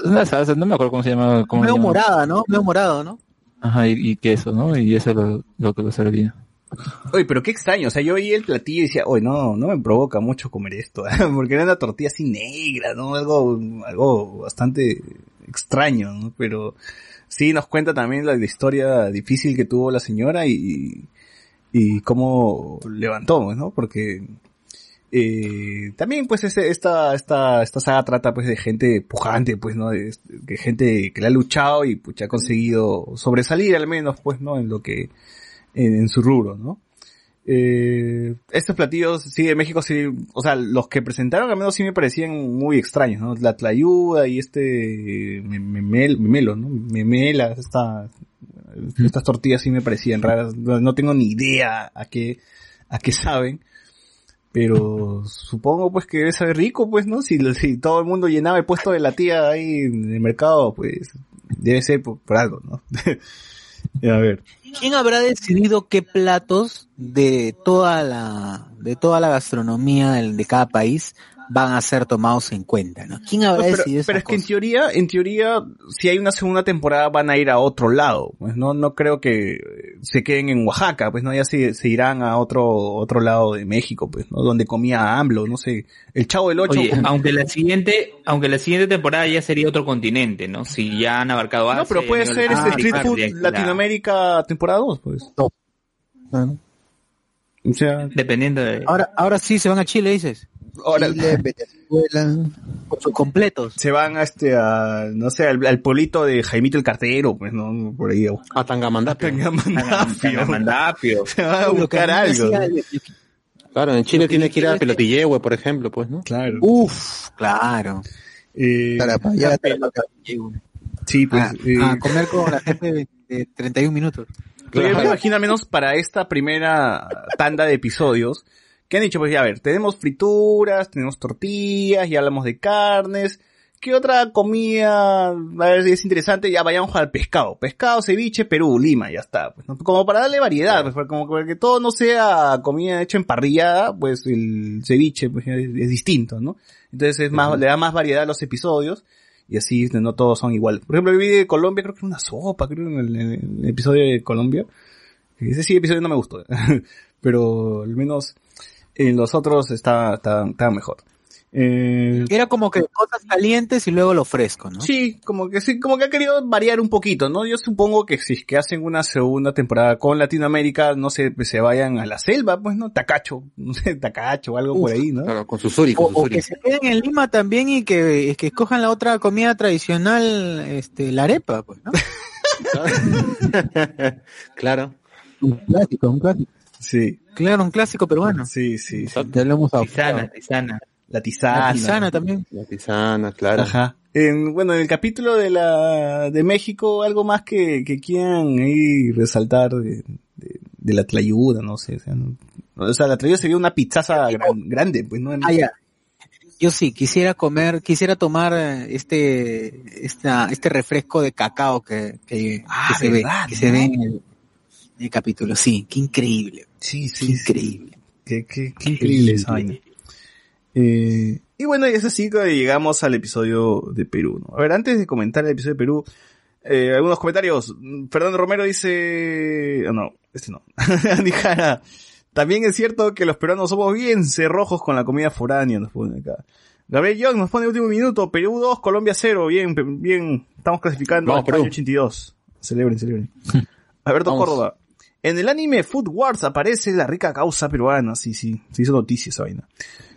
Una salsa, no me acuerdo cómo se llama. Cómo llama. morada, ¿no? Medio morado, ¿no? Ajá, y, y queso, ¿no? Y eso es lo, lo que lo servía. Oye, pero qué extraño, o sea, yo veía el platillo y decía, oye, no, no me provoca mucho comer esto, *laughs* porque era una tortilla así negra, ¿no? Algo, algo bastante extraño, ¿no? Pero sí nos cuenta también la, historia difícil que tuvo la señora y, y cómo levantó, ¿no? Porque Eh, también pues este, esta, esta, esta saga trata pues de gente pujante, pues, ¿no? De, de gente que le ha luchado y pues ha conseguido sobresalir al menos, pues, ¿no? En lo que, en, en su rubro, ¿no? Eh, estos platillos, sí, de México sí, o sea, los que presentaron al menos sí me parecían muy extraños, ¿no? La tlayuda y este, me- memel- memelo, ¿no? Memela, esta, estas tortillas sí me parecían raras, no no tengo ni idea a qué, a qué saben, pero supongo pues que debe saber rico, pues, ¿no? Si, si todo el mundo llenaba el puesto de la tía ahí en el mercado, pues, debe ser por, por algo, ¿no? *laughs* ¿Quién habrá decidido qué platos de toda la de toda la gastronomía de cada país van a ser tomados en cuenta? ¿no? ¿Quién habrá No, pero, decidido pero es que en teoría, en teoría, si hay una segunda temporada van a ir a otro lado, pues no, no creo que se queden en Oaxaca, pues no, ya se, se irán a otro, otro lado de México, pues, ¿no? Donde comía AMLO, no sé, el Chavo del Ocho. Oye, aunque la siguiente, aunque la siguiente temporada ya sería otro continente, ¿no? Si ya han abarcado Asia. no, pero puede ser este Street Food a- Latinoamérica temporada 2, pues. O sea, Dependiendo de... Ahora, ahora sí se van a Chile, dices. Ahora- Chile, *laughs* Venezuela. Con sus completos. se van a este, a, no sé, al, al pueblito de Jaimito el Cartero, pues, no, por ahí. A Tangamandapio. Tangamandapio. Mandapio. *laughs* Se van a buscar algo. Claro, en Chile tiene que ir a Pelotillehue, por ejemplo, pues, ¿no? Claro. Uf, claro. Eh, Tarapaya, sí, pues. a, eh, a comer con la gente de, de 31 minutos. Pero yo me imagino al menos para esta primera tanda de episodios, que han dicho, pues ya a ver, tenemos frituras, tenemos tortillas, ya hablamos de carnes, ¿qué otra comida? A ver si es interesante, ya vayamos al pescado. Pescado, ceviche, Perú, Lima, ya está. Pues, ¿no? Como para darle variedad, pues, como para que todo no sea comida hecha en parrillada, pues el ceviche pues, es, es distinto, ¿no? Entonces es más, le da más variedad a los episodios. Y así no todos son iguales. Por ejemplo, vi de Colombia, creo que era una sopa, creo, en el, en el episodio de Colombia. Ese sí episodio no me gustó. *laughs* Pero al menos en los otros estaba, estaba, estaba mejor. Eh, Era como que cosas calientes y luego lo fresco, ¿no? Sí, como que sí, como que ha querido variar un poquito, ¿no? Yo supongo que si es que hacen una segunda temporada con Latinoamérica, no sé, pues se vayan a la selva, pues, ¿no? Tacacho, *laughs* no sé, Tacacho o algo por ahí, ¿no? Claro, con su suri, O, con o suri. que se queden en Lima también y que, que escojan la otra comida tradicional, este, la arepa, pues, ¿no? *laughs* *laughs* claro. Un clásico, un clásico. Sí, Claro, un clásico peruano. sí, sí. sí. Ya lo hemos Tisana, tisana. La tisana. La tisana también. La tisana, claro. Ajá. En, bueno, en el capítulo de la de México, algo más que, que quieran ahí resaltar de, de, de la tlayuda, no sé. O sea, no- o sea, la tlayuda sería una pizzaza gran- grande, pues, ¿no? Ah, ya. Yo sí, quisiera comer, quisiera tomar eh, este, esta, este refresco de cacao que, que, Ah, que se ve, que se ve en el, el capítulo. Sí, qué increíble. Sí, Qué sí, sí. increíble. Qué, qué, qué increíble esa vaina. Eh, y bueno, y es así que llegamos al episodio de Perú, ¿no? A ver, antes de comentar el episodio de Perú, eh, algunos comentarios. Fernando Romero dice... Oh, no, este no. *laughs* Andy Jara, También es cierto que los peruanos somos bien cerrojos con la comida foránea, nos pone acá. Gabriel Young nos pone último minuto, Perú 2, Colombia 0, bien, bien, estamos clasificando Vamos, a España Perú. 82. Celebren, celebren. *laughs* Alberto Vamos. Córdoba. En el anime Food Wars aparece la rica causa peruana, sí, sí, se hizo noticia esa vaina.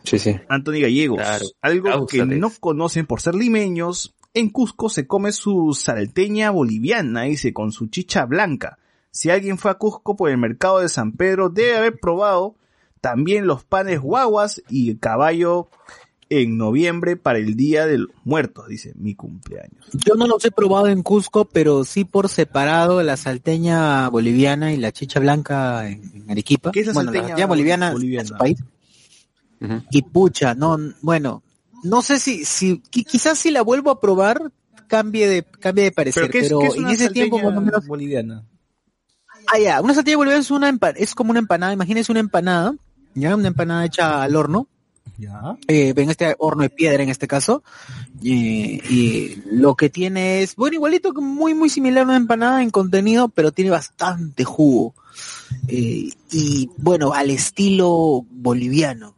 Sí, sí. Anthony Gallegos. Claro, Algo que no conocen por ser limeños, en Cusco se come su salteña boliviana, dice, con su chicha blanca. Si alguien fue a Cusco por el mercado de San Pedro, debe haber probado también los panes guaguas y el caballo en noviembre para el Día de los Muertos, dice, mi cumpleaños. Yo no los he probado en Cusco, pero sí por separado la salteña boliviana y la chicha blanca en, en Arequipa. ¿Qué es la bueno, salteña la salteña boliviana, boliviana? en su país. Y pucha, no, bueno, no sé si, si, qui- quizás si la vuelvo a probar, cambie de, cambie de parecer, ¿Pero qué es, pero qué es en ese tiempo salteña más o menos boliviana? Ah, ya, una salteña boliviana es una empa- es como una empanada, imagínense una empanada, ya, una empanada hecha al horno, Ya. eh, en este horno de piedra en este caso, y, y lo que tiene es, bueno, igualito, que muy, muy similar a una empanada en contenido, pero tiene bastante jugo, Eh, y bueno, al estilo boliviano.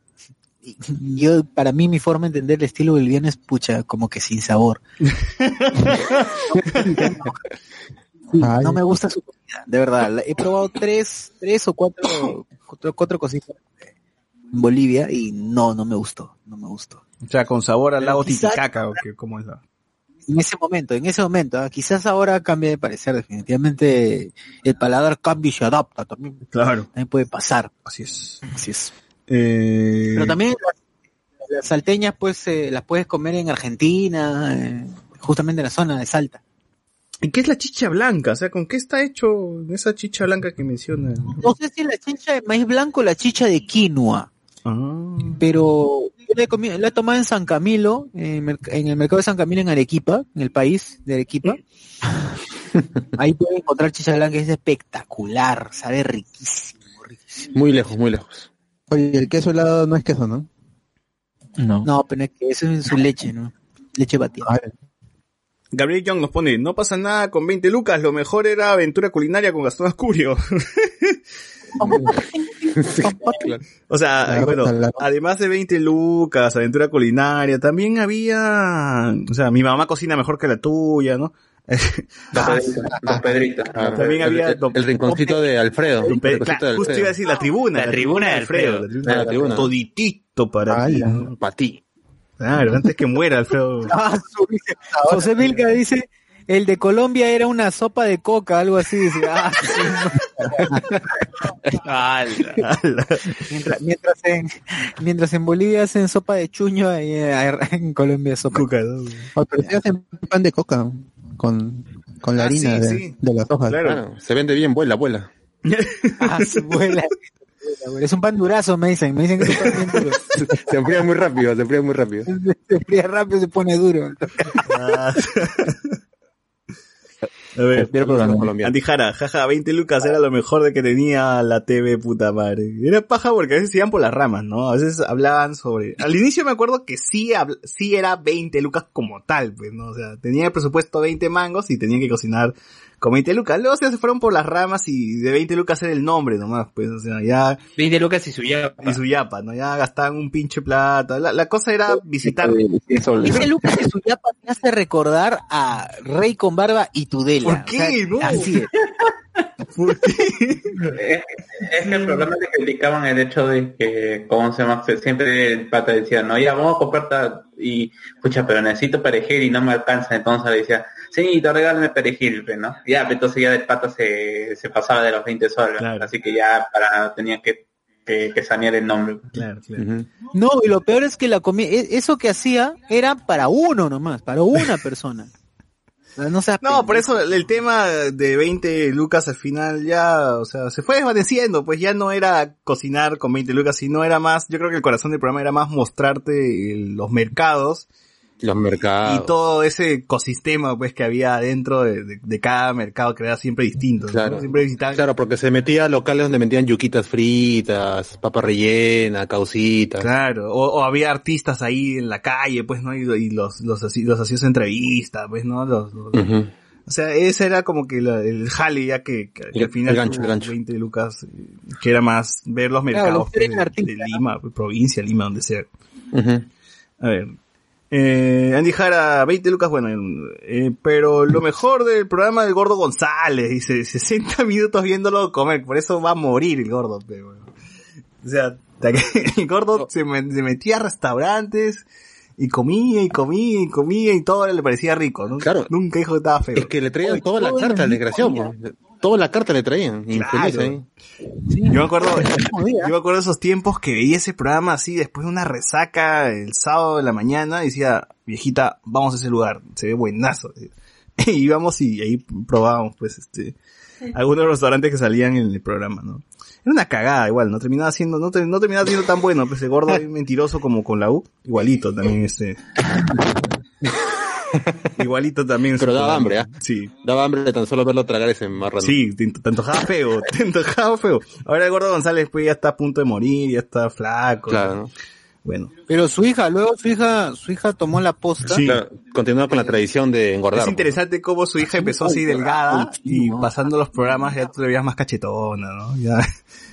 Yo, para mí, mi forma de entender el estilo boliviano es pucha, como que sin sabor. *laughs* Ay. No me gusta su comida, de verdad. He probado tres, tres o cuatro, cuatro, cuatro cositas Bolivia y no, no me gustó, no me gustó. O sea, con sabor al lago quizás- Titicaca, o que, ¿cómo es la? En ese momento, en ese momento, ah, quizás ahora cambie de parecer, definitivamente el paladar cambia y se adapta también. Claro. También puede pasar. Así es. Así es. Eh, Pero también las, las salteñas, pues, eh, las puedes comer en Argentina, eh, justamente en la zona de Salta. ¿Y qué es la chicha blanca? O sea, ¿con qué está hecho esa chicha blanca que menciona? No sé si la chicha de maíz blanco o la chicha de quinoa. Ah. Pero yo la he, comido- la he tomado en San Camilo, en, el mercado de San Camilo en Arequipa, en el país de Arequipa. *laughs* Ahí pueden encontrar chicha blanca, es espectacular, sabe riquísimo. Muy lejos, muy lejos. Oye, el queso helado no es queso, ¿no? No. No, pero es que eso es su leche, ¿no? Leche batida. Gabriel Young nos pone, no pasa nada con 20 lucas, lo mejor era aventura culinaria con Gastón Ascurio. *laughs* *laughs* O sea, Claro, bueno, claro. además de 20 lucas, aventura culinaria, también había, o sea, mi mamá cocina mejor que la tuya, ¿no? *laughs* Don Pedrito. Ah, También había el- rinconcito de Alfredo. El Pe- rinconcito claro, de justo iba a decir la tribuna. La tribuna de Alfredo. la tribuna Ah, la de tribuna. Toditito para ti. ¿no? Para ti. Claro, antes que muera Alfredo. *laughs* Ah, José Vilca dice, el de Colombia era una sopa de coca, algo así. Dice, ah, *laughs* sí, Ala. mientras, mientras, en, mientras en Bolivia hacen sopa de chuño, ahí, en Colombia sopa ¿no? Oh, pero si hacen pan de coca con, con la Ah, harina sí, de, sí. de las hojas. Claro. Claro, se vende bien, vuela, vuela. *laughs* Ah, su abuela. Es un pan durazo, me dicen. Me dicen que es un pan bien duro. *laughs* Se enfría muy rápido, se enfría muy rápido. Se fría rápido, se pone duro. A ver. Andy Jara, jaja, 20 lucas era lo mejor de que tenía la TV, puta madre. Era paja porque a veces iban por las ramas, ¿no? A veces hablaban sobre... Al inicio me acuerdo que sí, habl- sí era 20 lucas como tal, pues, ¿no? O sea, tenía el presupuesto 20 mangos y tenían que cocinar con 20 lucas. Luego se fueron por las ramas y de 20 lucas era el nombre nomás, pues, o sea, ya... 20 lucas y su yapa. Y su yapa, ¿no? Ya gastaban un pinche plata. La, la cosa era visitar... Ese Lucas de su yapa me hace recordar a Rey con Barba y Tudela. ¿Por qué? O sea, No. Así es. ¿Por qué? Es, es que el problema que criticaban el hecho de que, ¿cómo se llama? Siempre el pata decía, no, ya vamos a comprar tal, y, pucha, pero necesito perejil y no me alcanza, entonces le decía, sí, te regálame perejil, pues, ¿no? Ya, pues, entonces ya el pata se, se pasaba de los 20 soles, Claro. así que ya para, tenía que, que, que sanear el nombre. Claro, claro. Ujú. No, y lo peor es que la comida, e- eso que hacía era para uno nomás, para una persona. No, seas No, por eso el tema de 20 lucas al final ya, o sea, se fue desvaneciendo, pues ya no era cocinar con 20 lucas, sino era más, yo creo que el corazón del programa era más mostrarte los mercados Los mercados. y todo ese ecosistema pues que había dentro de, de- de cada mercado que era siempre distinto, ¿no? Claro. Siempre visitaban Claro, porque se metía a locales donde metían yuquitas fritas, papa rellena, causitas. Claro, o, o había artistas ahí en la calle, pues, ¿no? Y, y los, los, los hacías entrevistas, pues, ¿no? Los. O sea, ese era como que la- el jale ya que, que- que El- al final el gancho, tuvo el gancho. 20 lucas, eh, que era más ver los Claro, mercados los pues, de, Lima, pues, provincia, Lima, donde sea. A ver. Eh, Andy Jara, 20 lucas, bueno, eh, pero lo mejor del programa del Gordo González, dice, 60 *laughs* minutos viéndolo comer, por eso va a morir el gordo, pero, bueno. O sea, *laughs* el gordo se, me- se metía a restaurantes y comía y comía y comía y todo le parecía rico, ¿no? Claro. Nunca dijo que estaba feo. Es que le traían toda la carta, el desgraciado. Toda la carta le traían. Infeliz Claro. ahí. Yo me acuerdo, yo me acuerdo de esos tiempos que veía ese programa así después de una resaca el sábado de la mañana y decía, viejita, vamos a ese lugar, se ve buenazo. *laughs* Y íbamos y ahí probábamos pues este, algunos restaurantes que salían en el programa, ¿no? Era una cagada igual, no terminaba siendo, no, te- no terminaba siendo tan bueno, pues el gordo ahí mentiroso como con la U, igualito también este. *laughs* *laughs* igualito también. Pero daba hambre, ¿ah? Sí. Daba hambre de tan solo verlo tragar ese marrano. Sí, te, te antojaba feo, *laughs* te antojaba feo. Ahora el gordo González pues ya está a punto de morir, ya está flaco. Claro, ¿no? Bueno, Pero su hija, luego su hija, su hija tomó la posta. Sí. Claro, continúa con la tradición de engordar. es interesante cómo su hija empezó así delgada *laughs* y pasando los programas ya tú le veías más cachetona, ¿no? Ya,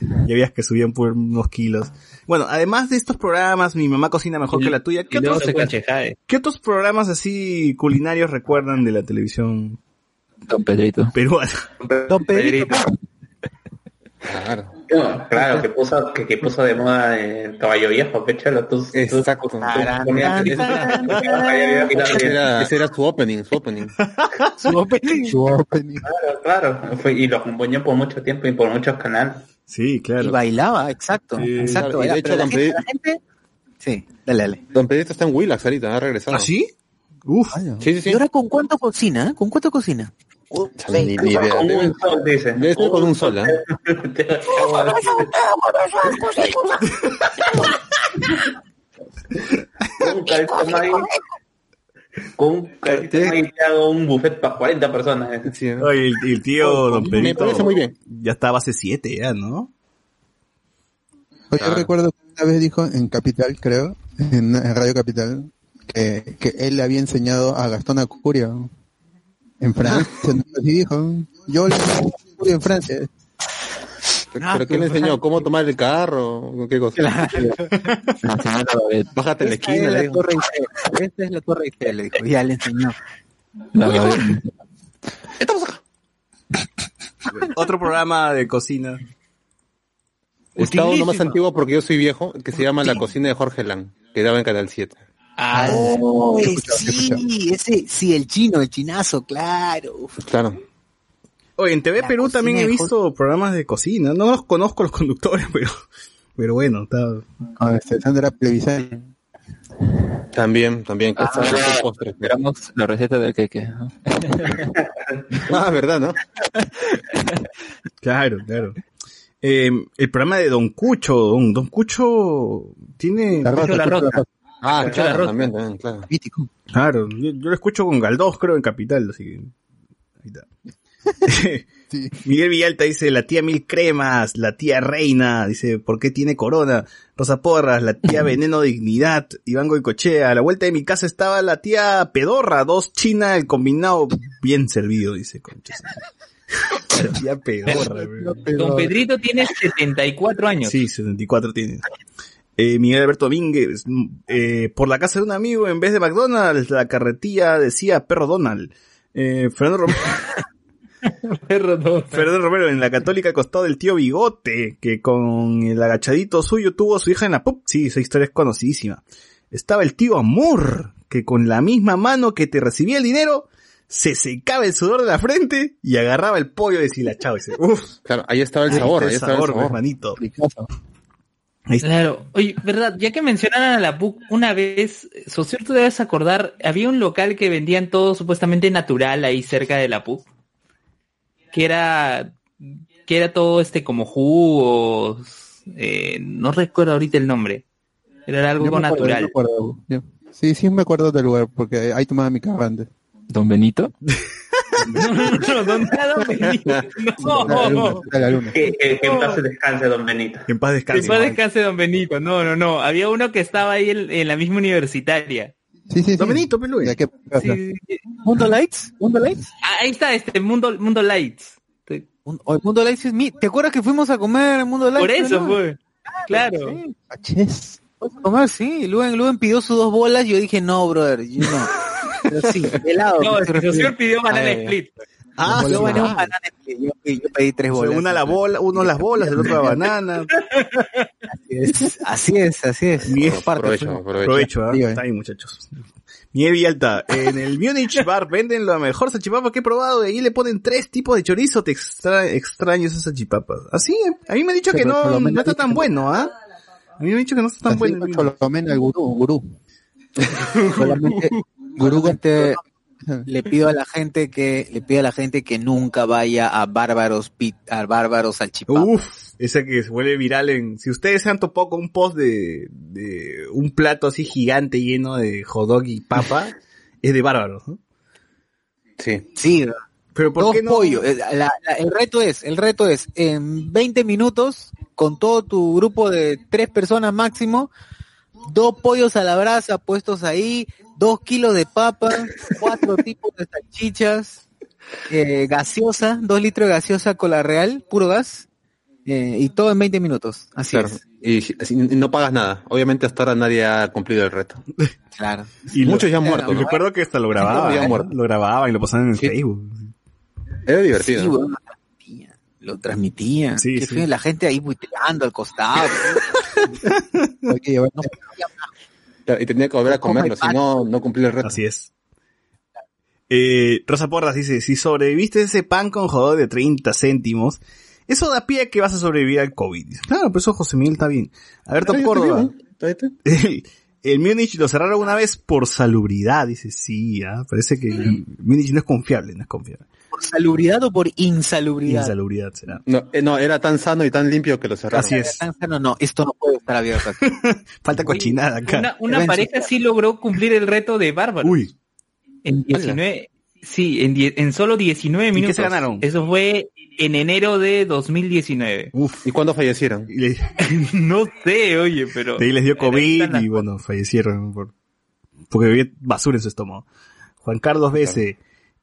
ya veías que subían por unos kilos. Bueno, además de estos programas, mi mamá cocina mejor que la tuya. ¿Qué otros, se cachejae. ¿Qué otros programas así culinarios recuerdan de la televisión Don Pedrito. peruana? Don Pedrito. Claro. No, claro, que puso, que, que puso de moda el caballo viejo, pechalo, tú, Exacto. tú ponías- Ese era, ese era su opening, su opening. *laughs* Su opening. Su opening. Claro, claro, fue, y lo acompañó por mucho tiempo y por muchos canales. Sí, Y claro. bailaba, exacto. Sí. exacto. Y de hecho, Don la gente- Sí, dale, dale. Don Pedrito está en Willax ahorita, ha regresado. ¿Ah, sí? Uf. Sí, sí, sí. ¿Y ahora con cuánto cocina? eh? ¿Con cuánto cocina? Ni, ni idea. Con Debe, un sol, dice. debe ser con un sol, ¿eh? Con un calzón ahí. Con un calzón hago un buffet para 40 personas. eh. Sí, ¿eh? Oye, el, el tío Don Me Pedrito parece muy bien. ya está base 7 ya, ¿no? Oye, yo recuerdo que una vez dijo en Capital, creo, en, en Radio Capital, que, que él le había enseñado a Gastón Acurio en Francia. ¿no? *laughs* Así dijo. Yo le en Francia. ¿Pero qué le enseñó? ¿Cómo tomar el carro? ¿Qué cosa? *laughs* Bájate en la Esta esquina, es le la dijo. Torre Eiffel. Esta es la Torre Eiffel, le dijo. Ya le enseñó. Otro programa de cocina. Está uno más Utilísimo. antiguo porque yo soy viejo, que se llama La cocina de Jorge Lang, que daba en Canal 7. Ah, Oh, sí, ese, sí, el chino, el chinazo, claro. Claro. Oye, en TV La Perú también he visto programas de cocina. No los conozco los conductores, *laughs* pero, pero bueno, está... Con este, Sandra Plevisani. También, también. Ah. Esperamos la receta del queque. ¿no? *laughs* Ah, verdad, ¿no? Claro, claro. Eh, el programa de Don Cucho, Don, Don Cucho tiene... La Rosa. Ah, claro, también, también, claro. Mítico. Claro, yo, yo lo escucho con Galdós, creo, en Capital, así que... Ahí está. *laughs* Sí. *laughs* Miguel Villalta dice, la tía Mil Cremas, la tía Reina, dice, ¿por qué tiene corona? Rosa Porras, la tía Veneno Dignidad, Iván Goicochea, a la vuelta de mi casa estaba la tía Pedorra, dos china, el combinado bien servido, dice Conchas. *laughs* La tía Pedorra. Don Pedrito tiene 74 años. Sí, 74 tiene. Eh, Miguel Alberto Domínguez, mm, eh, por la casa de un amigo, en vez de McDonald's, la carretilla decía Perro Donald. Eh, Fernando Romero. *laughs* Fernando Romero, en la católica al costado del tío Bigote, que con el agachadito suyo tuvo a su hija en la pup. Sí, esa historia es conocidísima. Estaba el tío Amor, que con la misma mano que te recibía el dinero, se secaba el sudor de la frente y agarraba el pollo. Dice, uff, Claro, ahí estaba el ahí sabor, ahí estaba el sabor, sabor. hermanito. Claro. Oye, verdad, ya que mencionaron a la PUC, una vez, Socio, tú debes acordar, había un local que vendían todo supuestamente natural ahí cerca de la PUC. Que era, que era todo este como jugos, eh, no recuerdo ahorita el nombre. Era algo Yo me acuerdo, yo me natural. acuerdo. Yo- Sí, sí me acuerdo del lugar, porque ahí tomaba mi cava antes. Don Benito. *laughs* No, no, no, don Benito. Era la luna, No. la luna. Que, que, que en paz descanse, don Benito. En paz Que descanse. paz descanse don Benito. No, no, no. Había uno que estaba ahí en, en la misma universitaria. Sí, sí, sí. Don Benito. Sí, ¿Mundo Lights? ¿Mundo Lights? Ah, Ahí está, este Mundo, Mundo Lights. Un- o el Mundo Lights es mi... ¿Te acuerdas que fuimos a comer el Mundo Lights? Por eso fue. Claro. Sí, Achés. fuimos a comer, sí. Luen, Luen pidió sus dos bolas y yo dije, no, brother, yo no. Pero sí, helado. No, el refiere. profesor pidió banana Ah, split. Ah, Yo sí, gané un ah. banana split, yo, pedí- yo pedí tres O sea, bolas. una la bola, uno las bolas, el otro la banana. Así es, así es. Así es. Miguel, Aprovecho, aprovecho. Provecho, ¿ah? Diga. Está ahí, muchachos. Miguel Villalta, en el Munich Bar venden la mejor salchipapa que he probado y ahí le ponen tres tipos de chorizo. Te extra, extraño esas salchipapas. Así, a mí me han dicho Sí, que por no, lo menos no está tan bueno, ¿ah? A mí me han dicho que no está tan Así bueno. fue Cholomena, el gurú, gurú. *laughs* Solamente gurú Solamente *laughs* le pido a la gente que le pido a la gente que nunca vaya a bárbaros pit, a bárbaros salchipapa. Uf, esa que se vuelve viral en... Si ustedes se han topado con un post de, de un plato así gigante lleno de hot dog y papa, *laughs* es de bárbaros, ¿no? Sí. Sí, Pero ¿por dos qué no? pollos. Eh, la- la- el reto es, el reto es en 20 minutos con todo tu grupo de tres personas máximo, dos pollos a la brasa puestos ahí, dos kilos de papa, cuatro *laughs* tipos de salchichas, eh, gaseosa, dos litros de gaseosa con la real, puro gas, eh, y todo en 20 minutos. Así Claro. es. Y, no pagas nada. Obviamente hasta ahora nadie ha cumplido el reto. *laughs* Claro. Y lo- Muchos ya han muerto, ¿no? recuerdo que hasta lo grababan, Ya ¿no? muerto. Lo grababan y lo pasaban en el Sí. Facebook. Era divertido. Sí, weón. lo transmitían. Sí, la gente ahí buiteando al costado. Hay que llevarnos Y tenía que volver a comerlo, si no, no cumplía el reto. Así es. Eh, Rosa Porras dice, si sobreviviste ese pan con jodor de 30 céntimos, eso da pie a que vas a sobrevivir al COVID. Claro, pero eso José Miguel está bien. Alberto está Córdoba. ¿eh? El, el Múnich lo cerraron una vez por salubridad. Dice, sí, ah, parece que el Múnich no es confiable, no es confiable. ¿Por salubridad o por insalubridad? Insalubridad será. No, eh, no, era tan sano y tan limpio que lo cerraron. Así es. Tan sano, no, esto no puede estar abierto. aquí. *laughs* Falta cochinada acá. Una, pareja sí logró cumplir el reto de Bárbaro. Uy, En 19, sí, en, die- en solo 19 qué minutos. se ganaron? Eso fue en enero de 2019. uf. ¿Y cuándo fallecieron? Y le- *laughs* no sé, oye, pero... de ahí les dio COVID y bueno, fallecieron por, porque había basura en su estómago. Juan Carlos Bese,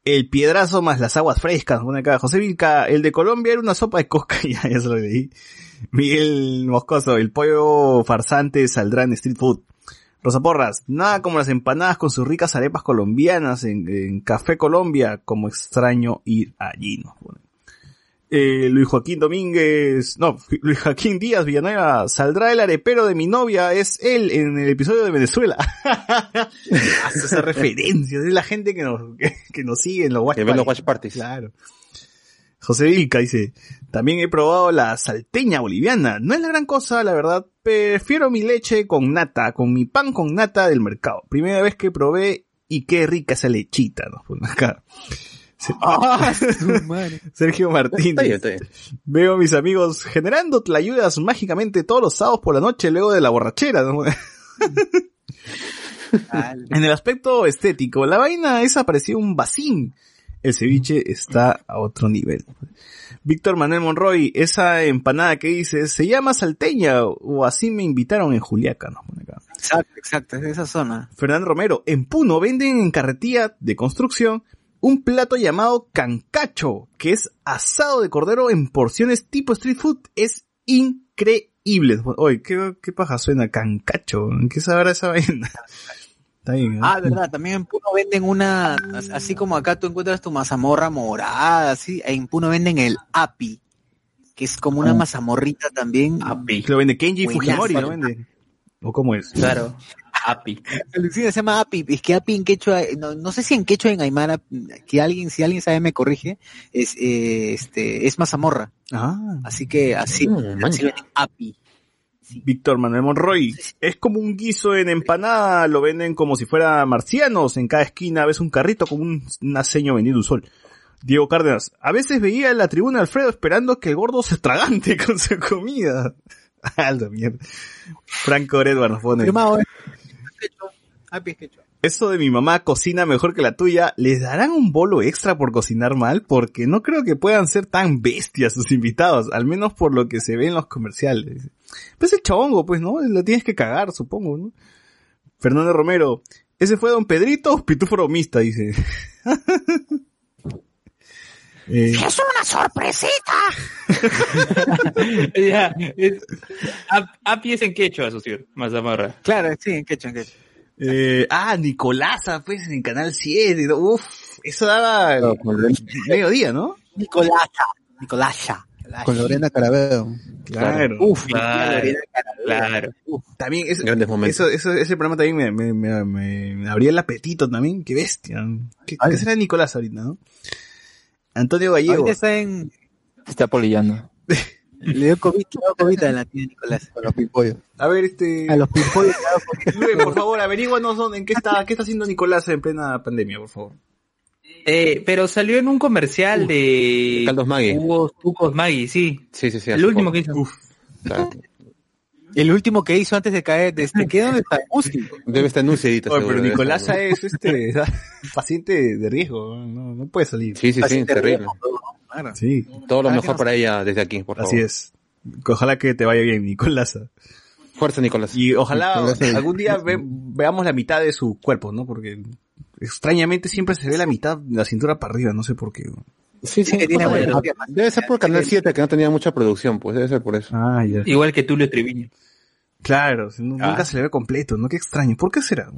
el piedrazo más las aguas frescas, pone acá. José Vilca, el de Colombia era una sopa de cosca, *laughs* ya, ya se lo leí. Miguel Moscoso, el pollo farsante saldrá en street food. Rosa Porras, nada como las empanadas con sus ricas arepas colombianas en, Café Colombia, como extraño ir allí. Eh, Luis Joaquín Domínguez, no, Luis Joaquín Díaz Villanueva, saldrá el arepero de mi novia, es él en el episodio de Venezuela. *laughs* Hace esa referencia, es la gente que nos, que, que nos sigue en los watch Que los watch parties. Claro. José Vilca dice, también he probado la salteña boliviana. No es la gran cosa, la verdad. Prefiero mi leche con nata, con mi pan con nata del mercado. Primera vez que probé y qué rica esa lechita, nos acá. Ah. *laughs* Sergio Martínez. Está bien, está bien. Veo a mis amigos generando tlayudas mágicamente todos los sábados por la noche luego de la borrachera. ¿no? en el aspecto estético, la vaina esa parecía un vacín. El ceviche está a otro nivel. Víctor Manuel Monroy, esa empanada que dices, se llama salteña o así me invitaron en Juliaca. ¿no? Pone acá. Exacto, exacto, es de esa zona. Fernando Romero, en Puno venden en carretilla de construcción un plato llamado cancacho, que es asado de cordero en porciones tipo street food. Es increíble. Oye, ¿qué, qué paja suena cancacho? ¿En qué sabrá esa vaina? *laughs* Está bien, ¿eh? Ah, verdad, también en Puno venden una, así como acá tú encuentras tu mazamorra morada, así, en Puno venden el api, que es como una mazamorrita también. Api. Lo vende Kenji. Fujimori, ¿lo vende? ¿O cómo es? Claro. Api. Alucina, se llama api, es que api en quechua, no, no sé si en quechua en aymara, que alguien, si alguien sabe me corrige, es, eh, este, es mazamorra. Ah. Así que así, Mm, así api. Víctor Manuel Monroy. Es como un guiso en empanada, lo venden como si fuera marcianos. En cada esquina ves un carrito con un, un aceño vendiendo un sol. Diego Cárdenas. A veces veía en la tribuna Alfredo esperando que el gordo se tragante *laughs* con su comida. Aldo, mierda. Franco Edward nos pone. Firmado, eh. Es quechua. Eso de mi mamá cocina mejor que la tuya, ¿les darán un bolo extra por cocinar mal? Porque no creo que puedan ser tan bestias sus invitados, al menos por lo que se ve en los comerciales. Pues el chongo, pues, ¿no? Lo tienes que cagar, supongo, ¿no? Fernando Romero, ese fue Don Pedrito o Pitufo dice. *laughs* Eh, ¡Es una sorpresita! *laughs* ya, es, ap- api es en quechua, socio. Mazamorra. Claro, sí, en quechua, en quechua. eh, ah, Nicolasa, pues, en Canal 7. Uf, eso daba No, Lorena- mediodía, ¿no? Nicolasa, Nicolasa. Con Lorena Carabeo. Claro. Uf, Claro. Lorena Carabeo. Claro. También es, Grandes momentos. eso, eso, ese programa también me, me, me, me- me abría el apetito también. Qué bestia. ¿Qué, qué será Nicolás ahorita, no? Antonio Gallego. Ahorita está en, Está polillando. *laughs* le dio COVID, le dio COVID a la tía Nicolás. Con los pimpollos. A ver, este... A los pimpollos. Luis, *laughs* por favor, averíguanos dónde, en qué está, qué está haciendo Nicolás en plena pandemia, por favor. Eh, pero salió en un comercial de Caldos Maggi. Hugo Tucos Maggi, sí. Sí, sí, sí. El último poco. que hizo. Claro. El último que hizo antes de caer, de este, ¿qué dónde está? Uzi. Debe estar enunciadito. Oye, seguro, pero Nicolás estar. es este paciente de riesgo, no, no puede salir. Sí, sí, sí, terrible. Claro. Sí, Todo lo Ah, que mejor para ella desde aquí, por favor. así es. Ojalá que te vaya bien, Nicolás. Fuerza, Nicolás. Y ojalá Nicolás es- algún día ve- veamos la mitad de su cuerpo, ¿no? Porque extrañamente siempre se ve la mitad de la cintura para arriba, no sé por qué. Sí, sí. que tiene buena. Debe ser por Canal 7 que no tenía mucha producción, pues debe ser por eso. Ah, ya. Igual que Tulio Triviño. Claro, si no- Ah. nunca se le ve completo, ¿no? Qué extraño. ¿Por qué será?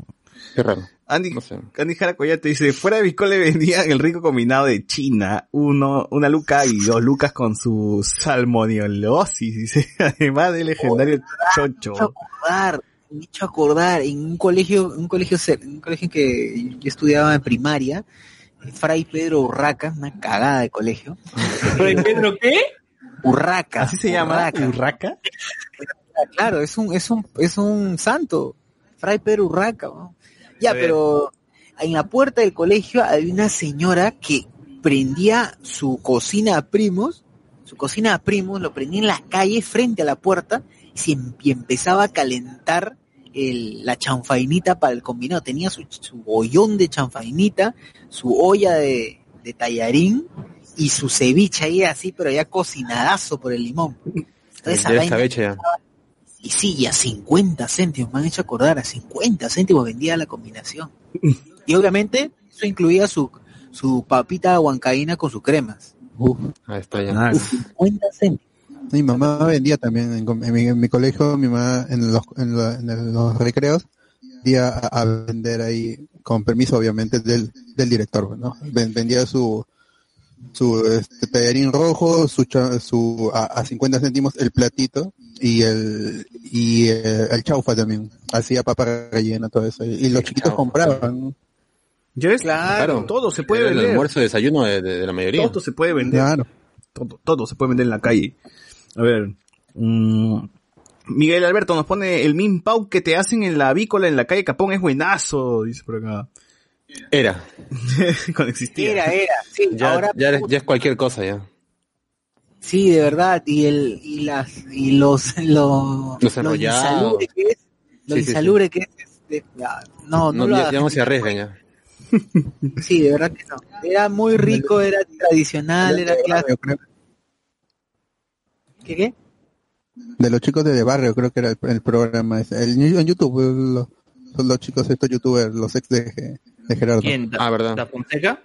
Qué raro. Andy, No sé. Andy Jara Coyate dice, fuera de Biscole vendían el rico combinado de China, uno, una luca y dos lucas con su salmoniolosis, dice, *laughs* además del legendario chocho. hecho acordar, me he hecho acordar en un colegio, un colegio, un colegio en que yo estudiaba en primaria, Fray Pedro Urraca, una cagada de colegio. ¿Fray Pedro qué? Urraca. ¿Así se llama? Urraca. ¿Urraca? Claro, es un, es un, es un santo. Fray Pedro Urraca, ¿no? Ya, pero en la puerta del colegio había una señora que prendía su cocina a primos, su cocina a primos, lo prendía en la calle frente a la puerta y, se y empezaba a calentar el- la chanfainita para el combinado. Tenía su, su bollón de chanfainita, su olla de, de tallarín y su ceviche ahí así, pero ya cocinadazo por el limón. Entonces, esa Ya vaina- está hecha ya. y sí, y a 50 céntimos, me han hecho acordar, a 50 céntimos vendía la combinación. Y obviamente eso incluía su, su papita huancaína con sus cremas. Ahí está ya. 50 céntimos. Mi mamá vendía también en, en mi, en mi colegio, mi mamá en los, en, la- en el- los recreos, vendía a, a vender ahí, con permiso obviamente del, del director, Vendía su, su este, tallarín rojo, su, su a, a 50 céntimos el platito y el y eh, el chaufa también. Hacía papa rellena, todo eso. Y los chiquitos compraban. ¿no? ¿Ya ves? Claro. Todo se puede Era el vender. almuerzo desayuno de, de- de la mayoría. Todo se puede vender. Claro. Todo, todo se puede vender en la calle. A ver. mm, Miguel Alberto nos pone el min pau que te hacen en la avícola en la calle Capón es buenazo, dice por acá. Era. *laughs* Cuando existía. Era, era. Sí, Ya, ahora ya, ya es cualquier cosa ya. sí, de verdad. Y el y las y los lo, Los lo enrollados. que es, lo Sí, sí, insalubre que es. este, ya, no, no, No, lo ya, hagas. ya no se arriesgan ya. Sí, de verdad que no. Era muy rico, era tradicional, era clásico. ¿Qué qué? De los chicos de, de barrio, creo que era el, el programa. ese. El, en YouTube, los, son los chicos, estos youtubers, los ex de, de Gerardo. ¿Quién? Ah, ¿verdad? ¿Da Fonseca?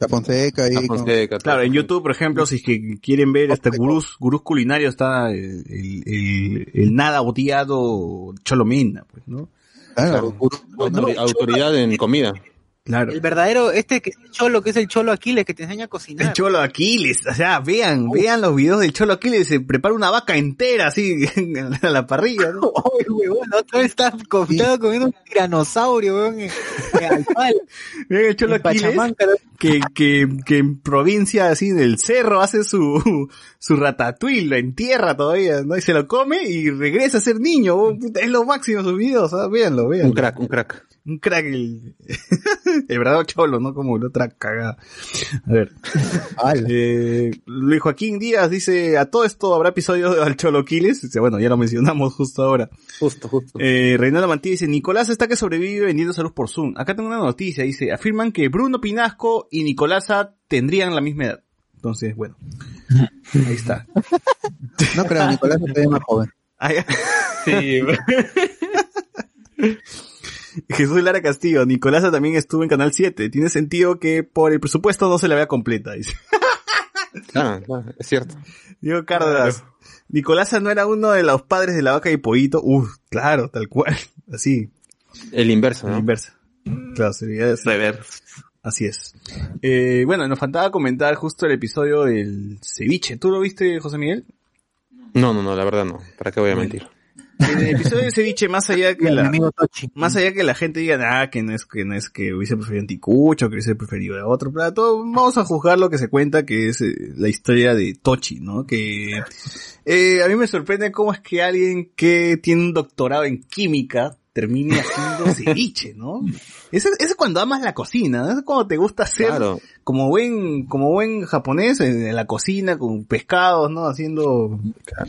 La Fonseca y La Fonseca, Claro, en YouTube, por ejemplo, si es que quieren ver este gurús, gurús culinarios, está el, el, el- el nada boteado Cholomena, pues, ¿no? Claro, Autori- autoridad en comida. Claro. El verdadero, este que es el cholo, que es el cholo Aquiles, que te enseña a El cocinar. Cholo Aquiles, o sea, vean, vean los videos del Cholo Aquiles, se prepara una vaca entera así *laughs* a la parrilla, ¿no? *laughs* Oye, huevón, la otra vez estaba, co- estaba comiendo un tiranosaurio, huevón, en, en *laughs* Vean el Cholo en Aquiles, que, que, que en provincia así del cerro hace su, su ratatouille, lo entierra todavía, ¿no? Y se lo come y regresa a ser niño, oh, es lo máximo sus videos, ¿ah? véanlo, véanlo. Un crack, un crack. Un crack el, *laughs* el verdadero cholo, ¿no? Como la otra cagada. A ver. Eh, Luis Joaquín Díaz dice, a todo esto habrá episodio al Cholo Quiles. Dice, bueno, ya lo mencionamos justo ahora. Justo, justo. Eh, Reinaldo Mantilla dice, Nicolás está que sobrevive vendiendo salud por Zoom. Acá tengo una noticia, dice, afirman que Bruno Pinasco y Nicolasa tendrían la misma edad. Entonces, bueno. Ahí está. *laughs* No creo, Nicolás se ve más joven. Ah. Sí. *laughs* *laughs* Jesús Lara Castillo, Nicolasa también estuvo en Canal 7. Tiene sentido que por el presupuesto no se la vea completa, dice. *laughs* Claro, claro, es cierto. Diego Cárdenas. Nicolasa no era uno de los padres de la vaca y pollito. Uf, claro, tal cual. *laughs* Así, El inverso, ¿no? inversa. Claro, sería así. Rever. Así es. Eh, bueno, nos faltaba comentar justo el episodio del ceviche. ¿Tú lo viste, José Miguel? No, no, no, la verdad no. ¿Para qué voy a mentir? En el episodio del ceviche, más allá que la, más allá que la gente diga, ah, que no es que no es que hubiese preferido anticucho, que hubiese preferido a otro plato, vamos a juzgar lo que se cuenta que es eh, la historia de Tochi, ¿no? Que eh, a mí me sorprende cómo es que alguien que tiene un doctorado en química termine haciendo *laughs* ceviche, ¿no? Eso es cuando amas la cocina, ¿no? es cuando te gusta hacer Claro. como buen, como buen japonés en, en la cocina con pescados, ¿no? Haciendo,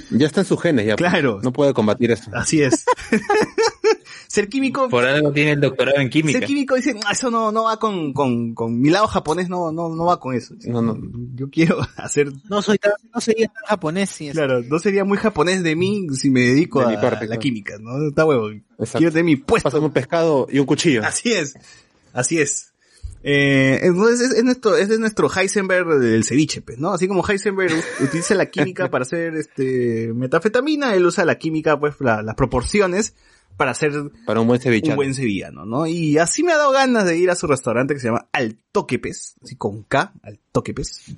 Ya está en sus genes, ya. Claro. No puede combatir eso. así es. *laughs* Ser químico Por algo tiene el doctorado en química. Ser químico dice, "Ah, eso no, no va con, con, con mi lado japonés, no, no, no va con eso. No, no. Yo quiero *laughs* hacer, No soy tan, no sería tan japonés, sí. claro, no sería muy japonés de mí si me dedico De a mi parte, la claro. química, ¿no? Está huevo. Exacto. Quiero tener mi puesto. Pásame un pescado y un cuchillo. Así es, así es. Eh, entonces es, es nuestro, es de nuestro Heisenberg del ceviche, pues, ¿no? Así como Heisenberg *laughs* utiliza la química para hacer este metafetamina, él usa la química, pues, la- las proporciones para hacer Para un buen sevillano. un buen sevillano, ¿no? Y así me ha dado ganas de ir a su restaurante que se llama Al Toquepes, así con K, Al Toquepes,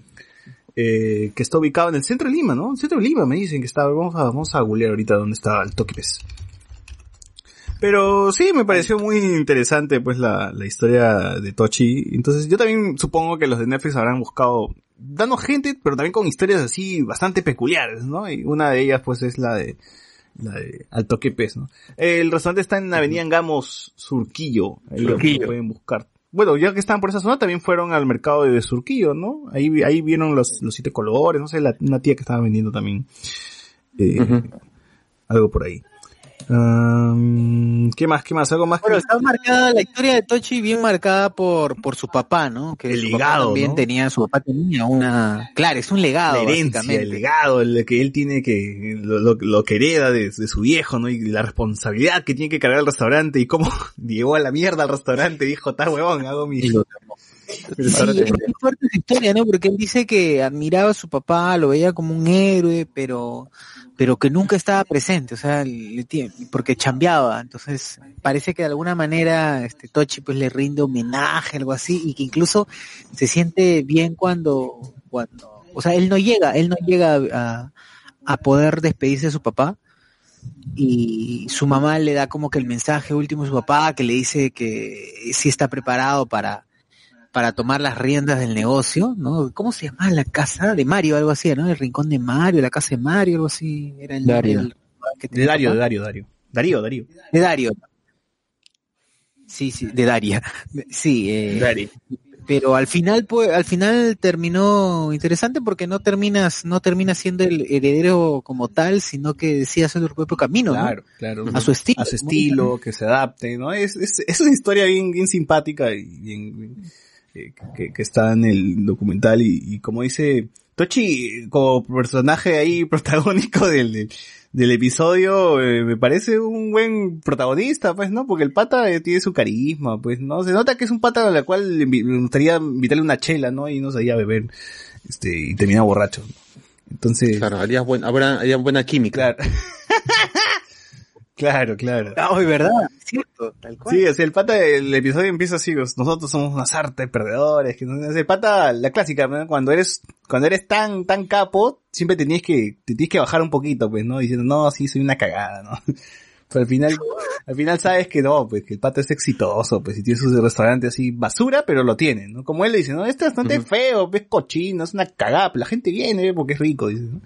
eh, que está ubicado en el centro de Lima, ¿no? En el centro de Lima me dicen que está, vamos a, vamos a googlear ahorita dónde está Al Toquepes. Pero sí, me pareció muy interesante pues la, la historia de Tochi. Entonces yo también supongo que los de Netflix habrán buscado, dando gente, pero también con historias así bastante peculiares, ¿no? Y una de ellas pues es la de, la de Alto Quepes, ¿no? El restaurante está en Avenida Angamos, Surquillo. Ahí lo Surquillo. pueden buscar. Bueno, ya que están por esa zona, también fueron al mercado de Surquillo, ¿no? Ahí, ahí vieron los, los siete colores, no sé, la- una tía que estaba vendiendo también. eh, Algo por ahí. Um, ¿Qué más? ¿Qué más? ¿Algo más? Bueno, que- está marcada la historia de Tochi bien marcada por, por su papá, ¿no? Que El su papá legado, también ¿no? tenía, su papá tenía una, claro, es un legado, la herencia, básicamente. el legado, el que él tiene que, lo, lo- lo que hereda de, de su viejo, ¿no? Y la responsabilidad que tiene que cargar el restaurante y cómo *laughs* llegó a la mierda al restaurante, dijo, está huevón, hago mi... *laughs* Sí, es muy fuerte su historia, ¿no? Porque él dice que admiraba a su papá, lo veía como un héroe, pero, pero que nunca estaba presente, o sea, porque chambeaba. Entonces, parece que de alguna manera, este Tochi pues le rinde homenaje, algo así, y que incluso se siente bien cuando, cuando, o sea, él no llega, él no llega a, a poder despedirse de su papá, y su mamá le da como que el mensaje último a su papá que le dice que sí está preparado para, para tomar las riendas del negocio, ¿no? ¿Cómo se llama la casa de Mario? Algo así, ¿no? El rincón de Mario, la casa de Mario, algo así. Era el Dario. el- que De Dario, papá. de Dario, Dario. Darío, Darío. De Dario. Sí, sí, de Daria. Sí, eh, Dari. pero al final pues al final terminó interesante porque no terminas no terminas siendo el heredero como tal sino que sí hace su propio camino ¿no? Claro, claro. a su estilo A su estilo, que se adapte, ¿no? Es, es, es una historia bien, bien simpática y bien, bien, que, que está en el documental y, y como dice Tochi, como personaje ahí *laughs* protagónico del, del, del episodio, eh, me parece un buen protagonista, pues, ¿no? Porque el pata eh, tiene su carisma, pues, ¿no? Se nota que es un pata a la cual le gustaría invitarle una chela, ¿no? Y no se a beber, este, y termina borracho. Entonces... Claro, haría, buen, habrá, haría buena química. Claro. *laughs* Claro, claro. Ah, es verdad, cierto, tal cual. Sí, o sea, el pata, el episodio empieza así, pues, nosotros somos unas artes perdedores, que no- el pata, la clásica, ¿no? cuando eres, cuando eres tan, tan capo, siempre te tienes que, te tienes que bajar un poquito, pues, ¿no? Diciendo, no, sí, soy una cagada, ¿no? *laughs* Pero al final, al final sabes que no, pues, que el pata es exitoso, pues, y tiene su restaurante así, basura, pero lo tiene, ¿no? Como él le dice, no, este es bastante feo, es cochino, es una cagada, pero la gente viene, porque es rico, dice, ¿no?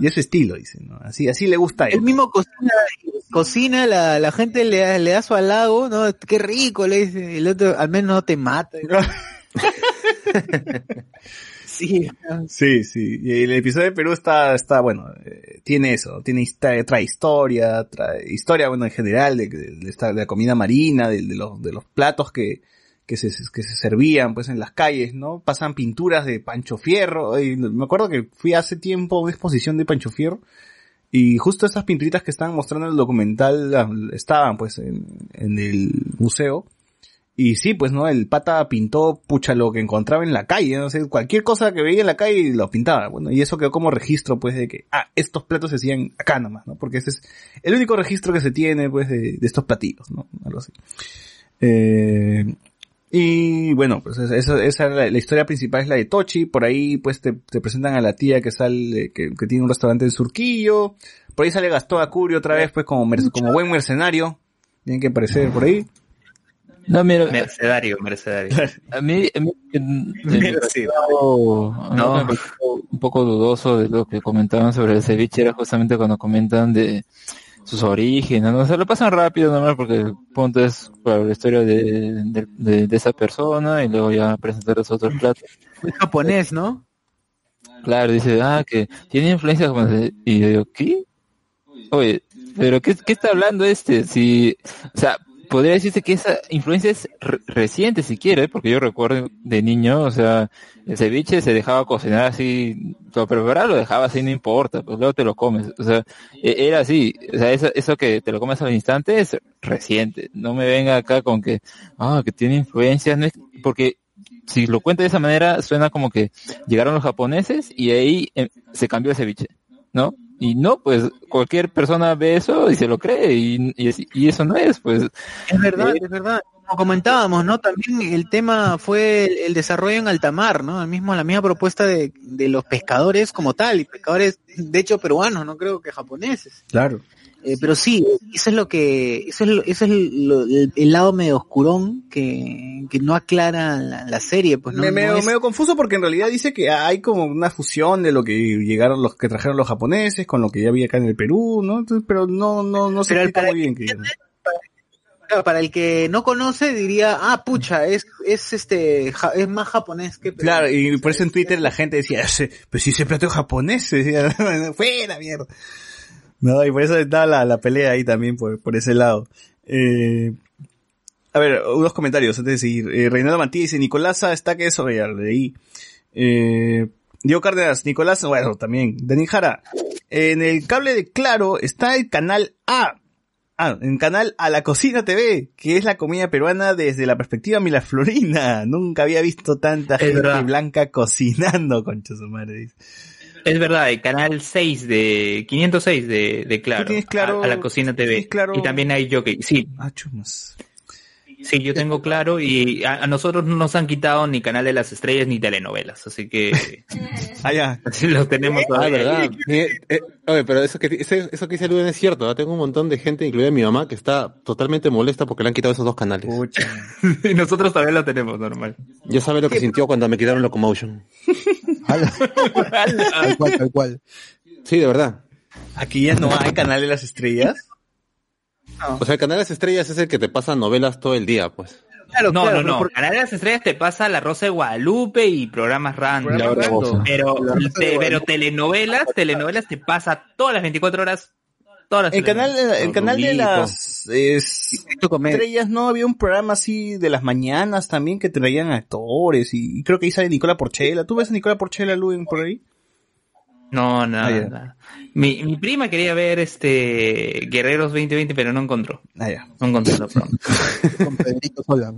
Y es su estilo, dice, ¿no? Así, así le gusta a él. Él mismo cocina, cocina la, la gente le, da- le da su halago, ¿no? Qué rico, le dice. El otro, al menos no te mata. *laughs* sí. Sí, sí. Y el episodio de Perú está, está bueno, eh, tiene eso, tiene trae historia, trae historia, bueno, en general, de, de, de esta- de la comida marina, de, de los, de los platos que, que se, que se servían, pues, en las calles, ¿no? Pasan pinturas de Pancho Fierro, me acuerdo que fui hace tiempo a una exposición de Pancho Fierro, y justo esas pinturitas que estaban mostrando en el documental ah, estaban, pues, en, en el museo, y sí, pues no, el pata pintó pucha lo que encontraba en la calle, no sé, cualquier cosa que veía en la calle lo pintaba. Bueno, y eso quedó como registro pues de que, ah, estos platos se hacían acá nomás, ¿no? Porque ese es el único registro que se tiene pues de, de estos platillos, ¿no? Algo así. Eh, y bueno, pues esa, esa, esa es la, la historia principal es la de Tochi, por ahí pues te, te presentan a la tía que sale, que, que tiene un restaurante en Surquillo, por ahí sale Gastón Acurio otra vez pues como, mer- como buen mercenario, tienen que aparecer por ahí. No, mira, Mercedario, mercedario. a mí, a mí, me *laughs* pareció- a mí No. me pareció un poco dudoso de lo que comentaban sobre el ceviche, era justamente cuando comentan de sus orígenes, ¿no? O sea, lo pasan rápido nomás porque el punto es claro, la historia de, de, de- de esa persona y luego ya presentar los otros platos. Es japonés, ¿no? Claro, dice, ah, que tiene influencia japonesa. Y yo digo, ¿qué? Oye, pero ¿qué, qué está hablando este? Si, o sea, podría decirse que esa influencia es re- reciente si quiere, porque yo recuerdo de niño, o sea, el ceviche se dejaba cocinar así, lo preparar lo dejaba así, no importa, pues luego te lo comes, o sea, e- era así, o sea, eso, eso que te lo comes al instante es reciente, no me venga acá con que, ah, que tiene influencias, no es, porque si lo cuenta de esa manera, suena como que llegaron los japoneses y ahí eh, se cambió el ceviche, ¿no? Y no, pues cualquier persona ve eso y se lo cree y, y, es- y eso no es, pues. Es verdad, es verdad. Como comentábamos, ¿no? También el tema fue el, el desarrollo en alta mar, ¿no? El mismo, la misma propuesta de, de los pescadores como tal, y pescadores, de hecho, peruanos, no creo que japoneses. Claro. Eh, pero sí, eso es lo que, eso es, lo- eso es lo- el, el lado medio oscurón que, que no aclara la, la serie, pues no, me, no medio, es- medio confuso porque en realidad dice que hay como una fusión de lo que llegaron los que trajeron los japoneses con lo que ya había acá en el Perú, ¿no? Entonces, pero no, no, no se explica muy bien. Que, Claro, para el que no conoce diría, ah, pucha, es, es este, ja- es más japonés que Claro, y por eso en Twitter la gente decía, "Ese- pues si ese plato es japonés, *laughs* decía, fuera mierda. No, y por eso estaba la, la pelea ahí también por, por ese lado. Eh, a ver, unos comentarios antes de seguir. Eh, Reinaldo Mantilla dice, Nicolasa está que eso, ya leí. Eh, Diego Cárdenas, Nicolás, bueno, también. Dani Jara, en el cable de Claro está el canal A. Ah, en canal A la Cocina TV, que es la comida peruana desde la perspectiva milaflorina. Nunca había visto tanta gente blanca cocinando, concha su madre. dice. Es verdad, el canal 6 de 506 de, de Claro, tienes Claro? a, a la Cocina TV. ¿Tienes Claro? Y también hay Jockey. Sí. Ah, chumas. Sí, yo tengo Claro y a, a nosotros no nos han quitado ni Canal de las Estrellas ni telenovelas, así que *laughs* Ah, ya. *laughs* así lo tenemos Ah, todavía. verdad. Eh, eh, oye, pero eso que, ese- eso que dice Luden es cierto. ¿no? Tengo un montón de gente, incluida mi mamá, que está totalmente molesta porque le han quitado esos dos canales. *laughs* y nosotros todavía lo tenemos normal. Ya sabe lo que sintió cuando me quitaron Locomotion. *laughs* Tal cual, tal cual. Sí, de verdad. Aquí ya no hay canal de las estrellas. O sea, el canal de las estrellas es el que te pasa novelas todo el día, pues. Claro, no, claro, no, no. por- Canal de las Estrellas te pasa La Rosa de Guadalupe y programas random. Pero, te- pero telenovelas, telenovelas te pasa todas las 24 horas. Todas las El canal, el canal de las es- estrellas, ¿no? Había un programa así de las mañanas también que traían actores y, y creo que ahí sale Nicola Porchela. ¿Tú ves a Nicola Porchela, Luen, por ahí? No, nada, Ah, nada. Mi, mi prima quería ver este Guerreros 2020, pero no encontró. Ah, ya. No encontró la pronto. *laughs* Con Pedrito Sola.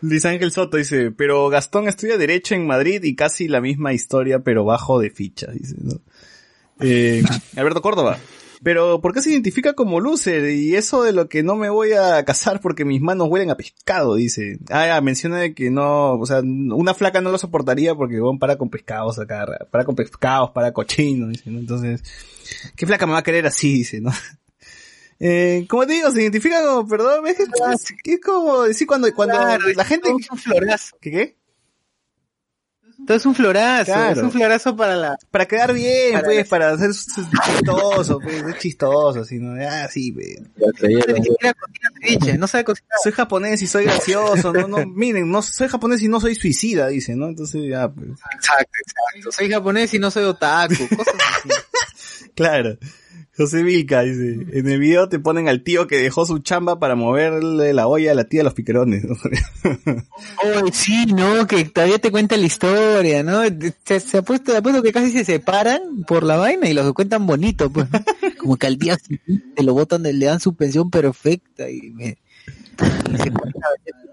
Luis Ángel Soto dice, pero Gastón estudia Derecho en Madrid y casi la misma historia, pero bajo de ficha, dice, ¿no? Eh, *laughs* Alberto Córdoba. Pero, ¿por qué se identifica como loser? Y eso de lo que no me voy a casar porque mis manos huelen a pescado, dice. Ah, ya, menciona de que no, o sea, una flaca no lo soportaría porque, bueno, para con pescados acá, para con pescados, para cochinos, dice, ¿no? Entonces, ¿qué flaca me va a querer así, dice, ¿no? *laughs* Eh, como te digo, se identifica como, perdón, es, que es, como decir cuando, cuando Claro, la gente... un florazo. ¿Qué qué? Todo es un florazo, Claro. es un florazo para la... Para quedar bien, Para- pues, para ser chistoso, pues, es chistoso, así, ¿no? Ah, sí, pues. Ni siquiera cocina ceviche, no sabe cocinar. Soy japonés y soy gracioso, no, no, miren, no, soy japonés y no soy suicida, dice, ¿no? Entonces, ya, pues, Exacto, exacto. Soy japonés y no soy otaku, cosas así. *laughs* claro. José Vilca dice, en el video te ponen al tío que dejó su chamba para moverle la olla a la tía de los piquerones. *laughs* Oh, sí, no, que todavía te cuenta la historia, ¿no? Se, se ha puesto, apuesto que casi se separan por la vaina y los cuentan bonito, pues. *laughs* Como que al día siguiente lo botan, le dan su pensión perfecta y, me, y se cuentan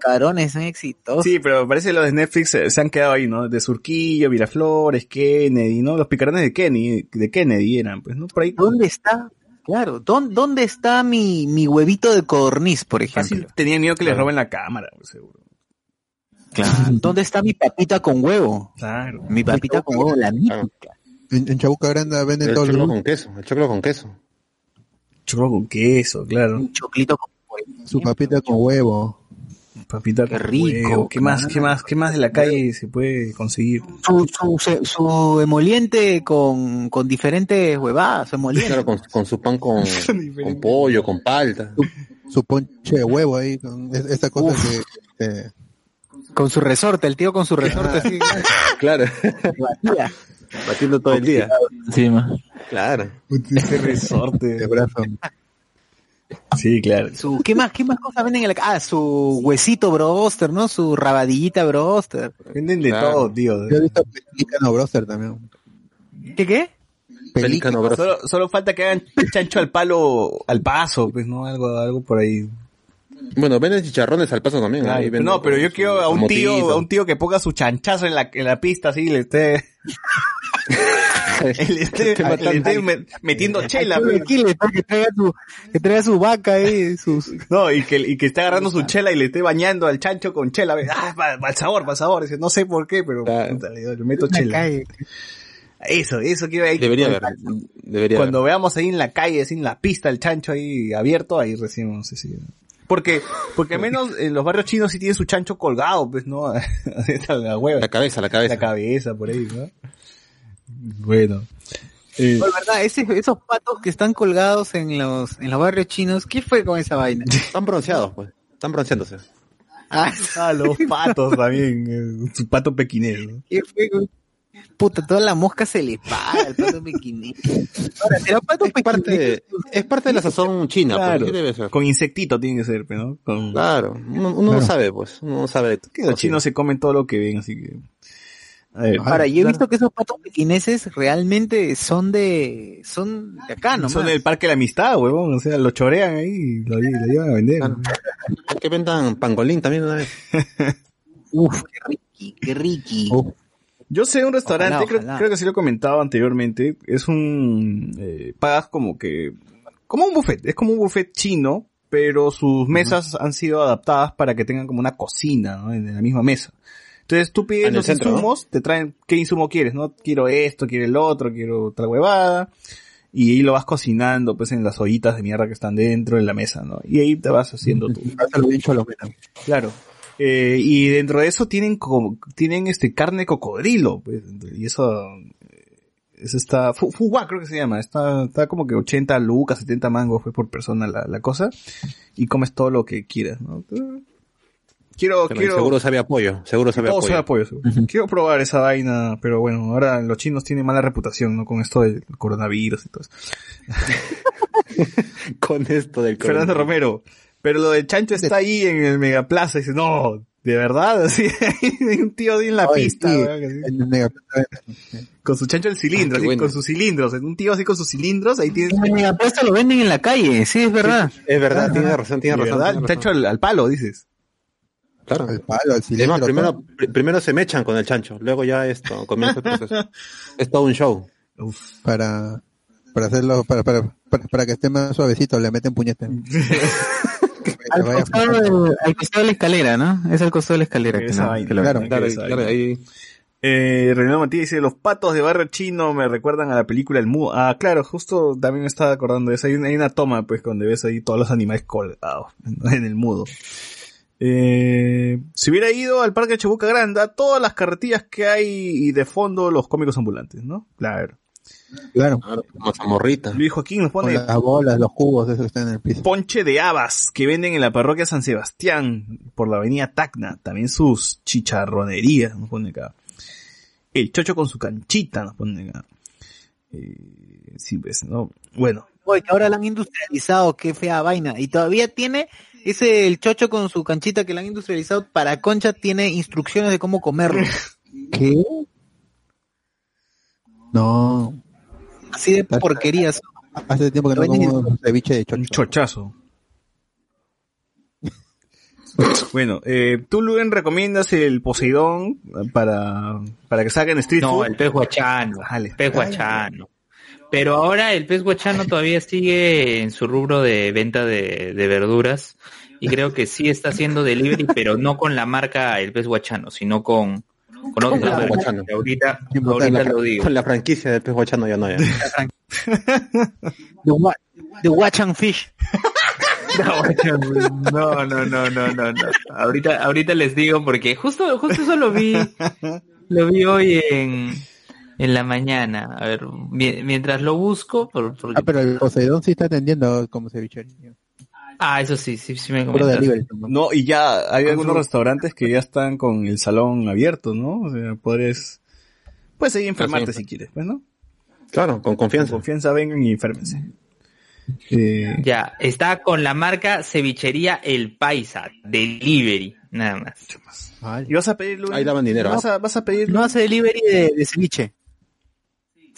carones, son exitosos. Sí, pero parece que los de Netflix se, se han quedado ahí, ¿no? De Surquillo, Miraflores, Kennedy, ¿no? Los piquerones de Kennedy, de Kennedy eran, pues, ¿no? Por ahí. ¿Dónde está? Claro, ¿dónde, dónde está mi, mi huevito de codorniz, por ejemplo? Fácil tenían miedo que les roben la cámara, pues, seguro. Claro. *laughs* ¿Dónde está mi papita con huevo? Claro. Mi papita con huevo, la mítica. En, en Chabuca Grande venden El todo choclo lo con queso, el choclo con queso. Choclo con queso, claro. Un choclito con su papita con huevo. Papita Qué con rico, huevo. ¿Qué más, qué más, qué más de la calle se puede conseguir? su, su, su, su emoliente con, con diferentes huevadas, su emoliente. Claro, con, con su pan con, *laughs* con pollo, con palta. Su ponche de huevo ahí, con es- esta cosa que... eh, Con su resorte, el tío con su resorte así. *laughs* Claro, batía. batiendo todo el día. Encima. Claro. Este resorte. *laughs* de brazo. Sí, claro. Su, ¿qué más, qué más cosas venden en la Ah, su huesito broster, ¿no? Su rabadillita broster. Venden de Claro. todo, tío. Yo he visto Pelícano Broster también. ¿Qué qué? Pelícano, bro. Solo, solo falta que hagan chancho al palo, al paso, pues, ¿no? Algo, algo por ahí. Bueno, venden chicharrones al paso también. Claro, ahí venden no, pero yo quiero a un tío, a un tío que ponga su chanchazo en la, en la pista, así, le esté... *laughs* El este, el este me- metiendo chela. Al ¿no? que traiga su, que traiga su vaca ahí, sus... No, y que, y que esté agarrando su chela y le esté bañando al chancho con chela. ve, Ah, para el sabor, para el sabor. Dice, no sé por qué, pero puta, le, le meto chela. calle. Eso, eso quiero ahí. Debería haber. Debería Cuando haber. veamos ahí en la calle, así en la pista, el chancho ahí abierto, ahí recién vamos a decir. Porque, porque al menos en los barrios chinos sí tienen su chancho colgado, pues, ¿no? *laughs* Así está la hueva. La cabeza, la cabeza. La cabeza, por ahí, ¿no? Bueno. Eh, verdad, ese- esos patos que están colgados en los, en los barrios chinos, ¿qué fue con esa vaina? *laughs* Están bronceados, pues. Están bronceándose. Ah, a *laughs* los patos también, eh, su pato pequinés, ¿no? ¿Qué fue con- Puta, toda la mosca se le para al pato pequinés. Ahora, ¿será pato Es parte, es parte de la sazón china, pues. Claro, ¿Qué debe ser? con insectito tiene que ser, pero, ¿no? Con... Claro. Uno, uno no sabe, pues. Uno no sabe. Que los chinos se comen todo lo que ven, así que... Ver, Ahora, yo he visto que esos patos pequineses realmente son de, son de acá, ¿no? son del Parque de la Amistad, huevón, o sea, lo chorean ahí y lo, lo llevan a vender. Que vendan pangolín también una vez. *laughs* Uf, qué riqui, qué riqui. Yo sé un restaurante, Ojalá, creo, ojalá. creo que sí lo he comentado anteriormente, es un, eh, pagas como que, como un buffet, es como un buffet chino, pero sus mesas han sido adaptadas para que tengan como una cocina, ¿no? En la misma mesa. Entonces tú pides En los centro, ¿no? insumos, te traen qué insumo quieres, ¿no? Quiero esto, quiero el otro, quiero otra huevada. Y ahí lo vas cocinando, pues, en las ollitas de mierda que están dentro de la mesa, ¿no? Y ahí te vas haciendo tú. *laughs* Claro. Eh, y dentro de eso tienen como, tienen este carne cocodrilo, pues, y eso, eh, eso está, fu- fuwa creo que se llama, está, está como que 80 lucas, 70 mangos fue por persona la, la cosa, y comes todo lo que quieras, ¿no? Quiero, Pero quiero, Seguro sabe apoyo. Seguro sabe apoyo. sabe apoyo, seguro. Quiero probar esa vaina, pero bueno, ahora los chinos tienen mala reputación, ¿no? Con esto del coronavirus y todo eso. *laughs* Con esto del Fernando coronavirus. Romero. Pero lo del chancho está ahí en el Megaplaza y dice, no, de verdad, *laughs* así, hay un tío ahí en la Oye, pista, sí, en el Megaplaza. con su chancho el cilindro, Ah, así, bueno. con sus cilindros, un tío así con sus cilindros, ahí tienes... En el megapuesto lo venden en la calle, sí, es verdad. Es verdad, tiene razón, tiene De razón. tiene razón. chancho al, al palo, dices. Claro. Al palo, al Es cilindro. más, primero, primero se mechan con el chancho, luego ya esto, comienza el proceso. *laughs* es todo un show. Para, para hacerlo, para, para, para, para que esté más suavecito, le meten puñete. *laughs* *laughs* Al costado, de, al costado de la escalera, ¿no? Es al costado de la escalera. que no- vaina, que lo- claro, Claro, esa claro, vaina. ahí. Eh, René Matías dice, los patos de barrio chino me recuerdan a la película El Mudo. Ah, claro, justo también me estaba acordando de eso. Hay una, hay una toma, pues, donde ves ahí todos los animales colgados en el mudo. Eh, si hubiera ido al parque de Chabuca Granda, todas las carretillas que hay y de fondo los cómicos ambulantes, ¿no? Claro. Claro. Claro, como zamorrita. Luis Joaquín nos Con pone las bolas, los jugos, eso están en el piso. ponche de habas que venden en la parroquia San Sebastián por la avenida Tacna. También sus chicharronerías, nos pone acá. El chocho con su canchita, nos pone acá. Eh, sí, pues, ¿no? Bueno, Oye, ahora la han industrializado, qué fea vaina. Y todavía tiene ese el chocho con su canchita que la han industrializado para concha tiene instrucciones de cómo comerlo. *laughs* ¿Qué? No. Así de porquerías. Hace tiempo que no como ceviche de un chocho. chochazo. *laughs* bueno, eh, tú, Luen, recomiendas el Poseidón para, para que salga en Street No, Food. el pez guachano. El pez guachano. Pero ahora el pez guachano todavía sigue en su rubro de venta de, de verduras y creo que sí está haciendo delivery, pero no con la marca el pez guachano, sino con, con guachano. que ahorita, Con ahorita la, lo digo. con la franquicia del pez guachano ya no ya. The, Wachan Fish. *laughs* No, no, no, no, no, no. Ahorita, ahorita les digo porque justo, justo eso lo vi, lo vi hoy en, en la mañana. A ver, mi- mientras lo busco, por, por- Ah, pero el Poseidón sí está atendiendo como cevichería. ah, eso sí, sí, sí me delivery. No, y ya hay Con algunos restaurantes que ya están con el salón abierto, ¿no? O sea, puedes, puedes ahí enfermarte si quieres, pues, ¿no? Claro, con confianza. Con confianza vengan y enférmense. Eh, Ya, está con la marca Cevichería El Paisa, Delivery, nada más. y vas a pedir? Ahí daban dinero. Vas a, vas a pedir, No hace delivery de, de ceviche.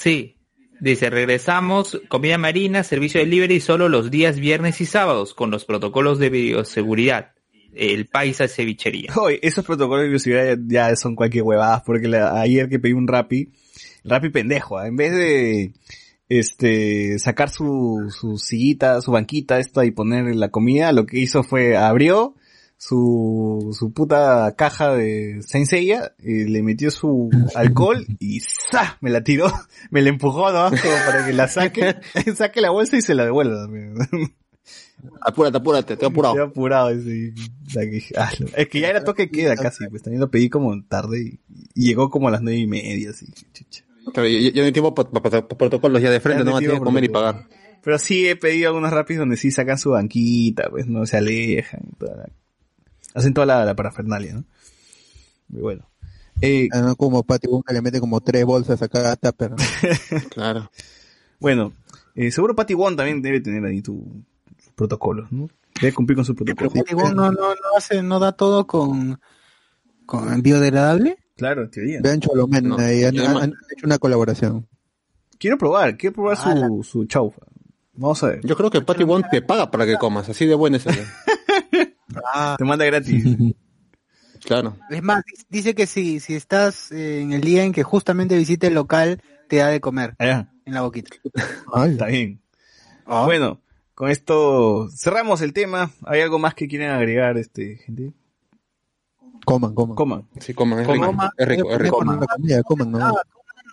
Sí, dice, regresamos, comida marina, servicio de delivery solo los días viernes y sábados, con los protocolos de bioseguridad. el paisa cevichería. Oye, esos protocolos de bioseguridad ya, son cualquier huevadas, porque la- ayer que pedí un Rappi, Rappi pendejo, ¿ah? en vez de este sacar su, su sillita, su banquita esta y poner la comida, lo que hizo fue abrió su, su puta caja de Saint Seiya, y le metió su *laughs* alcohol y ¡za! me la tiró, *laughs* me la empujó ¿no? como para que la saque, *laughs* saque la bolsa y se la devuelva también. Apúrate, apúrate, estoy apurado. Estoy apurado, sí. O sea, que dije, ah. Es que ya era toque queda casi, pues también lo pedí como tarde y, y llegó como a las nueve y media, así. chucha. Claro, ya no hay tiempo para protocolos ya de frente, Ya no hay tiene que tiempo comer y pagar. Pero sí he pedido algunos rapis donde sí sacan su banquita, pues no se alejan. toda la- Hacen toda la, la parafernalia, ¿no? Muy bueno. Eh, Ah, no como Patty Wong que le mete como tres bolsas a cada tupper. *laughs* Claro. bueno, eh, seguro Patty Wong también debe tener ahí tu, sus protocolos, ¿no? Debe cumplir con su protocolo. Patty Wong no, no, no hace, no da todo con, con biodegradable. Claro, en teoría. Vean Cholomen, No, ahí han, y han hecho una colaboración. Quiero probar, quiero probar su, su chaufa. Vamos a ver. Yo creo que Patty Wong te paga para que comas, así de bueno es *laughs* ella. Te manda gratis. *laughs* Claro. Es más, dice que si, si estás eh, en el día en que justamente visite el local, te da de comer Allá. en la boquita. *laughs* Está bien. Bueno, con esto cerramos el tema. ¿Hay algo más que quieren agregar, este, gente? Coman, coman. Coman. Sí, coman, es Coman. rico. Es rico, es rico. Coman coman, no.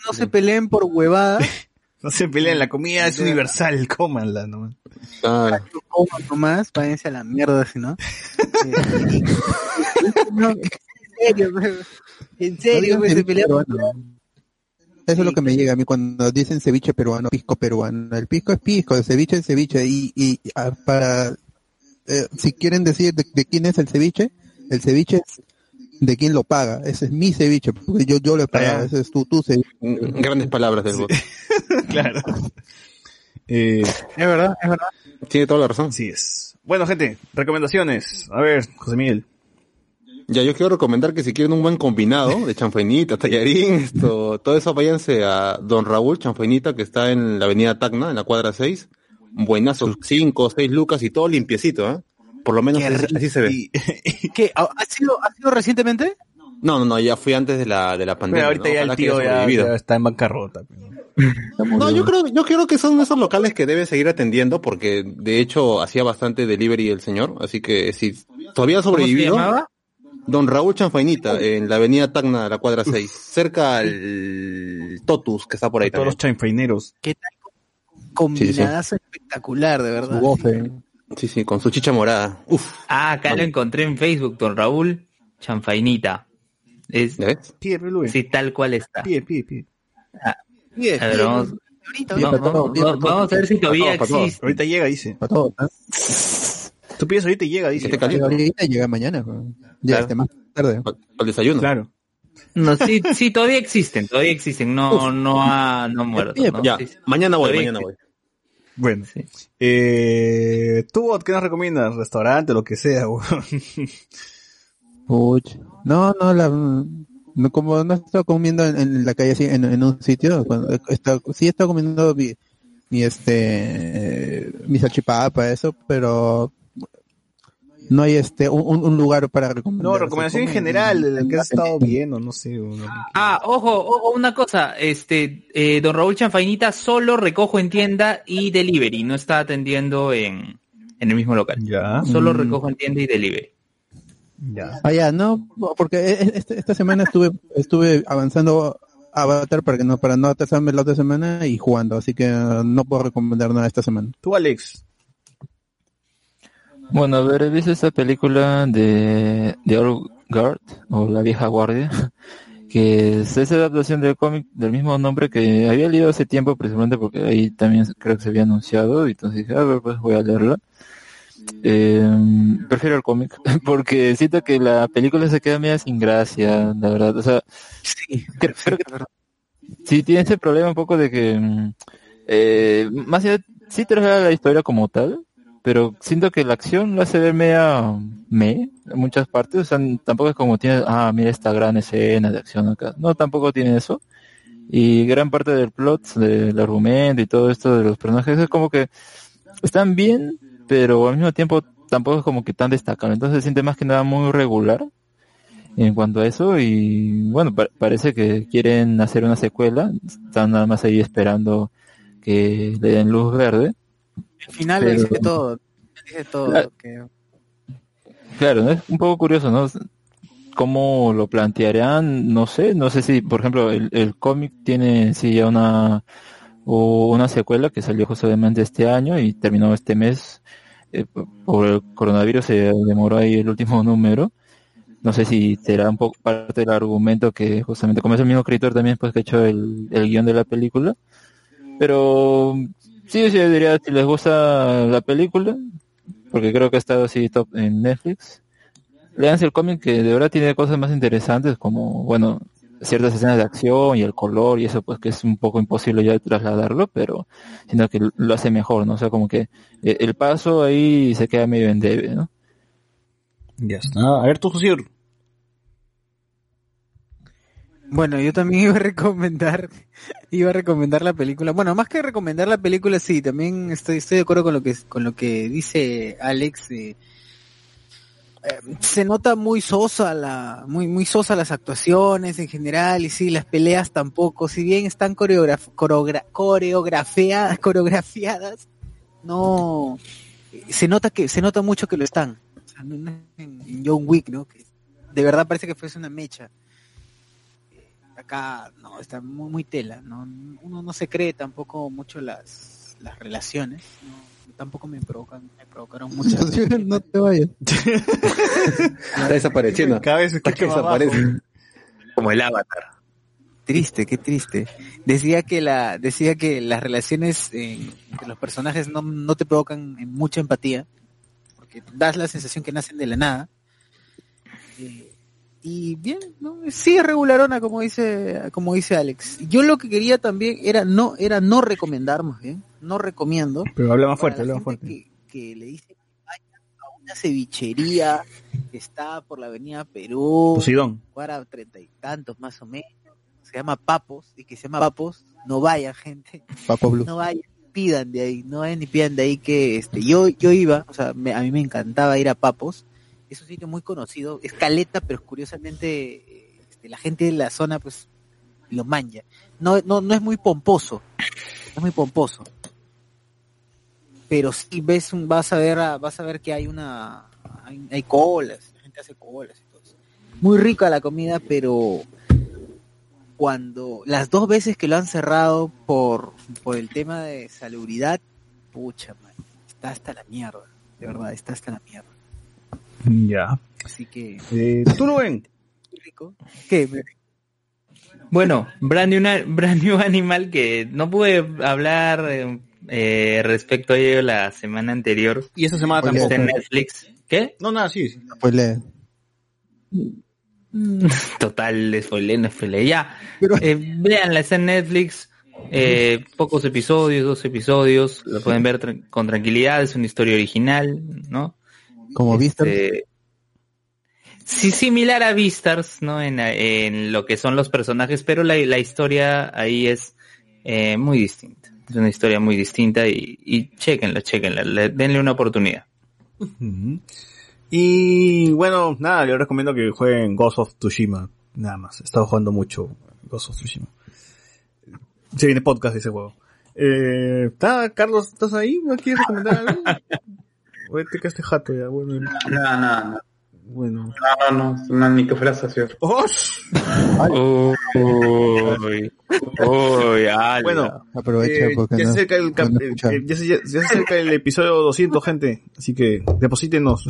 No se peleen por huevadas. *laughs* *laughs* No se peleen, la comida es universal, *laughs* cómanla nomás. Claro. coman nomás, váyanse a la mierda, si no. *laughs* Eh, no, en serio, en serio, No pues, se pelean. Eso es lo que me llega a mí cuando dicen ceviche peruano, pisco peruano. El pisco es pisco, el ceviche es ceviche. Y, y ah, para, eh, si quieren decir de, de quién es el ceviche, el ceviche es de quién lo paga. Ese es mi ceviche, porque yo, yo lo he pagado. Ah. Ese es tu, tu ceviche. Grandes palabras del bot. *laughs* claro. Eh, Es verdad, es verdad. Tiene toda la razón. así es. Bueno, gente, recomendaciones. A ver, José Miguel. Ya, yo quiero recomendar que si quieren un buen combinado de chanfainita, tallarín, esto, todo eso váyanse a Don Raúl Chanfainita, que está en la avenida Tacna, en la cuadra 6. Buenazo, 5 o 6 lucas y todo limpiecito, ¿eh? Por lo menos así, así se ve. Y- *laughs* ¿Qué? ¿Ha sido, ha sido recientemente? No, no, no, ya fui antes de la, de la Pero pandemia. ahorita ¿no? ya el tío ya, está en bancarrota. No, yo creo, yo creo que son esos locales que deben seguir atendiendo porque de hecho hacía bastante delivery el señor, así que si todavía ha ¿Cómo se sobrevivido. llamaba? Don Raúl Chanfainita en la avenida Tacna, la cuadra 6, cerca al Totus que está por ahí Todos los chanfaineros. ¿Qué tal? Combinadazo espectacular, de verdad. Su bofe. Sí, sí, con su chicha morada. Uf, Ah, acá lo encontré en Facebook, don Raúl Chanfainita. Es, tal cual está. Bien, A ver, vamos, vamos, a ver si todavía existe. Ahorita llega, dice. Para todos, ¿no? Tú pides ahorita y llega, dice. Este. Ahorita llega mañana. Claro. este más tarde. Para el desayuno. Claro. No, sí, sí, todavía existen, todavía existen, no, no ha, no muerto, ¿no? Ya, Sí, sí. mañana voy, Todavía mañana voy. Bueno. Sí. Eh, ¿Tú, qué nos recomiendas? Restaurante, lo que sea. *laughs* Puch. No, no, la, no, como no he estado comiendo en, en la calle así, en, en un sitio, cuando estado- sí he estado comiendo mi, mi este, mi salchipapa, eso, pero no hay este, un, un- lugar para recomendar. No, recomendación en general, en- del que has estado viendo, no sé. Ah, ojo, ojo, una cosa, este, eh, don Raúl Chanfainita solo recojo en tienda y delivery, no está atendiendo en, en el mismo local. Ya, Solo Mm. recojo en tienda y delivery. ya. Ah, ya, no, porque e- e- este- esta semana estuve, estuve avanzando Avatar para que no, para no atrasarme la otra semana y jugando, así que no puedo recomendar nada esta semana. Tú, Alex. Bueno, a ver, he visto esta película de The Old Guard, o La Vieja Guardia, *laughs* que es esa adaptación del cómic del mismo nombre que había leído hace tiempo, precisamente porque ahí también creo que se había anunciado, y entonces dije, a ver, pues voy a leerla. Eh, prefiero el cómic, *laughs* porque siento que la película se queda media sin gracia, la verdad, o sea, Sí, creo, creo que sí tiene ese problema un poco de que mm, eh, más allá sí traslada la historia como tal pero siento que la acción la hace ver media me en muchas partes o sea tampoco es como tiene ah mira esta gran escena de acción acá no tampoco tiene eso y gran parte del plot del argumento y todo esto de los personajes es como que están bien pero al mismo tiempo tampoco es como que tan destacable. Entonces siente más que nada muy regular en cuanto a eso y bueno, pa- parece que quieren hacer una secuela. Están nada más ahí esperando que le den luz verde. Al final Pero- dice todo. Dice todo. Claro. que- Claro, ¿no? es un poco curioso, ¿no? ¿Cómo lo plantearán? No sé, no sé si, por ejemplo, el, el cómic tiene sí ya una una secuela que salió justamente este año y terminó este mes. Eh, por- por el coronavirus se demoró ahí el último *laughs* número. No sé si será un poco parte del argumento que justamente como es el mismo escritor también pues que ha hecho el, el guion de la película. Pero sí, sí, yo diría si les gusta la película, porque creo que ha estado así top en Netflix. Leanse el cómic que de verdad tiene cosas más interesantes como, bueno, ciertas escenas de acción y el color y eso pues que es un poco imposible ya trasladarlo, pero siento que lo hace mejor, ¿no? O sea, como que eh, el paso ahí se queda medio en debe, ¿no? Ya está. A ver, tú, José. Bueno, yo también *laughs* iba a recomendar, iba a recomendar la película. Bueno, más que recomendar la película, sí, también estoy, estoy de acuerdo con lo que, con lo que dice Alex. eh, eh, se nota muy sosa la, muy, muy sosa las actuaciones en general y sí, las peleas tampoco. Si bien están coreograf, coreogra- coreografiadas, *laughs* coreografiadas, no, se nota que, se nota mucho que lo están. En John Wick, ¿no? Que de verdad parece que fuese una mecha acá no está muy, muy tela no uno no se cree tampoco mucho las las relaciones no, tampoco me provocan me provocaron muchas *laughs* no te vayas. Está desapareciendo. Cada vez Está que desaparece. Como el avatar. triste qué triste decía que la decía que las relaciones eh, entre los personajes no, no te provocan eh, mucha empatía porque das la sensación que nacen de la nada Eh, y bien no sí es regularona como dice como dice Alex yo lo que quería también era no era no recomendar más bien no recomiendo Pero habla más Para fuerte, la habla más fuerte. que, que le dice que vaya a una cevichería que está por la avenida Perú, Poseidón. cuadra treinta y tantos más o menos, se llama Papos, y que se llama Papos, no vayan gente, Papo Blue. no vayan, pidan de ahí, no vayan ni pidan de ahí que este yo yo iba, o sea, me- a mí me encantaba ir a Papos, es un sitio muy conocido, es caleta, pero curiosamente este, la gente de la zona pues lo manja. No, no, no es muy pomposo, es muy pomposo pero sí ves un, vas a ver vas a ver que hay una hay, colas la gente hace colas y todo eso. muy rica la comida pero cuando las dos veces que lo han cerrado por por el tema de salubridad pucha está hasta la mierda de verdad está hasta la mierda Ya. así que Eh, ¿Tú lo ven? rico qué Bueno, brand new, *laughs* brand new animal que no pude hablar eh, respecto a ello la semana anterior. Y esta semana está en. Netflix. ¿Qué? No, nada, sí. sí. Pues *laughs* lee. Total, spoiler, no spoiler. Ya, eh, véanla, está en Netflix. Eh, pocos episodios, dos episodios. Lo pueden ver tran- con tranquilidad. Es una historia original, ¿no? Como viste. Este, sí, similar a Beastars, ¿no? En, en lo que son los personajes, pero la, la historia ahí es eh, muy distinta. Es una historia muy distinta y, y chequenla, chequenla, le- denle una oportunidad. Y bueno, nada, les recomiendo que jueguen Ghost of Tsushima. Nada más. He estado jugando mucho Ghost of Tsushima. Se viene podcast de ese juego. Eh, ¿está, Carlos, ¿estás ahí? ¿No quieres recomendar algo? *laughs* O te quedaste jato ya, bueno. No, no, no. Bueno. No, no, no, no, ni que fuera socio. ¡Oh! Uy, uy. Bueno, Aprovecha eh, porque ya, no- se acerca el, no eh, escucharon. eh, ya, se, ya se acerca el episodio 200, gente. Así que deposítenos.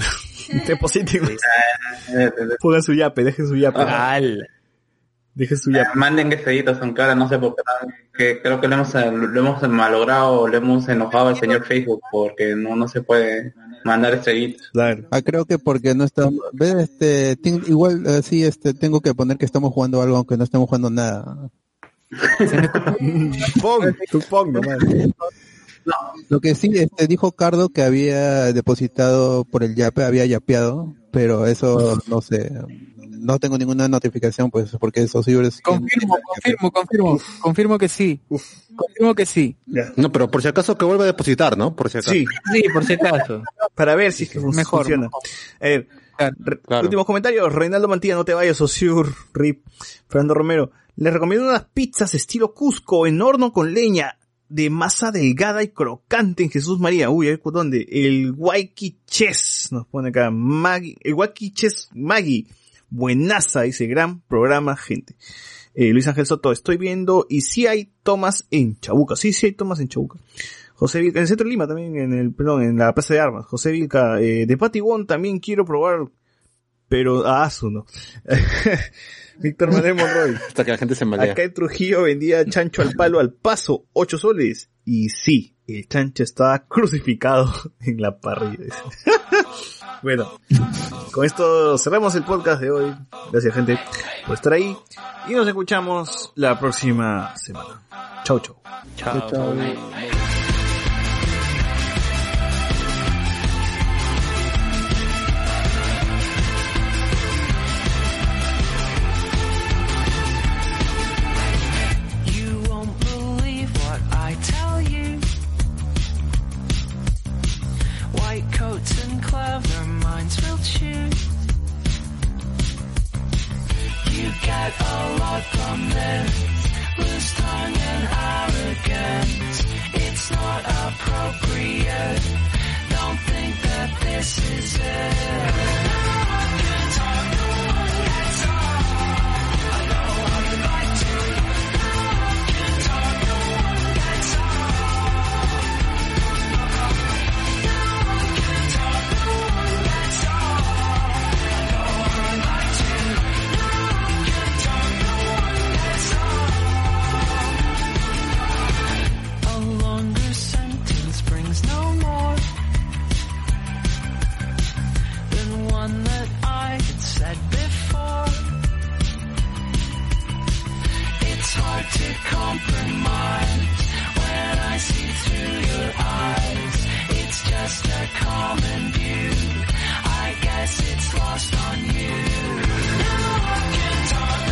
*laughs* deposítenos. Pongan su yape, dejen su yape. Ala. Dejen su yape. Manden estrellitas, aunque ahora no sé por qué, que creo que lo hemos, lo hemos malogrado, lo hemos enojado al señor Facebook, porque no, no se puede mandar estrellitas. Claro. Ah, creo que porque no estamos, ve, este, ten- igual, eh, sí, este, tengo que poner que estamos jugando algo aunque no estemos jugando nada. Pon, tú nomás. Lo que sí, este, dijo Cardo que había depositado por el yape, había yapeado, pero eso no sé, no tengo ninguna notificación, pues porque esos ciberes... Confirmo, confirmo, confirmo, confirmo que sí. Confirmo que sí. No, pero por si acaso que vuelva a depositar, ¿no? Por si acaso. Sí, Sí, por si acaso. para ver si Mejor, funciona. mejor. Eh, Claro. Últimos comentarios. Reinaldo Mantilla, no te vayas, Osur, Rip. Fernando Romero. Les recomiendo unas pizzas estilo Cusco en horno con leña de masa delgada y crocante en Jesús María. Uy, a ver, ¿dónde? El Waiki Chess, nos pone acá. Maggie, el Waiki Chess Maggie. Buenaza, dice, gran programa, gente. Eh, Luis Ángel Soto, estoy viendo y sí hay tomas en Chabuca. Sí, sí hay tomas en Chabuca. José Vilca, en el centro de Lima también, en el, perdón, en la Plaza de Armas. José Vilca, eh, de Patigón también quiero probar, pero a Asu no. *laughs* Víctor Manuel Monroy. *laughs* Hasta que la gente se malea. Acá en Trujillo vendía chancho al palo al paso, 8 soles. Y sí, el chancho estaba crucificado *laughs* en la parrilla. Bueno, con esto cerramos el podcast de hoy. Gracias gente por estar ahí. Y nos escuchamos la próxima semana. Chau, chau. Chao. You Get a lot from this. Loose tongue and arrogance. It's not appropriate. Don't think that this is it. compromise when I see through your eyes. It's just a common view. I guess it's lost on you. Now I can talk.